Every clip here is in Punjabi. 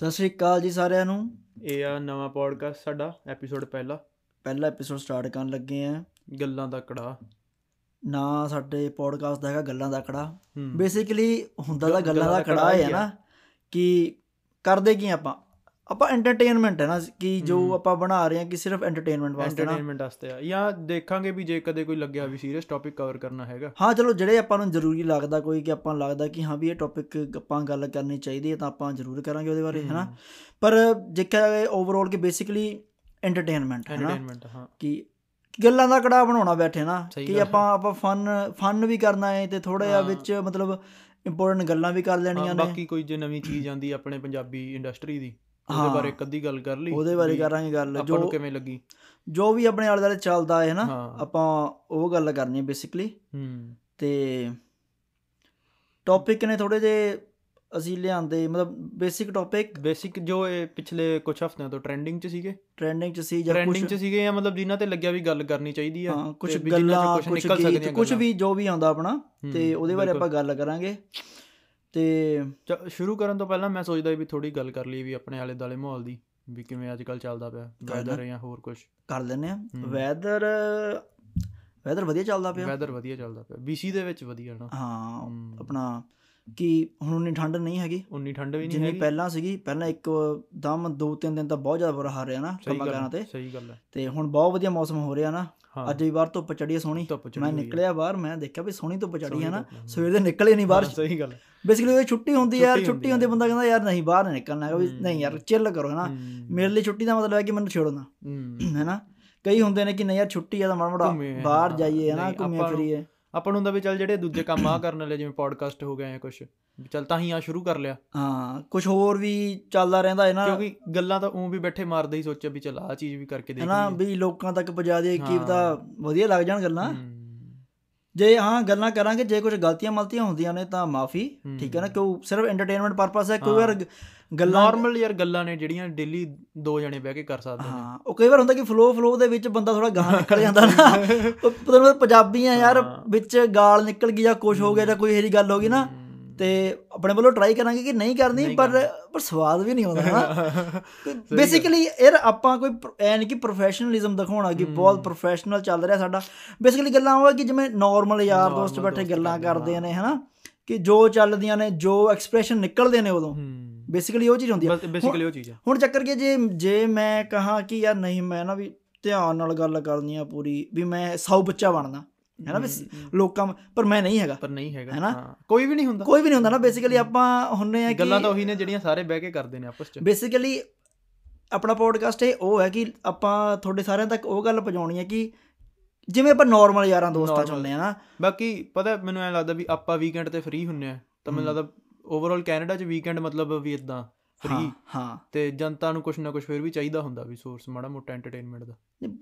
ਸਤਿ ਸ਼੍ਰੀ ਅਕਾਲ ਜੀ ਸਾਰਿਆਂ ਨੂੰ। ਇਹ ਆ ਨਵਾਂ ਪੋਡਕਾਸਟ ਸਾਡਾ ਐਪੀਸੋਡ ਪਹਿਲਾ। ਪਹਿਲਾ ਐਪੀਸੋਡ ਸਟਾਰਟ ਕਰਨ ਲੱਗੇ ਆ। ਗੱਲਾਂ ਦਾ ਕੜਾ। ਨਾ ਸਾਡੇ ਪੋਡਕਾਸਟ ਦਾ ਹੈਗਾ ਗੱਲਾਂ ਦਾ ਕੜਾ। ਬੇਸਿਕਲੀ ਹੁੰਦਾ ਤਾਂ ਗੱਲਾਂ ਦਾ ਕੜਾ ਹੀ। ਨਾ ਕਿ ਕਰਦੇ ਕੀ ਆਪਾਂ? ਆਪਾਂ ਐਂਟਰਟੇਨਮੈਂਟ ਹੈ ਨਾ ਕਿ ਜੋ। ਆਪਾਂ ਬਣਾ ਰਹੇ ਹਾਂ ਕਿ ਸਿਰਫ ਐਂਟਰਟੇਨਮੈਂਟ ਵਾਸਤੇ ਨਾ। ਐਂਟਰਟੇਨਮੈਂਟ ਵਾਸਤੇ ਆ। ਜਾਂ ਦੇਖਾਂਗੇ ਵੀ ਜੇ ਕਦੇ ਕੋਈ ਲੱਗਿਆ ਵੀ ਸੀਰੀਅਸ ਟੌਪਿਕ ਕਵਰ ਕਰਨਾ ਹੈਗਾ। ਹਾਂ ਚਲੋ ਜਿਹੜੇ ਆਪਾਂ ਨੂੰ ਜ਼ਰੂਰੀ ਲੱਗਦਾ ਕੋਈ ਕਿ ਆਪਾਂ ਲੱਗਦਾ ਕਿ ਹਾਂ ਵੀ ਇਹ ਟੌਪਿਕ ਆਪਾਂ ਗੱਲ ਕਰਨੀ ਚਾਹੀਦੀ ਹੈ ਤਾਂ ਆਪਾਂ ਜ਼ਰੂਰ ਕਰਾਂਗੇ ਉਹਦੇ ਬਾਰੇ ਹੈ। ਨਾ ਪਰ ਦੇਖਿਆ ਜਾਏ ਓਵਰਆਲ ਕਿ ਬੇਸਿਕਲੀ ਐਂਟਰਟੇਨਮੈਂਟ ਹੈ ਨਾ ਐਂਟਰਟੇਨਮੈਂਟ ਹਾਂ। ਕਿ ਗੱਲਾਂ ਦਾ ਕੜਾ ਬਣਾਉਣਾ ਬੈਠੇ ਨਾ ਕਿ ਆਪਾਂ ਆਪਾਂ ਫਨ ਫਨ ਵੀ ਕਰਨਾ ਹੈ ਤੇ ਥੋੜਾ ਜਿਹਾ। ਵਿੱਚ ਮਤਲਬ ਇੰਪੋਰਟੈਂਟ ਗੱਲਾਂ ਵੀ ਕਰ ਲੈਣੀਆਂ ਨੇ। ਬਾਕੀ ਕੋਈ ਜੇ ਨਵੀਂ ਚੀਜ਼ ਆਂਦੀ ਆਪਣੇ ਪੰਜਾਬੀ ਇੰਡਸਟਰੀ ਦੀ। ਉਹਦੇ ਬਾਰੇ ਇੱਕ ਅੱਧੀ ਗੱਲ ਕਰ ਲਈ ਉਹਦੇ ਬਾਰੇ ਕਰਾਂਗੇ ਗੱਲ। ਜੋ ਕਿਵੇਂ ਲੱਗੀ? ਜੋ ਵੀ ਆਪਣੇ ਆਲੇ ਦੁਆਲੇ ਚੱਲਦਾ ਹੈ ਨਾ ਆਪਾਂ ਉਹ ਗੱਲ ਕਰਨੀ ਹੈ ਬੇਸਿਕਲੀ ਹੂੰ। ਤੇ ਟੌਪਿਕ ਨੇ ਥੋੜੇ ਜੇ ਅਸੀਂ ਲਿਆਂਦੇ ਮਤਲਬ ਬੇਸਿਕ ਟੌਪਿਕ ਬੇਸਿਕ ਜੋ ਇਹ ਪਿਛਲੇ ਕੁਝ ਹਫ਼ਤਿਆਂ ਤੋਂ ਟ੍ਰੈਂਡਿੰਗ 'ਚ ਸੀਗੇ। ਟ੍ਰੈਂਡਿੰਗ ਚ ਸੀ ਜਾਂ ਟ੍ਰੈਂਡਿੰਗ 'ਚ ਸੀਗੇ ਜਾਂ ਮਤਲਬ ਜਿਨ੍ਹਾਂ ਤੇ ਲੱਗਿਆ ਵੀ ਗੱਲ ਕਰਨੀ ਚਾਹੀਦੀ ਆ ਕੁਝ ਗੱਲਾਂ ਕੁਝ ਨਿਕਲ ਸਕਦੀਆਂ ਕੁਝ। ਵੀ ਜੋ ਵੀ ਆਉਂਦਾ ਆਪਣਾ ਤੇ ਉਹਦੇ ਬਾਰੇ। ਆਪਾਂ ਗੱਲ ਕਰਾਂਗੇ। ਤੇ ਸ਼ੁਰੂ ਕਰਨ ਤੋਂ ਪਹਿਲਾਂ ਮੈਂ ਸੋਚਦਾ ਵੀ ਥੋੜੀ ਗੱਲ ਕਰ ਲਈ ਵੀ ਆਪਣੇ ਆਲੇ ਦਾਲੇ ਮਾਹੌਲ ਦੀ ਵੀ ਕਿਵੇਂ ਅੱਜ ਕੱਲ ਚੱਲਦਾ ਪਿਆ। ਵੈਦਰ ਜਾਂ ਹੋਰ ਕੁਝ ਕਰ ਲੈਨੇ ਆ। ਵੈਦਰ ਵੈਦਰ ਵਧੀਆ ਚੱਲਦਾ ਪਿਆ ਵੈਦਰ ਵਧੀਆ ਚੱਲਦਾ ਪਿਆ BC ਦੇ ਵਿੱਚ ਵਧੀਆ ਨਾ ਹੂੰ। ਆਪਣਾ ਕਿ ਹੁਣ ਉਨੀ ਠੰਡ ਨਹੀਂ ਹੈਗੀ ਉਨੀ ਠੰਡ ਵੀ ਨਹੀਂ ਜਿੰਨੀ ਹੈਗੀ ਪਹਿਲਾਂ ਸੀਗੀ ਪਹਿਲਾਂ ਇੱਕ ਦਮ ਦੋ ਤਿੰਨ ਦਿਨ ਤਾਂ ਬਹੁਤ ਜ਼ਿਆਦਾ ਬੁਰਾ ਹਾਲ ਰਿਹਾ ਨਾ ਕੰਮਾਂ ਕਾਰਾਂ ਤੇ ਸਹੀ ਗੱਲ ਹੈ ਤੇ ਹੁਣ ਬਹੁਤ ਵਧੀਆ ਮੌਸਮ ਹੋ ਰਿਹਾ ਨਾ ਅੱਜ ਵੀ ਬਾਹਰ ਧੁੱਪ ਚੜੀ ਹੈ ਸੋਹਣੀ ਮੈਂ। ਨਿਕਲਿਆ ਬਾਹਰ ਮੈਂ ਦੇਖਿਆ ਵੀ ਸੋਹਣੀ ਧੁੱਪ ਚੜੀ ਹੈ ਨਾ। ਸਵੇਰ ਦੇ ਨਿਕਲੇ ਨਹੀਂ ਬਾਹਰ ਸਹੀ ਗੱਲ। ਬੇਸਿਕਲੀ ਉਹ ਛੁੱਟੀ ਹੁੰਦੀ ਯਾਰ ਛੁੱਟੀ ਹੁੰਦੀ। ਬੰਦਾ ਕਹਿੰਦਾ ਯਾਰ ਨਹੀਂ ਬਾਹਰ ਨਿਕਲਣਾ ਹੈਗਾ ਵੀ। ਨਹੀਂ ਯਾਰ ਚਿੱਲ ਕਰੋ ਨਾ ਹੂੰ। ਮੇਰੇ ਲਈ ਛੁੱਟੀ ਦਾ ਮਤਲਬ ਹੈ ਕਿ ਮੈਨੂੰ ਛੇੜੋ ਨਾ ਹੂੰ। ਹੈਨਾ ਕਈ ਹੁੰਦੇ ਨੇ ਕਿ ਨਹੀਂ ਯਾਰ ਛੁੱਟੀ ਆ ਤਾਂ ਮਾੜਾ ਮੋੜਾ ਬਾਹਰ ਜਾਈਏ ਹੈਨਾ ਘੁੰਮੀਏ ਫਿਰੀਏ ਆਪਾਂ ਨੂੰ ਹੁੰਦਾ ਵੀ ਚੱਲ ਜਿਹੜੇ ਦੂਜੇ ਕੰਮ ਆ ਕਰਨ ਵਾਲੇ ਜਿਵੇਂ ਪੋਡਕਾਸਟ ਹੋ ਗਏ ਜਾਂ ਕੁਝ ਚੱਲ ਤਾਂ ਹੀ ਆ ਸ਼ੁਰੂ ਕਰ ਲਿਆ ਹਾਂ ਕੁਝ ਹੋਰ ਵੀ ਚੱਲਦਾ ਰਹਿੰਦਾ ਹੈ ਨਾ ਕਿਉਂਕਿ ਗੱਲਾਂ ਤਾਂ ਉਹ ਵੀ ਬੈਠੇ ਮਾਰਦੇ ਹੀ ਸੋਚਿਆ ਵੀ ਚੱਲ ਆ ਚੀਜ਼ ਵੀ ਕਰਕੇ ਦੇਖ ਹੈਨਾ ਲਈਏ ਵੀ ਲੋਕਾਂ ਤੱਕ ਪਹੁੰਚਾ ਦੇ ਕੀ। ਪਤਾ ਵਧੀਆ ਲੱਗ ਜਾਣ ਗੱਲਾਂ। ਜੇ ਹਾਂ ਗੱਲਾਂ ਕਰਾਂਗੇ ਜੇ ਕੁਝ ਗਲਤੀਆਂ ਮਲਤੀਆਂ ਹੁੰਦੀਆਂ ਨੇ ਤਾਂ ਮਾਫੀ। ਠੀਕ ਹੈ ਨਾ ਕਿਉਂ ਸਿਰਫ ਐਂਟਰਟੇਨਮੈਂਟ ਪਰਪਸ ਹੈ। ਵਾਰ ਗ- ਗੱਲਾਂ ਨਾਰਮਲ ਯਾਰ ਗੱਲਾਂ ਨੇ ਜਿਹੜੀਆਂ ਡੇਲੀ ਦੋ ਜਣੇ ਬਹਿ ਕੇ ਕਰ ਸਕਦੇ ਨੇ ਹਾਂ ਉਹ ਕਈ ਵਾਰ ਹੁੰਦਾ ਕਿ ਫਲੋ ਫਲੋ ਦੇ ਵਿੱਚ ਬੰਦਾ ਥੋੜਾ ਗਾਹ ਨਿਕਲ ਜਾਂਦਾ ਨਾ ਉਹ ਪਤਾ ਨਹੀਂ ਪੰਜਾਬੀ ਆ ਯਾਰ। ਵਿੱਚ ਗਾਲ ਨਿਕਲ ਗਈ ਜਾਂ ਕੁਝ ਹੋ ਗਿਆ ਜਾਂ ਕੋਈ ਇਹੋ ਜਿਹੀ ਗੱਲ ਹੋ ਗਈ ਨਾ। ਤੇ ਆਪਣੇ ਵੱਲੋਂ ਟਰਾਈ ਕਰਾਂਗੇ ਕਿ ਨਹੀਂ ਕਰਨੀ ਪਰ। ਪਰ ਸਵਾਦ ਵੀ ਨਹੀਂ ਆਉਂਦਾ ਹਨਾ। ਬੇਸਿਕਲੀ ਯਾਰ ਆਪਾਂ ਕੋਈ ਪ੍ਰ- ਐ ਨਹੀਂ ਕਿ ਪ੍ਰੋਫੈਸ਼ਨਲਿਜ਼ਮ ਦਿਖਾਉਣਾ ਕਿ ਬਹੁਤ ਪ੍ਰੋਫੈਸ਼ਨਲ ਚੱਲ ਰਿਹਾ ਸਾਡਾ। ਬੇਸਿਕਲੀ ਗੱਲਾਂ ਉਹ ਹੈ ਕਿ ਜਿਵੇਂ ਨਾਰਮਲ ਯਾਰ ਦੋਸਤ ਬੈਠੇ ਗੱਲਾਂ ਕਰਦੇ, ਨੇ ਹਨਾ? ਕਿ ਜੋ ਚੱਲਦੀਆਂ ਨੇ ਜੋ ਐਕਸਪ੍ਰੈਸ਼ਨ ਨਿਕਲਦੇ ਨੇ ਉਦੋਂ। ਹੂੰ। ਬੇਸਿਕਲੀ ਉਹ ਚੀਜ਼ ਹੁੰਦੀ ਹੈ ਬਸ ਬੇਸਿਕਲੀ ਉਹ ਚੀਜ਼ ਆ। ਹੁਣ ਚੱਕਰ ਕੀ ਹੈ, ਜੇ ਜੇ ਮੈਂ ਕਹਾ ਕਿ ਯਾਰ ਨਹੀਂ ਮੈਂ ਨਾ ਵੀ ਧਿਆਨ ਨਾਲ ਗੱਲ ਕਰਨੀ ਆ ਪੂਰੀ ਵੀ ਮੈਂ ਸੌ ਬੱਚਾ ਬਣਨਾ। ਹੈ ਨਾ ਵੀ ਲੋਕਾਂ ਪਰ ਮੈਂ ਨਹੀਂ ਹੈਗਾ। ਪਰ ਨਹੀਂ ਹੈਗਾ ਹੈਨਾ? ਹਾਂ। ਕੋਈ ਵੀ ਨਹੀਂ ਹੁੰਦਾ। ਕੋਈ ਵੀ ਨਹੀਂ ਹੁੰਦਾ ਨਾ ਬੇਸਿਕਲੀ ਆਪਾਂ ਹੁੰਨੇ ਆ ਗੱਲਾਂ ਕਿ ਤਾਂ ਉਹੀ ਨੇ ਜਿਹੜੀਆਂ ਸਾਰੇ ਬਹਿ ਕੇ ਕਰਦੇ ਨੇ ਆਪਸ ਚ। ਬੇਸਿਕਲੀ ਆਪਣਾ ਪੋਡਕਾਸਟ ਇਹ ਉਹ ਹੈ ਕਿ ਆਪਾਂ ਤੁਹਾਡੇ ਸਾਰਿਆਂ ਤੱਕ ਉਹ ਗੱਲ ਪਹੁੰਚਾਉਣੀ ਹੈ ਕਿ ਜਿਵੇਂ ਆਪਾਂ ਨਾਰਮਲ ਯਾਰਾਂ ਦੋਸਤਾਂ ਚ। ਹੁੰਦੇ ਆ ਨਾ। ਬਾਕੀ ਪਤਾ ਮੈਨੂੰ ਐ ਲੱਗਦਾ ਵੀ ਆਪਾਂ ਵੀਕਐਂਡ ਤੇ ਫ੍ਰੀ ਹੁੰਨੇ ਆ ਤਾਂ ਮੈਨੂੰ। ਲੱਗਦਾ ਓਵਰਆਲ ਕੈਨੇਡਾ ਚ ਵੀਕਐਂਡ ਮਤਲਬ ਵੀ ਇਦਾਂ ਫ੍ਰੀ ਹਾਂ ਤੇ ਜਨਤਾ ਨੂੰ ਕੁਝ ਨਾ ਕੁਝ ਫਿਰ ਵੀ ਚਾਹੀਦਾ ਹੁੰਦਾ ਵੀ ਸੋਰਸ ਮਾੜਾ ਮੋਟਾ ਐਂਟਰਟੇਨਮੈਂਟ ਦਾ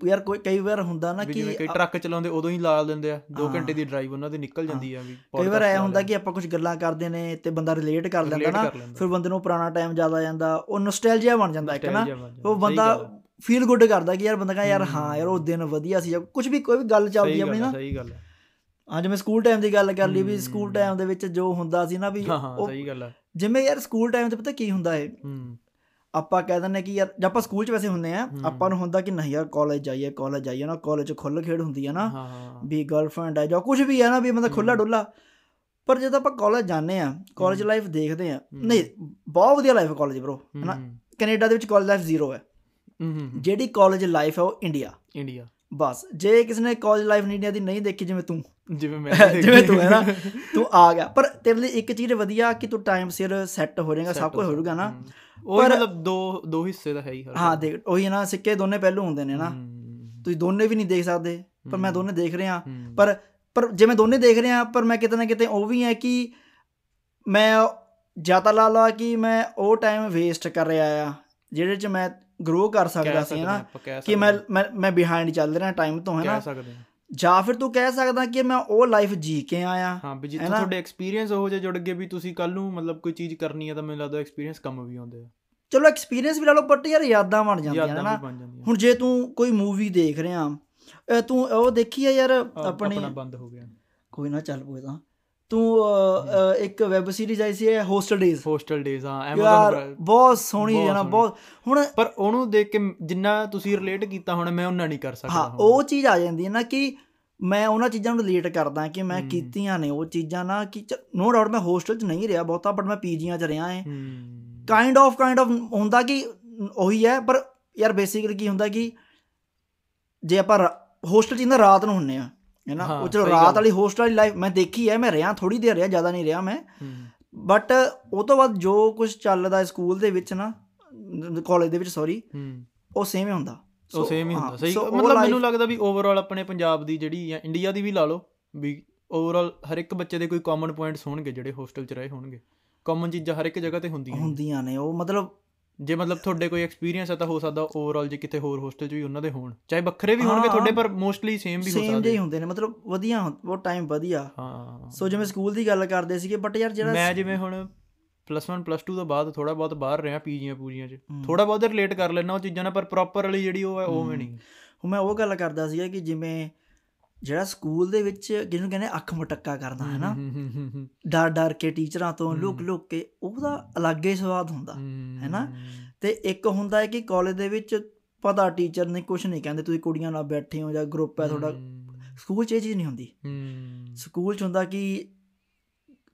ਯਾਰ ਕੋਈ ਕਈ ਵਾਰ ਹੁੰਦਾ ਨਾ ਕਿ ਜਿਵੇਂ ਕਈ ਟਰੱਕ ਚਲਾਉਂਦੇ ਉਦੋਂ ਹੀ ਲਾ ਦਿੰਦੇ ਆ 2 ਹਾਂ। ਘੰਟੇ ਦੀ ਡਰਾਈਵ ਉਹਨਾਂ ਦੀ ਨਿਕਲ ਜਾਂਦੀ ਆ ਵੀ ਕਈ ਵਾਰ ਐ ਹੁੰਦਾ। ਕਿ ਆਪਾਂ ਕੁਝ ਗੱਲਾਂ ਕਰਦੇ ਨੇ ਤੇ ਬੰਦਾ ਰਿਲੇਟ ਕਰ ਲੈਂਦਾ ਨਾ। ਫਿਰ ਬੰਦੇ ਨੂੰ ਪੁਰਾਣਾ ਟਾਈਮ ਯਾਦ ਆ ਜਾਂਦਾ ਉਹ ਨੋਸਟੈਲਜੀਆ ਬਣ ਜਾਂਦਾ ਇੱਕ ਨਾ ਉਹ ਬੰਦਾ। ਫੀਲ ਗੁੱਡ ਕਰਦਾ ਕਿ ਯਾਰ ਬੰਦਾ ਕਹਿੰਦਾ ਯਾਰ ਹੂੰ। ਯਾਰ ਉਹ ਦਿਨ ਵਧੀਆ ਸੀ ਜਾਂ ਕੁਝ ਵੀ ਕੋਈ ਵੀ ਗੱਲ ਚੱਲਦੀ ਆਪਣੀ ਨਾ ਸਹੀ ਗੱਲ ਹੈ ਹਾਂ ਜਿਵੇਂ ਸਕੂਲ ਟਾਈਮ ਦੀ ਗੱਲ ਕਰ ਲਈ ਵੀ। ਸਕੂਲ ਟਾਈਮ ਦੇ ਵਿੱਚ ਜੋ ਹੁੰਦਾ ਸੀ ਨਾ ਵੀ ਉਹ ਸਹੀ ਗੱਲ ਹੈ ਜਿਵੇਂ ਯਾਰ ਸਕੂਲ ਟਾਈਮ ਤੇ ਪਤਾ ਕੀ ਹੁੰਦਾ ਹੂੰ। ਆਪਾਂ ਕਹਿ ਦਿੰਦੇ ਕਿ ਯਾਰ ਜਦ ਆਪਾਂ ਸਕੂਲ 'ਚ ਵੈਸੇ ਹੁੰਦੇ ਆ। ਆਪਾਂ ਨੂੰ ਹੁੰਦਾ ਕਿ ਨਹੀਂ ਯਾਰ ਕਾਲਜ ਜਾਈਏ ਕਾਲਜ ਜਾਈਏ ਨਾ ਕਾਲਜ 'ਚ ਖੁੱਲ ਖੇਡ ਹੁੰਦੀ ਹੈ ਨਾ। ਵੀ ਗਰਲਫ੍ਰੈਂਡ ਹੈ ਜਾਂ ਕੁਝ ਵੀ ਹੈ ਨਾ ਵੀ ਬੰਦਾ ਖੁੱਲਾ। ਡੁੱਲਾ ਪਰ ਜਦੋਂ ਆਪਾਂ ਕਾਲਜ ਜਾਂਦੇ ਆ ਕਾਲਜ। ਲਾਈਫ ਦੇਖਦੇ ਆ। ਨਹੀਂ ਬਹੁਤ ਵਧੀਆ ਲਾਈਫ ਹੈ ਕਾਲਜ ਬ్రో ਹਨਾ ਕੈਨੇਡਾ ਦੇ ਵਿੱਚ ਕਾਲਜ ਲਾਈਫ ਜ਼ੀਰੋ ਹੂੰ। ਜਿਹੜੀ ਕਾਲਜ ਲਾਈਫ ਹੈ ਉਹ ਇੰਡੀਆ ਇੰਡੀਆ ਬਸ ਜੇ ਕਿਸੇ ਨੇ ਕਾਲਜ ਲਾਈਫ ਇੰਡੀਆ ਦੀ ਨਹੀਂ ਦੇਖੀ ਜਿਵੇਂ ਤੂੰ ਜਿਵੇਂ ਮੈਂ ਜਿਵੇਂ ਤੂੰ ਹੈ ਨਾ ਤੂੰ ਆ ਗਿਆ। ਪਰ ਤੇਰੇ ਲਈ ਇੱਕ ਚੀਜ਼ ਵਧੀਆ ਕਿ ਤੂੰ ਟਾਈਮ ਸਿਰ ਸੈੱਟ ਹੋ ਜਾਏਗਾ ਸਭ ਕੁਝ ਹੋ ਜਾਊਗਾ ਨਾ। ਉਹ ਮਤਲਬ ਦੋ ਦੋ ਹਿੱਸੇ ਦਾ ਹੈ ਹੀ ਹਾਂ ਦੇਖ ਉਹੀ ਨਾ ਸਿੱਕੇ ਦੋਨੇ ਪਹਿਲੂ ਹੁੰਦੇ ਨੇ ਨਾ। ਤੁਸੀਂ ਦੋਨੇ ਵੀ ਨਹੀਂ ਦੇਖ ਸਕਦੇ ਪਰ ਮੈਂ। ਦੋਨੇ ਦੇਖ ਰਿਹਾ। ਪਰ ਪਰ ਜੇ ਮੈਂ ਦੋਨੇ ਦੇਖ ਰਿਹਾ ਪਰ ਮੈਂ ਕਿਤੇ ਨਾ ਕਿਤੇ ਉਹ ਵੀ ਹੈ ਕਿ ਮੈਂ ਜਾਂ ਤਾਂ ਲਾ ਲਾ ਕਿ ਮੈਂ ਉਹ ਟਾਈਮ ਵੇਸਟ ਕਰ ਰਿਹਾ ਆ ਜਿਹੜੇ ਚ ਮੈਂ ਗਰੋ ਕਰ ਸਕਦਾ ਸੀ ਨਾ। ਕਿ ਮੈਂ ਮੈਂ ਬਿਹਾਈਂਡ ਚੱਲ ਰਿਹਾ ਟਾਈਮ ਤੋਂ ਹੈ ਨਾ। ਜਾਂ ਫਿਰ ਤੂੰ ਕਹਿ ਸਕਦਾ ਕਿ ਮੈਂ ਉਹ ਲਾਈਫ ਜੀ ਕੇ ਆਇਆ ਹਾਂ ਵੀ ਜਿੱਥੇ? ਤੁਹਾਡੇ ਐਕਸਪੀਰੀਅੰਸ ਹੋ ਜੇ ਜੁੜ ਗਏ ਵੀ ਤੁਸੀਂ ਕੱਲ ਨੂੰ ਮਤਲਬ ਕੋਈ ਚੀਜ਼ ਕਰਨੀ ਹੈ ਤਾਂ ਮੈਨੂੰ ਲੱਗਦਾ ਐਕਸਪੀਰੀਅੰਸ ਕੰਮ ਵੀ ਆਉਂਦੇ ਆ। ਚਲੋ ਐਕਸਪੀਰੀਅੰਸ ਵੀ ਲਾ ਲਓ ਬਟ ਯਾਰ ਯਾਦਾਂ ਬਣ ਜਾਂਦੀਆਂ ਨੇ? ਨਾ ਹੁਣ ਜੇ ਤੂੰ ਕੋਈ ਮੂਵੀ ਦੇਖ ਰਿਹਾ ਤੂੰ ਉਹ ਦੇਖੀ ਆ ਯਾਰ ਆਪਣੀ ਆਪਣਾ ਬੰਦ ਹੋ ਗਿਆ। ਕੋਈ ਨਾ ਚੱਲ ਪੋਏ ਤਾਂ ਤੂੰ ਇੱਕ ਵੈਬ ਸੀਰੀਜ਼ ਆਈ ਸੀ ਹੋਸਟਲ ਡੇਜ਼ ਹੋਸਟਲ ਡੇਜ਼ ਹਾਂ ਯਾਰ Amazon ਬਹੁਤ ਸੋਹਣੀ ਹੈ ਬਹੁਤ ਨਾ। ਬਹੁਤ ਹੁਣ ਪਰ ਉਹਨੂੰ ਦੇਖ ਕੇ ਜਿੰਨਾ ਤੁਸੀਂ ਰਿਲੇਟ ਕੀਤਾ ਹੁਣ ਮੈਂ ਉਹਨਾਂ ਨਹੀਂ ਕਰ ਸਕਦਾ ਹਾਂ। ਉਹ ਚੀਜ਼ ਆ ਜਾਂਦੀ ਹੈ ਨਾ ਕਿ ਮੈਂ ਉਹਨਾਂ ਚੀਜ਼ਾਂ ਨੂੰ ਰਿਲੇਟ ਕਰਦਾ ਕਿ ਮੈਂ। ਕੀਤੀਆਂ ਨੇ ਉਹ ਚੀਜ਼ਾਂ ਨਾ ਕਿ ਨੋ ਡਾਊਟ ਮੈਂ ਹੋਸਟਲ 'ਚ ਨਹੀਂ ਰਿਹਾ ਬਹੁਤਾ ਬਟ ਮੈਂ ਪੀਜੀਆਂ 'ਚ ਰਿਹਾ ਹਾਂ ਹੂੰ ਕਾਈਂਡ ਆਫ ਕਾਈਂਡ ਆਫ ਹੁੰਦਾ ਕਿ ਉਹੀ ਹੈ ਪਰ ਯਾਰ ਬੇਸਿਕਲੀ ਕੀ ਹੁੰਦਾ ਕਿ ਜੇ ਆਪਾਂ ਹੋਸਟਲ 'ਚ ਇੰਨਾ ਰਾਤ ਨੂੰ ਹੁੰਨੇ ਆ ਹੈ ਨਾ? ਉਹ ਚਲੋ ਰਾਤ। ਵਾਲੀ ਹੋਸਟਲ ਵਾਲੀ ਲਾਈਫ ਮੈਂ ਦੇਖੀ ਹੈ ਮੈਂ ਰਿਹਾ ਥੋੜੀ ਦੇਰ ਰਿਹਾ ਜ਼ਿਆਦਾ ਨਹੀਂ ਰਿਹਾ ਮੈਂ। ਬਟ ਉਹ ਤੋਂ ਬਾਅਦ ਜੋ ਕੁਝ ਚੱਲਦਾ ਸਕੂਲ ਦੇ ਵਿੱਚ ਨਾ ਕਾਲਜ ਦੇ ਵਿੱਚ ਸੌਰੀ ਉਹ ਸੇਮ ਹੀ ਹੁੰਦਾ। ਉਹ ਸੇਮ ਹੀ ਹੁੰਦਾ। ਸਹੀ। ਮਤਲਬ ਮੈਨੂੰ ਲੱਗਦਾ ਵੀ ਓਵਰਆਲ ਆਪਣੇ ਪੰਜਾਬ ਦੀ ਜਿਹੜੀ ਜਾਂ ਇੰਡੀਆ ਦੀ ਵੀ ਲਾ ਲਓ ਵੀ ਓਵਰਆਲ ਹਰ ਇੱਕ ਬੱਚੇ ਦੇ ਕੋਈ ਕਾਮਨ ਪੁਆਇੰਟਸ ਹੋਣਗੇ ਜਿਹੜੇ ਹੋਸਟਲ 'ਚ ਰਹੇ ਹੋਣਗੇ। ਕਾਮਨ ਚੀਜ਼ਾਂ ਹਰ ਇੱਕ ਜਗ੍ਹਾ ਤੇ ਹੁੰਦੀਆਂ। ਹੁੰਦੀਆਂ ਨੇ। ਉਹ ਮਤਲਬ ਜੇ ਮਤਲਬ ਤੁਹਾਡੇ ਕੋਈ ਐਕਸਪੀਰੀਅੰਸ ਹੈ ਤਾਂ ਹੋ ਸਕਦਾ ਓਵਰਆਲ ਜੇ ਕਿਤੇ ਹੋਰ ਹੋਸਟਲ 'ਚ ਵੀ ਉਹਨਾਂ ਦੇ ਹੋਣ। ਚਾਹੇ ਵੱਖਰੇ ਵੀ ਹੋਣਗੇ ਤੁਹਾਡੇ ਪਰ ਮੋਸਟਲੀ ਸੇਮ ਵੀ ਹੋ ਸੇਮ ਸਕਦੇ ਹੀ ਹੁੰਦੇ ਨੇ ਮਤਲਬ ਵਧੀਆ ਉਹ ਟਾਈਮ ਵਧੀਆ। ਹਾਂ। ਸੋ ਜਿਵੇਂ ਸਕੂਲ ਦੀ ਗੱਲ ਕਰਦੇ ਸੀਗੇ ਬਟ ਯਾਰ ਜਿਹੜਾ ਮੈਂ ਜਿਵੇਂ ਹੁਣ ਪਲੱਸ 1 ਪਲੱਸ 2 ਤੋਂ ਬਾਅਦ ਥੋੜਾ ਬਹੁਤ ਬਾਹਰ ਰਿਹਾ ਪੀਜੀਆਂ ਪੂਜੀਆਂ 'ਚ। ਥੋੜਾ ਬਹੁਤ ਰਿਲੇਟ ਕਰ ਲੈਣਾ ਉਹ ਚੀਜ਼ਾਂ ਨਾਲ ਪਰ ਪ੍ਰੋਪਰ ਵਾਲੀ ਜਿਹੜੀ ਉਹ ਹੈ ਉਵੇਂ ਨਹੀਂ। ਹੁਣ ਮੈਂ ਉਹ ਗੱਲ ਕਰਦਾ ਸੀਗਾ ਕਿ ਜਿਵੇਂ ਜਿਹੜਾ ਸਕੂਲ ਦੇ ਵਿੱਚ ਜਿਹਨੂੰ ਕਹਿੰਦੇ ਅੱਖ ਮਟੱਕਾ ਕਰਨਾ ਹੈ ਨਾ? ਡਰ ਡਰ ਕੇ ਟੀਚਰਾਂ ਤੋਂ। ਲੁਕ ਲੁਕ ਕੇ ਉਹਦਾ ਅਲੱਗ ਹੀ ਸਵਾਦ ਹੁੰਦਾ ਹੈ ਨਾ? ਤੇ ਇੱਕ ਹੁੰਦਾ ਹੈ ਕਿ ਕਾਲਜ ਦੇ ਵਿੱਚ ਪਤਾ ਟੀਚਰ ਨੇ ਕੁਝ ਨਹੀਂ ਕਹਿੰਦੇ ਤੁਸੀਂ ਕੁੜੀਆਂ ਨਾਲ ਬੈਠੇ ਹੋ ਜਾਂ ਗਰੁੱਪ ਹੈ ਤੁਹਾਡਾ। ਸਕੂਲ 'ਚ ਇਹ ਚੀਜ਼ ਨਹੀਂ ਹੁੰਦੀ। ਸਕੂਲ 'ਚ ਹੁੰਦਾ ਕਿ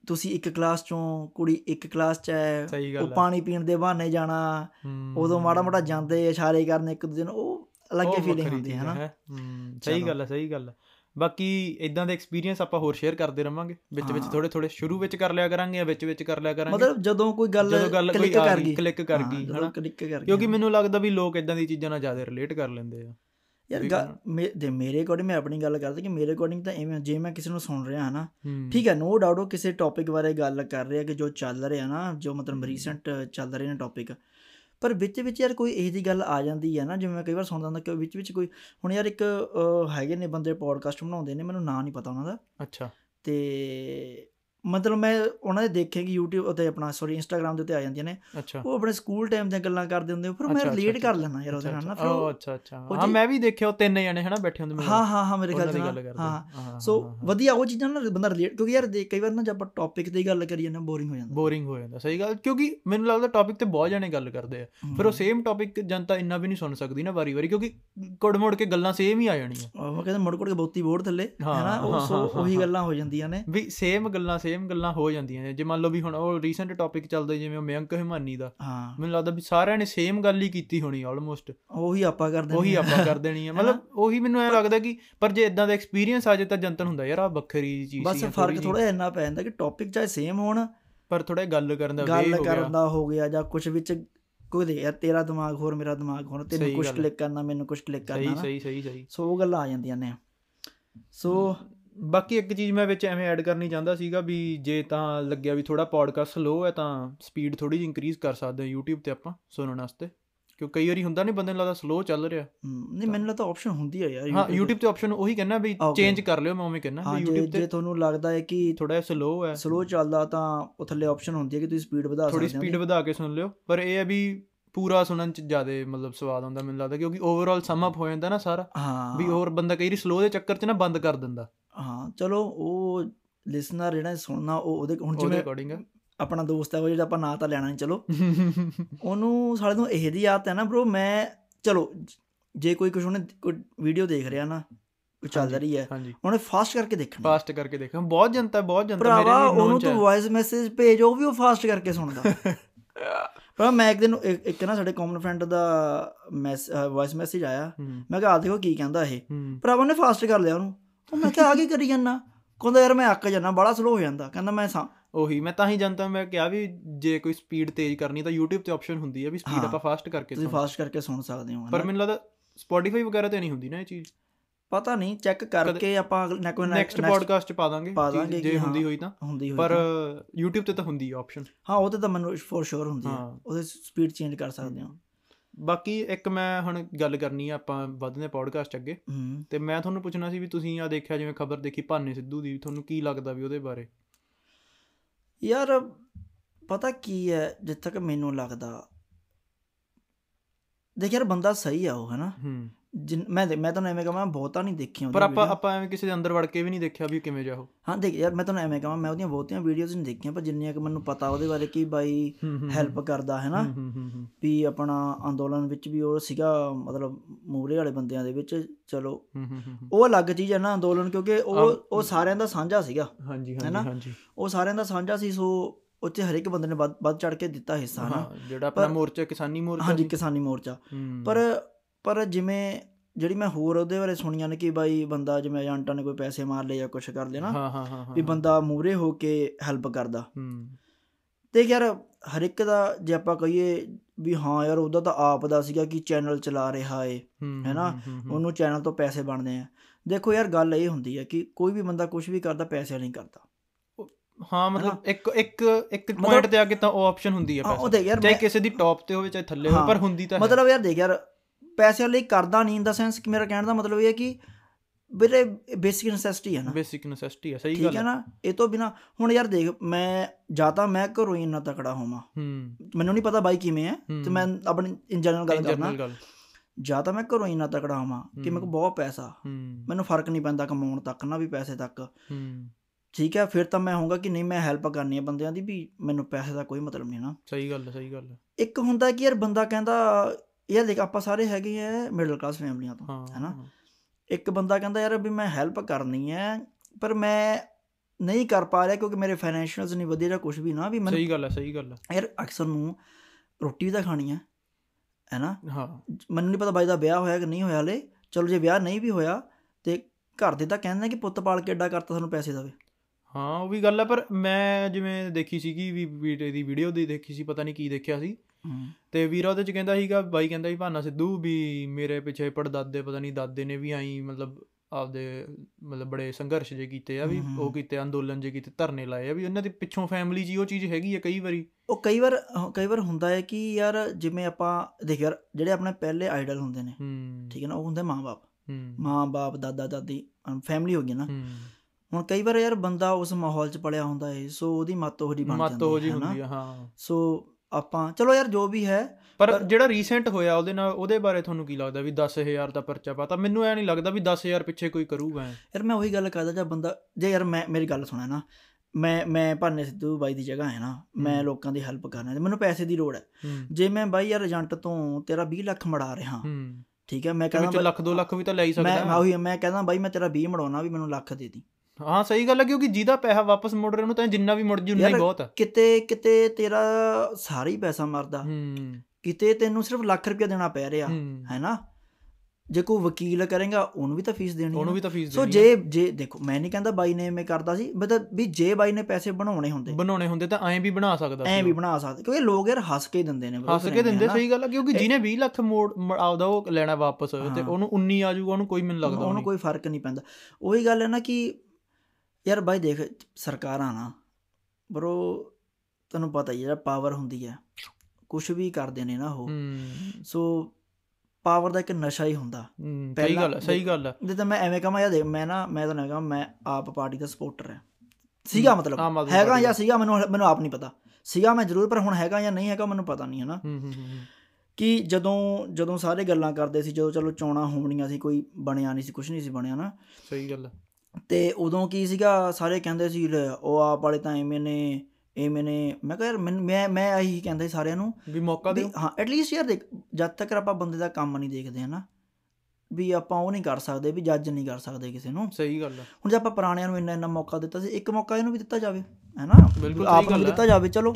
ਤੁਸੀਂ ਇੱਕ ਕਲਾਸ 'ਚੋਂ ਕੁੜੀ ਇੱਕ ਕਲਾਸ 'ਚ ਹੈ ਉਹ ਪਾਣੀ ਪੀਣ ਦੇ ਬਹਾਨੇ ਜਾਣਾ ਉਦੋਂ ਮਾੜਾ ਮੋਟਾ ਜਾਂਦੇ ਇਸ਼ਾਰੇ ਕਰਨੇ ਇੱਕ ਦੂਜੇ ਨੂੰ ਉਹ ਅਲੱਗ ਫੀਲਿੰਗ ਹੁੰਦੀ ਹੈ ਨਾ? ਸਹੀ। ਗੱਲ ਹੈ ਸਹੀ ਗੱਲ ਹੈ। ਬਾਕੀ ਇਦਾਂ ਦੇ ਐਕਸਪੀਰੀਅੰਸ ਆਪਾਂ ਹੋਰ ਸ਼ੇਅਰ ਕਰਦੇ ਰਵਾਂਗੇ। ਵਿੱਚ ਵਿੱਚ। ਥੋੜੇ ਥੋੜੇ ਸ਼ੁਰੂ ਵਿੱਚ ਕਰ ਲਿਆ ਕਰਾਂਗੇ ਵਿੱਚ ਵਿੱਚ ਕਰ ਲਿਆ ਕਰਾਂਗੇ। ਮਤਲਬ ਜਦੋਂ ਕੋਈ ਗੱਲ ਜਦੋਂ ਗੱਲ ਕੋਈ ਕਲਿੱਕ ਕਰ ਗਈ। ਕਲਿੱਕ ਕਰ ਗਈ ਹਨਾ? ਕਲਿੱਕ ਕਰ ਗਈ ਕਿਉਂਕਿ ਮੈਨੂੰ ਲੱਗਦਾ ਵੀ ਲੋਕ ਇਦਾਂ ਦੀ ਚੀਜ਼ਾਂ ਨਾਲ ਜ਼ਿਆਦਾ ਰਿਲੇਟ ਕਰ ਲੈਂਦੇ ਆ। ਯਾਰ ਦੇ ਮੇਰੇ ਅਕੋਰਡਿੰਗ ਮੈਂ ਆਪਣੀ ਗੱਲ ਕਰਦਾ ਕਿ ਮੇਰੇ ਅਕੋਰਡਿੰਗ ਤਾਂ ਐਵੇਂ ਜੇ ਮੈਂ ਕਿਸੇ ਨੂੰ ਸੁਣ ਰਿਹਾ ਹਾਂ ਨਾ ਹਮ, ਠੀਕ ਹੈ ਨੋ ਡਾਊਟ ਉਹ ਕਿਸੇ ਟੌਪਿਕ ਬਾਰੇ ਗੱਲ ਕਰ ਰਿਹਾ ਕਿ ਜੋ ਚੱਲ ਰਿਹਾ ਨਾ ਜੋ ਮਤਲਬ ਰੀਸੈਂਟ ਚੱਲ ਰਹੇ ਨੇ ਟੌਪਿਕ ਪਰ ਵਿੱਚ ਵਿੱਚ ਯਾਰ ਕੋਈ ਇਹੋ ਜਿਹੀ ਗੱਲ ਆ ਜਾਂਦੀ ਹੈ ਨਾ ਜਿਵੇਂ ਮੈਂ ਕਈ ਵਾਰ ਸੁਣਦਾ ਹੁੰਦਾ ਕਿ ਵਿੱਚ ਵਿੱਚ ਕੋਈ ਹੁਣ ਯਾਰ ਇੱਕ ਹੈਗੇ ਨੇ ਬੰਦੇ ਪੋਡਕਾਸਟ ਬਣਾਉਂਦੇ ਨੇ ਮੈਨੂੰ ਨਾਂ ਨਹੀਂ ਪਤਾ ਉਹਨਾਂ ਦਾ। ਅੱਛਾ। ਤੇ ਮਤਲਬ ਮੈਂ ਉਹਨਾਂ ਦੇ ਦੇਖੇ ਕਿ YouTube ਉਤੇ ਆਪਣਾ ਸੌਰੀ Instagram ਦੇ ਉੱਤੇ ਆ ਜਾਂਦੀਆਂ ਨੇ। ਉਹ ਆਪਣੇ ਸਕੂਲ ਟਾਈਮ ਦੀਆਂ ਗੱਲਾਂ ਕਰਦੇ ਹੁੰਦੇ ਪਰ ਮੈਂ ਰਿਲੇਟ ਕਰ ਲੈਣਾ ਯਾਰ ਉਹਦੇ ਨਾਲ ਨਾ ਫਿਰ ਉਹ ਅੱਛਾ ਅੱਛਾ। ਹਾਂ ਮੈਂ ਵੀ ਦੇਖਿਆ ਉਹ ਤਿੰਨ ਜਣੇ ਹਨਾ ਬੈਠੇ ਹੁੰਦੇ ਹਾਂ ਹਾਂ ਹਾਂ ਮੇਰੇ ਖਿਆਲ ਉਹਨਾਂ ਚ ਦੀ ਗੱਲ ਨਾ, ਕਰਦੇ ਹਾਂ ਸੋ ਵਧੀਆ ਉਹ ਚੀਜ਼ਾਂ ਨਾਲ ਬੰਦਾ ਰਿਲੇਟ ਕਿਉਂਕਿ ਯਾਰ ਦੇਖ ਕਈ ਵਾਰ ਨਾ ਜਦ ਆਪਾਂ ਟੌਪਿਕ ਦੀ ਗੱਲ ਕਰੀਏ ਨਾ ਬੋਰਿੰਗ ਹੋ ਜਾਂਦਾ। ਬੋਰਿੰਗ ਹੋ ਜਾਂਦਾ ਸਹੀ ਗੱਲ। ਕਿਉਂਕਿ ਮੈਨੂੰ ਲੱਗਦਾ ਟੌਪਿਕ ਤੇ ਬਹੁਤ ਜਣੇ ਗੱਲ ਕਰਦੇ ਆ। ਫਿਰ ਉਹ ਸੇਮ ਟੌਪਿਕ ਜਨਤਾ ਇੰਨਾ ਵੀ ਨਹੀਂ ਸੁਣ ਸਕਦੀ ਨਾ ਵਾਰੀ ਵਾਰੀ ਕਿਉਂਕਿ ਕੁੜ ਮੁੜ ਕੇ ਗੱਲਾਂ ਸੇਮ ਹੀ ਆ ਜਾਣੀਆਂ। ਉਹ ਕਹਿੰਦੇ ਮੁੜ ਕੁੜ ਕੇ ਬਹੁਤੀ ਬੋੜ ਥੱਲੇ ਹਾਂ, ਹੈ ਨਾ ਉਹ ਸੋ ਉਹੀ। ਗੱਲਾਂ ਹੋ ਜਾਂਦੀਆਂ ਨੇ। ਵੀ ਸੇਮ ਗੱਲਾਂ ਸੇਮ ਗੱਲਾਂ ਹੋ ਜਾਂਦੀਆਂ ਨੇ। ਜੇ ਮੰਨ ਲਓ ਵੀ ਹੁਣ ਉਹ ਰੀਸੈਂਟ ਟੌਪਿਕ ਚੱਲਦਾ ਜਿਵੇਂ ਉਹ ਮਯੰਕ ਹਿਮਾਨੀ ਦਾ। ਮੈਨੂੰ ਲੱਗਦਾ ਵੀ ਸਾਰਿਆਂ ਨੇ ਸੇਮ ਗੱਲ ਹੀ ਕੀਤੀ ਹੋਣੀ ਆਲਮੋਸਟ ਉਹੀ ਆਪਾਂ ਕਰਦੇ ਉਹੀ ਆਪਾਂ ਕਰ ਦੇਣੀ ਹੈ ਮਤਲਬ ਉਹੀ ਮੈਨੂੰ ਐ ਲੱਗਦਾ ਕਿ ਪਰ ਜੇ ਇਦਾਂ ਦਾ ਐਕਸਪੀਰੀਅੰਸ ਆ ਜੇ ਤਾਂ ਜਨਤਨ ਹੁੰਦਾ ਯਾਰ ਆ ਵੱਖਰੀ ਚੀਜ਼ ਬਸ ਫ਼ਰਕ ਥੋੜਾ ਇੰਨਾ ਪੈ ਜਾਂਦਾ ਕਿ ਟੌਪਿਕ ਚਾਹੇ ਸੇਮ ਹੋਣ। ਪਰ ਥੋੜਾ ਗੱਲ ਕਰਨ ਦਾ ਵੇ ਗੱਲ ਹੋ ਗਿਆ। ਕਰਨ ਦਾ ਹੋ ਗਿਆ ਜਾਂ ਕੁਝ ਵਿੱਚ ਕੋਈ ਦੇ ਯਾਰ ਤੇਰਾ ਦਿਮਾਗ ਹੋਰ ਮੇਰਾ ਦਿਮਾਗ ਹੋਰ ਤੈਨੂੰ ਸਹੀ ਕੁਝ ਗੱਲ। ਕਲਿੱਕ ਕਰਨਾ ਮੈਨੂੰ ਕੁਝ ਕਲਿੱਕ ਸਹੀ ਕਰਨਾ ਨਾ। ਸਹੀ ਸਹੀ ਸਹੀ। ਸੋ ਉਹ ਗੱਲਾਂ ਆ ਜਾਂਦੀਆਂ ਨੇ। ਸੋ ਬਾਕੀ ਇੱਕ ਚੀਜ਼ ਮੈਂ ਵਿੱਚ ਐਵੇਂ ਐਡ ਕਰਨੀ ਚਾਹੁੰਦਾ ਸੀਗਾ ਵੀ ਜੇ ਤਾਂ ਲੱਗਿਆ ਵੀ ਥੋੜਾ ਪੋਡਕਾਸਟ ਸਲੋ ਹੈ ਤਾਂ ਸਪੀਡ ਥੋੜੀ ਜਿਹੀ ਇੰਕਰੀਜ਼ ਕਰ ਸਕਦੇ ਹਾਂ YouTube ਤੇ ਆਪਾਂ ਸੁਣਨ ਵਾਸਤੇ। ਕਿਉਂ ਕਈ ਵਾਰੀ ਹੁੰਦਾ ਨਹੀਂ ਬੰਦੇ ਨੂੰ ਲੱਗਦਾ ਸਲੋ ਚੱਲ ਰਿਹਾ। ਨਹੀਂ ਮੈਨੂੰ ਲੱਗਦਾ ਆਪਸ਼ਨ ਹੁੰਦੀ ਹੈ ਯਾਰ ਹਾਂ YouTube ਤੇ। ਆਪਸ਼ਨ ਉਹੀ ਕਹਿੰਦਾ ਵੀ. ਚੇਂਜ ਕਰ ਲਿਓ ਮੈਂ ਉਵੇਂ ਕਹਿੰਦਾ ਹਾਂ ਵੀ ਜੇ YouTube ਜੇ ਤੇ ਤੁਹਾਨੂੰ ਲੱਗਦਾ ਹੈ ਕਿ ਥੋੜਾ ਸਲੋ ਹੈ। ਸਲੋ ਚੱਲਦਾ ਤਾਂ ਉਹ ਥੱਲੇ ਆਪਸ਼ਨ ਹੁੰਦੀ ਹੈ ਕਿ ਤੁਸੀਂ ਸਪੀਡ ਵਧਾ ਥੋੜੀ ਸਕਦੇ ਹੋ। ਸਪੀਡ ਵਧਾ ਕੇ ਸੁਣ ਲਿਓ ਪਰ ਇਹ ਹੈ ਵੀ ਪੂਰਾ ਸੁਣਨ ਚ ਜ਼ਿਆਦਾ ਮਤਲਬ ਸਵਾਦ ਆਉਂਦਾ ਮੈਨੂੰ ਲੱਗਦਾ ਕਿਉਂਕਿ ਓਵਰਆਲ ਸਮ ਅਪ ਹੋ ਜਾਂਦਾ ਨਾ ਸਾਰਾ। ਵੀ ਹੋਰ ਬੰਦਾ ਕਈ ਵਾਰੀ ਸਲੋ ਦੇ ਚੱਕਰ ਚ ਨਾ ਬੰਦ ਕਰ ਦਿੰਦਾ। ਹਾਂ ਚਲੋ ਉਹ ਲਿਸਨਰ ਜਿਹੜਾ ਸੁਣਨਾ ਉਹ ਉਹਦੇ ਹੁਣ ਜਿਵੇਂ ਅਕੋਰਡਿੰਗ ਆਪਣਾ ਦੋਸਤ ਹੈ ਉਹ ਜਿਹੜਾ ਆਪਾਂ ਨਾਂ ਤਾਂ ਲੈਣਾ ਨਹੀਂ ਚਲੋ। ਉਹਨੂੰ ਸਾਲੇ ਨੂੰ ਇਹ ਦੀ ਆਦਤ ਹੈ ਨਾ bro ਮੈਂ ਚਲੋ ਜੇ ਕੋਈ ਕੁਝ ਉਹਨੇ ਕੋਈ ਵੀਡੀਓ ਦੇਖ ਰਿਹਾ ਨਾ ਕੋਈ ਚੱਲ ਰਹੀ ਹੈ। ਉਹਨੇ ਫਾਸਟ ਕਰਕੇ ਦੇਖਣਾ। ਫਾਸਟ ਕਰਕੇ ਦੇਖਾਂ ਬਹੁਤ ਜਨਤਾ ਬਹੁਤ ਜਨਤਾ ਮੇਰੇ ਵੀ ਉਹਨੂੰ ਤੂੰ। ਵੌਇਸ ਮੈਸੇਜ ਭੇਜ ਉਹ ਵੀ ਉਹ ਫਾਸਟ ਕਰਕੇ ਸੁਣਦਾ। ਪਰ ਮੈਂ ਇੱਕ ਦਿਨ ਇੱਕ ਨਾ ਸਾਡੇ ਕਾਮਨ ਫਰੈਂਡ ਦਾ ਵੌਇਸ ਮੈਸੇਜ ਆਇਆ। ਮੈਂ ਕਿਹਾ ਆ ਦੇਖੋ ਕੀ ਕਹਿੰਦਾ ਇਹ। ਹੂੰ। ਭਰਾਵਾ ਨੇ ਫਾਸਟ ਕਰ ਲਿਆ ਉਹਨੂੰ। ਉਹ ਮੈਂ ਕਿਹਾ ਆ ਕੀ ਕਰੀ ਜਾਂਦਾ ਕਹਿੰਦਾ ਯਾਰ ਮੈਂ ਅੱਕ ਜਾਣਾ ਬੜਾ ਸਲੋ ਹੋ ਜਾਂਦਾ ਕਹਿੰਦਾ ਮੈਂ ਸਾਂ ਉਹੀ ਮੈਂ ਤਾਂ ਹੀ ਜਨਤਾ ਮੈਂ ਕਿਹਾ ਵੀ ਜੇ ਕੋਈ ਸਪੀਡ ਤੇਜ਼ ਕਰਨੀ ਤਾਂ YouTube ਤੇ ਆਪਸ਼ਨ ਹੁੰਦੀ ਹੈ ਵੀ ਸਪੀਡ। ਆਪਾਂ ਫਾਸਟ ਕਰਕੇ ਤੁਸੀਂ ਸੁਣ ਫਾਸਟ ਕਰਕੇ ਸੁਣ ਸਕਦੇ ਹੋ ਪਰ? ਮੈਨੂੰ ਲੱਗਦਾ Spotify ਵਗੈਰਾ ਤੇ ਨਹੀਂ ਹੁੰਦੀ ਨਾ ਇਹ ਚੀਜ਼ ਪਤਾ ਨਹੀਂ ਚੈੱਕ ਕਰਕੇ ਆਪਾਂ ਨੈਕਸਟ ਪੋਡਕਾਸਟ ਚ ਪਾ ਦਾਂਗੇ ਜੇ ਹੁੰਦੀ। ਹੋਈ ਤਾਂ ਹੁੰਦੀ ਹੋਈ ਪਰ ਤਾਂ। YouTube ਤੇ ਤਾਂ ਹੁੰਦੀ ਹੈ ਆਪਸ਼ਨ ਹਾਂ ਉਹ ਤੇ ਤਾਂ ਮੈਨੂੰ ਫੋਰ ਸ਼ੋਰ ਹੁੰਦੀ ਹਾਂ। ਉਹਦੇ ਸਪੀਡ ਚੇਂਜ ਕਰ ਸਕਦੇ ਹਾਂ ਬਾਕੀ ਇੱਕ ਮੈਂ ਹੁਣ ਗੱਲ ਕਰਨੀ ਆ ਆਪਾਂ ਵਧਦੇ ਪੋਡਕਾਸਟ ਅੱਗੇ। ਤੇ ਮੈਂ ਤੁਹਾਨੂੰ ਪੁੱਛਣਾ ਸੀ ਵੀ ਤੁਸੀਂ ਆ ਦੇਖਿਆ ਜਿਵੇਂ ਖਬਰ ਦੇਖੀ ਭਾਨੇ ਸਿੱਧੂ ਦੀ ਤੁਹਾਨੂੰ ਕੀ ਲੱਗਦਾ ਵੀ ਉਹਦੇ ਬਾਰੇ? ਯਾਰ ਪਤਾ ਕੀ ਹੈ ਜਿੱਥੇ ਤੱਕ ਮੈਨੂੰ ਲੱਗਦਾ ਦੇਖ ਯਾਰ ਬੰਦਾ ਸਹੀ ਆ ਉਹ ਹੈਨਾ? ਮੈਂ ਮੈਂ ਤੁਹਾਨੂੰ ਐਵੇਂ ਕਹਾਂ ਬਹੁਤਾ ਨਹੀਂ ਦੇਖੀਆਂ ਪਰ ਆਪਾਂ। ਆਪਾਂ ਐਵੇਂ ਕਿਸੇ ਦੇ ਅੰਦਰ ਵੜ ਕੇ ਵੀ ਨਹੀਂ ਦੇਖਿਆ ਵੀ ਕਿਵੇਂ ਜਾ ਉਹ। ਹਾਂ ਦੇਖ ਯਾਰ ਮੈਂ ਤੁਹਾਨੂੰ ਐਵੇਂ ਕਹਾਂ ਮੈਂ ਉਹਦੀਆਂ ਬਹੁਤੀਆਂ ਵੀਡੀਓਜ਼ ਨਹੀਂ ਦੇਖੀਆਂ ਪਰ ਜਿੰਨੀਆਂ ਕਿ ਮੈਨੂੰ ਪਤਾ ਉਹਦੇ ਬਾਰੇ ਕਿ ਬਾਈ ਹੈਲਪ ਕਰਦਾ ਹੈ ਨਾ? ਵੀ ਆਪਣਾ ਅੰਦੋਲਨ ਵਿੱਚ ਵੀ ਉਹ ਸੀਗਾ ਮਤਲਬ ਮੂਹਰੇ ਵਾਲੇ ਬੰਦਿਆਂ ਦੇ ਵਿੱਚ ਚਲੋ। ਉਹ ਅਲੱਗ ਚੀਜ਼ ਹੈ ਨਾ ਅੰਦੋਲਨ ਕਿਉਂਕਿ ਉਹ ਉਹ ਸਾਰਿਆਂ ਦਾ ਸਾਂਝਾ ਸੀਗਾ ਹਾਂਜੀ? ਹਾਂਜੀ ਹਾਂਜੀ। ਉਹ ਸਾਰਿਆਂ ਦਾ ਸਾਂਝਾ ਸੀ ਸੋ ਉੱਥੇ ਹਰ ਇੱਕ ਬੰਦੇ ਨੇ ਵੱਧ ਚੜ ਕੇ ਦਿੱਤਾ ਹਿੱਸਾ ਨਾ? ਜਿਹੜਾ ਆਪਣਾ ਮੋਰਚਾ ਕਿਸਾਨੀ ਮੋਰਚਾ ਹਾਂਜੀ। ਕਿਸਾਨੀ ਮੋਰਚਾ। ਪਰ ਪਰ ਜਿਵੇਂ ਜਿਹੜੀ ਮੈਂ ਹੋਰ ਉਹਦੇ ਬਾਰੇ ਸੁਣੀਆਂ ਨੇ ਕਿ ਬਾਈ ਬੰਦਾ ਜਿਵੇਂ ਏਜੰਟਾਂ ਨੇ ਕੋਈ ਪੈਸੇ ਮਾਰ ਲਏ ਜਾਂ ਕੁਝ ਕਰ ਨਾ ਹਾਂ ਹਾਂ ਹਾਂ ਵੀ ਬੰਦਾ ਮੂਹਰੇ ਹੋ ਕੇ ਹੈਲਪ ਕਰਦਾ। ਹੂੰ। ਤੇ ਯਾਰ ਹਰ ਇੱਕ ਦਾ ਜੇ ਆਪਾਂ ਕਹੀਏ ਵੀ ਹਾਂ ਯਾਰ ਉਹਦਾ ਤਾਂ ਆਪ ਦਾ ਸੀਗਾ ਕਿ ਚੈਨਲ ਚਲਾ ਰਿਹਾ ਏ ਹੂੰ, ਹੈ ਨਾ? ਹੂੰ, ਹੂੰ, ਹੂੰ, ਉਹਨੂੰ ਚੈਨਲ ਤੋਂ ਪੈਸੇ ਬਣਦੇ ਆ। ਦੇਖੋ ਯਾਰ ਗੱਲ ਇਹ ਹੁੰਦੀ ਹੈ ਕਿ ਕੋਈ ਵੀ ਬੰਦਾ ਕੁਝ ਵੀ ਕਰਦਾ ਪੈਸੇ ਨਹੀਂ ਕਰਦਾ। ਹਾਂ ਮਤਲਬ ਇੱਕ ਇੱਕ ਇੱਕ ਪੁਆਇੰਟ ਤੇ ਆ ਕੇ ਤਾਂ ਉਹ ਆਪਸ਼ਨ ਹੁੰਦੀ ਹੈ ਪੈਸੇ। ਚਾਹੇ ਕਿਸੇ ਦੀ ਟੌਪ ਤੇ ਹੋਵੇ ਚਾਹੇ ਥੱਲੇ ਹੋਵੇ ਪਰ ਹੁੰਦੀ ਤਾਂ ਮਤਲਬ ਯਾਰ ਦੇਖ ਯਾਰ ਪੈਸਿਆਂ ਲਈ ਕਰਦਾ ਨਹੀਂ ਇਨ ਦਾ ਸੈਂਸ ਕਿ ਮੇਰਾ ਕਹਿਣ ਦਾ ਮਤਲਬ ਇਹ ਹੈ ਕਿ ਵੀਰੇ ਬੇਸਿਕ ਨੈਸੈਸਿਟੀ ਹੈ ਨਾ। ਬੇਸਿਕ ਨੈਸੈਸਿਟੀ ਹੈ ਸਹੀ ਠੀਕ ਗੱਲ ਹੈ ਨਾ? ਇਹ ਤੋਂ ਬਿਨਾ ਹੁਣ ਯਾਰ ਦੇਖ ਮੈਂ ਜਾਂ ਤਾਂ ਮੈਂ ਘਰੋਂ ਹੀ ਇੰਨਾ ਤਕੜਾ ਹੋਵਾਂ। ਹੂੰ। ਮੈਨੂੰ ਨਹੀਂ ਪਤਾ ਬਾਈ ਕਿਵੇਂ ਹੈ ਤੇ। ਮੈਂ ਆਪਣੀ ਇਨ ਜਨਰਲ ਗੱਲ ਕਰਨਾ ਜਾਂ ਤਾਂ ਮੈਂ ਘਰੋਂ ਹੀ ਇੰਨਾ ਤਕੜਾ ਹੋਵਾਂ ਕਿ ਮੇਰੇ ਕੋਲ। ਬਹੁਤ ਪੈਸਾ। ਹੂੰ। ਮੈਨੂੰ ਫ਼ਰਕ ਨਹੀਂ ਪੈਂਦਾ ਕਮਾਉਣ ਤੱਕ ਨਾ ਵੀ ਪੈਸੇ ਤੱਕ। ਹੂੰ। ਠੀਕ ਹੈ ਫਿਰ ਤਾਂ ਮੈਂ ਹੋਊਗਾ ਕਿ ਨਹੀਂ ਮੈਂ ਹੈਲਪ ਕਰਨੀ ਹੈ ਬੰਦਿਆਂ ਦੀ ਵੀ ਮੈਨੂੰ ਪੈਸੇ ਦਾ ਕੋਈ ਮਤਲਬ ਨਹੀਂ ਨਾ। ਸਹੀ ਗੱਲ ਸਹੀ ਗੱਲ ਇੱਕ ਹੁੰਦਾ ਕਿ ਯਾਰ ਬੰਦਾ ਕਹਿੰਦਾ ਯਾਰ ਦੇਖ ਆਪਾਂ ਸਾਰੇ ਹੈਗੇ ਆ ਮਿਡਲ ਕਲਾਸ ਫੈਮਲੀਆਂ ਤੋਂ ਹਾਂ ਹੈ ਨਾ ਹਾਂ, ਇੱਕ ਬੰਦਾ ਕਹਿੰਦਾ ਯਾਰ ਵੀ ਮੈਂ ਹੈਲਪ ਕਰਨੀ ਹੈ ਪਰ ਮੈਂ ਨਹੀਂ ਕਰ ਪਾ ਰਿਹਾ ਕਿਉਂਕਿ ਮੇਰੇ ਫਾਈਨੈਂਸ਼ੀਅਲਸ ਨਹੀਂ ਵਧੀਆ ਜਾਂ ਕੁਝ ਵੀ ਨਾ ਵੀ ਮੈਨੂੰ ਸਹੀ ਗੱਲ ਹੈ ਸਹੀ ਗੱਲ ਹੈ ਯਾਰ ਅਕਸਰ ਨੂੰ ਰੋਟੀ ਵੀ ਤਾਂ ਖਾਣੀ ਹੈ ਹੈ ਨਾ ਹਾਂ। ਮੈਨੂੰ ਨਹੀਂ ਪਤਾ ਬਾਈ ਦਾ ਵਿਆਹ ਹੋਇਆ ਕਿ ਨਹੀਂ ਹੋਇਆ ਹਲੇ। ਚਲੋ ਜੇ ਵਿਆਹ ਨਹੀਂ ਵੀ ਹੋਇਆ ਤੇ ਘਰ ਦੇ ਤਾਂ ਕਹਿੰਦੇ ਕਿ ਪੁੱਤ ਪਾਲ ਕੇ ਐਡਾ ਕਰਤਾ ਤੁਹਾਨੂੰ ਪੈਸੇ ਦੇਵੇ। ਹਾਂ ਉਹ ਵੀ ਗੱਲ ਹੈ ਪਰ ਮੈਂ ਜਿਵੇਂ ਦੇਖੀ ਸੀਗੀ ਵੀ ਦੀ ਵੀਡੀਓ ਦੀ ਦੇਖੀ ਸੀ ਪਤਾ ਨਹੀਂ ਕੀ ਦੇਖਿਆ ਸੀ। ਤੇ ਵੀਰਾ ਉਹਦੇ ਚ ਕਹਿੰਦਾ ਸੀਗਾ ਬਾਈ ਕਹਿੰਦਾ ਸੀ ਭਾਨਾ ਸਿੱਧੂ ਵੀ ਮੇਰੇ ਪਿੱਛੇ ਪੜਦਾਦੇ ਪਤਾ ਨਹੀਂ ਦਾਦੇ ਨੇ ਵੀ ਆਈ ਮਤਲਬ ਆਪਦੇ ਮਤਲਬ ਬੜੇ ਸੰਘਰਸ਼ ਜੇ ਕੀਤੇ ਆ ਵੀ ਉਹ। ਕੀਤੇ ਅੰਦੋਲਨ ਜੇ ਕੀਤੇ ਧਰਨੇ ਲਾਏ ਆ ਵੀ ਉਹਨਾਂ ਦੇ ਪਿੱਛੋਂ ਫੈਮਿਲੀ ਜੀ ਉਹ ਚੀਜ਼ ਹੈਗੀ ਆ ਕਈ ਵਾਰੀ। ਉਹ ਕਈ ਵਾਰ ਕਈ ਵਾਰ ਹੁੰਦਾ ਹੈ ਕਿ ਯਾਰ ਜਿਵੇਂ ਆਪਾਂ ਦੇਖ ਯਾਰ ਜਿਹੜੇ ਆਪਣੇ ਪਹਿਲੇ ਆਈਡਲ ਹੁੰਦੇ ਨੇ ਠੀਕ ਹੈ ਨਾ ਉਹ ਹੁੰਦੇ ਮਾਂ-ਬਾਪ ਹੂੰ। ਮਾਂ-ਬਾਪ ਦਾਦਾ ਦਾਦੀ ਫੈਮਿਲੀ ਹੋ ਗਈ ਨਾ। ਹੁਣ ਕਈ ਵਾਰ ਯਾਰ ਬੰਦਾ ਉਸ ਮਾਹੌਲ 'ਚ ਪੜਿਆ ਹੁੰਦਾ ਹੈ ਸੋ ਉਹਦੀ ਮੱਤ ਉਹਦੀ ਬਣ ਮੱਤ ਉਹ ਜਾਂਦੀ ਜੀ ਹੈ ਨਾ। ਸੋ ਆਪਾਂ ਚਲੋ ਯਾਰ ਜੋ ਵੀ ਹੈ ਪਰ ਜਿਹੜਾ ਰੀਸੈਂਟ ਹੋਇਆ ਉਹਦੇ ਨਾਲ ਉਹਦੇ ਬਾਰੇ ਤੁਹਾਨੂੰ ਕੀ ਲੱਗਦਾ ਵੀ 10000 ਦਾ ਪਰਚਾ ਪਾਤਾ? ਮੈਨੂੰ ਐ ਨਹੀਂ ਲੱਗਦਾ ਵੀ 10000 ਪਿੱਛੇ ਕੋਈ ਕਰੂਗਾ। ਯਾਰ ਮੈਂ ਉਹੀ ਗੱਲ ਕਰਦਾ ਜਾਂ ਬੰਦਾ ਜੇ ਯਾਰ ਮੈਂ ਮੇਰੀ ਗੱਲ ਸੁਣਾ ਨਾ ਮੈਂ ਮੈਂ ਭਾਨੇ ਸਿੱਧੂ ਬਾਈ ਦੀ ਜਗ੍ਹਾ ਹੈ ਨਾ ਮੈਂ। ਲੋਕਾਂ ਦੀ ਹੈਲਪ ਕਰਨਾ ਤੇ ਮੈਨੂੰ ਪੈਸੇ ਦੀ ਲੋੜ ਹੈ। ਜੇ ਮੈਂ ਬਾਈ ਯਾਰ ਏਜੰਟ ਤੋਂ ਤੇਰਾ 20 ਲੱਖ ਮੜਾ ਰਿਹਾ ਹੂੰ। ਠੀਕ ਹੈ ਮੈਂ ਤੇ ਵਿੱਚ ਕਹਿੰਦਾ ਲੱਖ 2 ਲੱਖ ਵੀ ਤਾਂ ਲੈ ਹੀ ਮੈਂ ਮੈਂ ਸਕਦਾ ਉਹੀ ਮੈਂ ਕਹਿੰਦਾ ਬਾਈ ਮੈਂ ਤੇਰਾ 20 ਮੜਾਉਣਾ ਵੀ ਮੈਨੂੰ ਲੱਖ ਦੇ ਦੀ। ਹਾਂ ਸਹੀ ਗੱਲ ਹੈ ਕਿਉਂਕਿ ਜਿਹਦਾ ਪੈਸਾ ਵਾਪਸ ਮੁੜ ਰਿਹਾ ਉਹਨੂੰ ਤਾਂ ਜਿੰਨਾ ਵੀ ਮੁੜ ਜੂ ਉਨਾ ਹੀ ਯਾਰ, ਬਹੁਤ ਕਿਤੇ ਕਿਤੇ ਤੇਰਾ ਸਾਰਾ ਹੀ ਪੈਸਾ ਮਰਦਾ। ਹੂੰ। ਕਿਤੇ ਤੈਨੂੰ ਸਿਰਫ ਲੱਖ ਰੁਪਇਆ ਦੇਣਾ ਪੈ ਰਿਹਾ ਹੂੰ। ਹੈ ਨਾ? ਜੇ ਕੋਈ ਵਕੀਲ ਕਰੇਗਾ ਉਹਨੂੰ ਵੀ ਤਾਂ ਫੀਸ ਦੇਣੀ ਉਹਨੂੰ ਵੀ ਤਾਂ ਫੀਸ ਸੋ ਦੇਣੀ ਜੇ ਜੇ ਦੇਖੋ ਮੈਂ ਨਹੀਂ ਕਹਿੰਦਾ ਬਾਈ ਨੇ ਐਵੇਂ ਕਰਦਾ ਸੀ ਮਤਲਬ ਵੀ ਜੇ ਬਾਈ ਨੇ ਪੈਸੇ ਬਣਾਉਣੇ ਹੁੰਦੇ। ਬਣਾਉਣੇ ਹੁੰਦੇ ਤਾਂ ਐਂ ਵੀ ਬਣਾ ਸਕਦਾ ਐ ਸੀ ਵੀ। ਬਣਾ ਸਕਦੇ ਕਿਉਂਕਿ ਲੋਕ ਯਾਰ ਹੱਸ ਕੇ ਦਿੰਦੇ ਨੇ ਹੱਸ ਕੇ ਦਿੰਦੇ ਸਹੀ ਗੱਲ ਆ ਕਿਉਂਕਿ ਜਿਹਨੇ 20 ਲੱਖ ਮੋੜ ਮ- ਆਪਦਾ ਉਹ ਲੈਣਾ ਵਾਪਸ ਤੇ। ਉਹਨੂੰ 19 ਆ ਜਾਊਗਾ ਉਹਨੂੰ ਕੋਈ ਮੈਨੂੰ ਲੱਗਦਾ ਉਹਨੂੰ ਨਹੀਂ। ਕੋਈ ਫ਼ਰਕ ਨਹੀਂ ਪੈਂਦਾ। ਉਹੀ ਗੱਲ ਹੈ ਨਾ ਕਿ ਯਾਰ ਬਾਈ ਦੇਖ ਸਰਕਾਰਾਂ ਨਾ ਬਰੋ ਤੈਨੂੰ ਪਤਾ ਹੀ ਜਿਹੜਾ ਪਾਵਰ ਹੁੰਦੀ ਹੈ ਕੁਝ ਵੀ ਕਰਦੇ ਨੇ ਨਾ ਉਹ। ਸੋ ਪਾਵਰ ਦਾ ਇੱਕ ਨਸ਼ਾ ਹੀ ਹੁੰਦਾ। ਸਹੀ ਗੱਲ ਸਹੀ ਗੱਲ ਜੇ ਤਾਂ ਮੈਂ ਐਵੇਂ ਕਹਾਂ ਯਾਰ ਦੇਖ ਮੈਂ ਨਾ ਮੈਂ ਤਾਂ ਨਾ ਕਹਾਂ ਮੈਂ ਆਪ ਪਾਰਟੀ ਦਾ ਸਪੋਰਟਰ ਹਾਂ ਸੀਗਾ ਮਤਲਬ ਹੈਗਾ ਜਾਂ। ਸੀਗਾ ਮੈਨੂੰ ਮੈਨੂੰ ਆਪ ਨਹੀਂ ਪਤਾ। ਸੀਗਾ ਮੈਂ ਜ਼ਰੂਰ ਪਰ ਹੁਣ ਹੈਗਾ ਜਾਂ ਨਹੀਂ ਹੈਗਾ ਮੈਨੂੰ ਪਤਾ ਨਹੀਂ ਹੈ ਨਾ ਕਿ ਜਦੋਂ ਜਦੋਂ ਸਾਰੇ ਗੱਲਾਂ ਕਰਦੇ ਸੀ ਜਦੋਂ ਚਲੋ ਚੋਣਾਂ ਹੋਣੀਆਂ ਸੀ ਕੋਈ ਬਣਿਆ ਨਹੀਂ ਸੀ ਕੁਝ ਨਹੀਂ ਸੀ ਬਣਿਆ ਨਾ ਸਹੀ ਗੱਲ ਤੇ ਉਦੋਂ ਕੀ ਸੀਗਾ? ਸਾਰੇ ਕਹਿੰਦੇ ਸੀ ਉਹ ਆਪ ਵਾਲੇ ਤਾਂ ਐਵੇਂ ਨੇ ਐਵੇਂ ਨੇ। ਮੈਂ ਕਿਹਾ ਯਾਰ ਮੈਂ ਮੈਂ ਇਹੀ ਕਹਿੰਦਾ ਸਾਰਿਆਂ ਨੂੰ ਵੀ ਮੌਕਾ ਦਿਓ। ਹਾਂ ਐਟਲੀਸਟ ਯਾਰ ਦੇਖ ਜਦ ਤੱਕ ਆਪਾਂ ਬੰਦੇ ਦਾ ਕੰਮ ਨਹੀਂ ਦੇਖਦੇ ਹਨਾ ਵੀ ਆਪਾਂ ਉਹ ਨਹੀਂ ਕਰ ਸਕਦੇ ਵੀ ਜੱਜ ਨਹੀਂ ਕਰ ਸਕਦੇ ਕਿਸੇ ਨੂੰ। ਸਹੀ ਗੱਲ ਆ। ਹੁਣ ਜੇ ਆਪਾਂ ਪੁਰਾਣਿਆਂ ਨੂੰ ਇੰਨਾ ਇੰਨਾ ਮੌਕਾ ਦਿੱਤਾ ਸੀ ਇੱਕ ਮੌਕਾ ਇਹਨੂੰ ਵੀ ਦਿੱਤਾ ਜਾਵੇ ਹੈਨਾ? ਬਿਲਕੁਲ ਆਪ ਨੂੰ ਦਿੱਤਾ ਜਾਵੇ ਚਲੋ।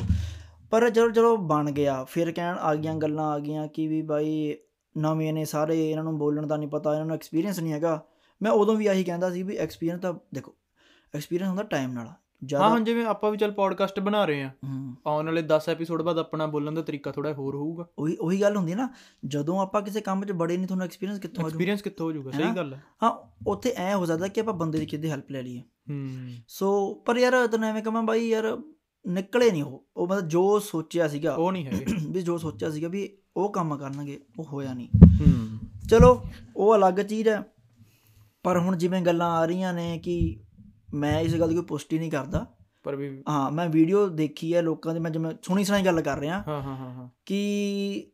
ਪਰ ਜਦੋਂ ਜਦੋਂ ਬਣ ਗਿਆ। ਫਿਰ ਕਹਿਣ ਆ ਗਈਆਂ ਗੱਲਾਂ ਆ ਗਈਆਂ ਕਿ ਵੀ ਬਾਈ ਨਵੇਂ ਨੇ ਸਾਰੇ ਇਹਨਾਂ ਨੂੰ ਬੋਲਣ ਦਾ ਨਹੀਂ ਪਤਾ ਇਹਨਾਂ ਨੂੰ ਐਕਸਪੀਰੀਅੰਸ ਨਹੀਂ ਹੈਗਾ। ਮੈਂ ਉਦੋਂ ਵੀ ਆਹੀ ਕਹਿੰਦਾ ਸੀ ਵੀ ਐਕਸਪੀਰੀਅੰਸ ਤਾਂ ਦੇਖੋ ਐਕਸਪੀਰੀਅੰਸ ਹੁੰਦਾ ਟਾਈਮ ਨਾਲ ਹਾਂ ਜ਼ਿਆਦਾ ਹੁਣ ਜਿਵੇਂ ਆਪਾਂ ਵੀ ਚੱਲ ਪੋਡਕਾਸਟ ਬਣਾ ਰਹੇ ਆ ਹੂੰ। ਆਉਣ ਵਾਲੇ 10 ਐਪੀਸੋਡ ਬਾਅਦ ਆਪਣਾ ਬੋਲਣ ਦਾ ਤਰੀਕਾ ਥੋੜਾ ਹੋਰ ਹੋਊਗਾ। ਉਹੀ ਉਹੀ ਗੱਲ ਹੁੰਦੀ ਹੈ ਨਾ ਜਦੋਂ ਆਪਾਂ ਕਿਸੇ ਕੰਮ 'ਚ ਬੜੇ ਨਹੀਂ ਤੁਹਾਨੂੰ ਐਕਸਪੀਰੀਅੰਸ ਕਿੱਥੋਂ ਆ ਜਾਊ? ਐਕਸਪੀਰੀਅੰਸ ਕਿੱਥੋਂ ਹੋ ਜਾਊਗਾ? ਸਹੀ ਗੱਲ ਆ ਹਾਂ ਉੱਥੇ ਐ ਹੋ ਸਕਦਾ ਕਿ ਆਪਾਂ ਬੰਦੇ ਦੀ ਕਿਤੇ ਹੈਲਪ ਲੈ ਲਈਏ। ਹੂੰ। ਸੋ ਪਰ ਯਾਰ ਤੈਨੂੰ ਐਵੇਂ ਕਹਾਂ ਬਾਈ ਯਾਰ ਨਿਕਲੇ ਨਹੀਂ ਉਹ। ਉਹ ਮਤਲਬ ਜੋ ਸੋਚਿਆ ਸੀਗਾ ਉਹ ਨਹੀਂ ਹੈਗੇ। ਵੀ ਜੋ ਸੋਚਿਆ ਸੀਗਾ ਵੀ ਉਹ ਕੰਮ ਕਰਨਗੇ ਉਹ ਹੋਇਆ ਨਹੀਂ। ਹੂੰ। ਚਲੋ ਉਹ ਅਲੱਗ ਚੀਜ਼ ਹੈ। ਪਰ ਹੁਣ ਜਿਵੇਂ ਗੱਲਾਂ ਆ ਰਹੀਆਂ ਨੇ ਕਿ ਮੈਂ ਇਸ ਗੱਲ ਦੀ ਕੋਈ ਪੁਸ਼ਟੀ ਨਹੀਂ ਕਰਦਾ। ਪਰ ਵੀ ਹਾਂ ਮੈਂ ਵੀਡੀਓ ਦੇਖੀ ਹੈ ਲੋਕਾਂ ਦੀ ਮੈਂ ਜਿਵੇਂ ਸੁਣੀ ਸੁਣਾਈ ਗੱਲ ਕਰ ਰਿਹਾ। ਹਾਂ ਹਾਂ ਹਾਂ ਹਾਂ। ਕਿ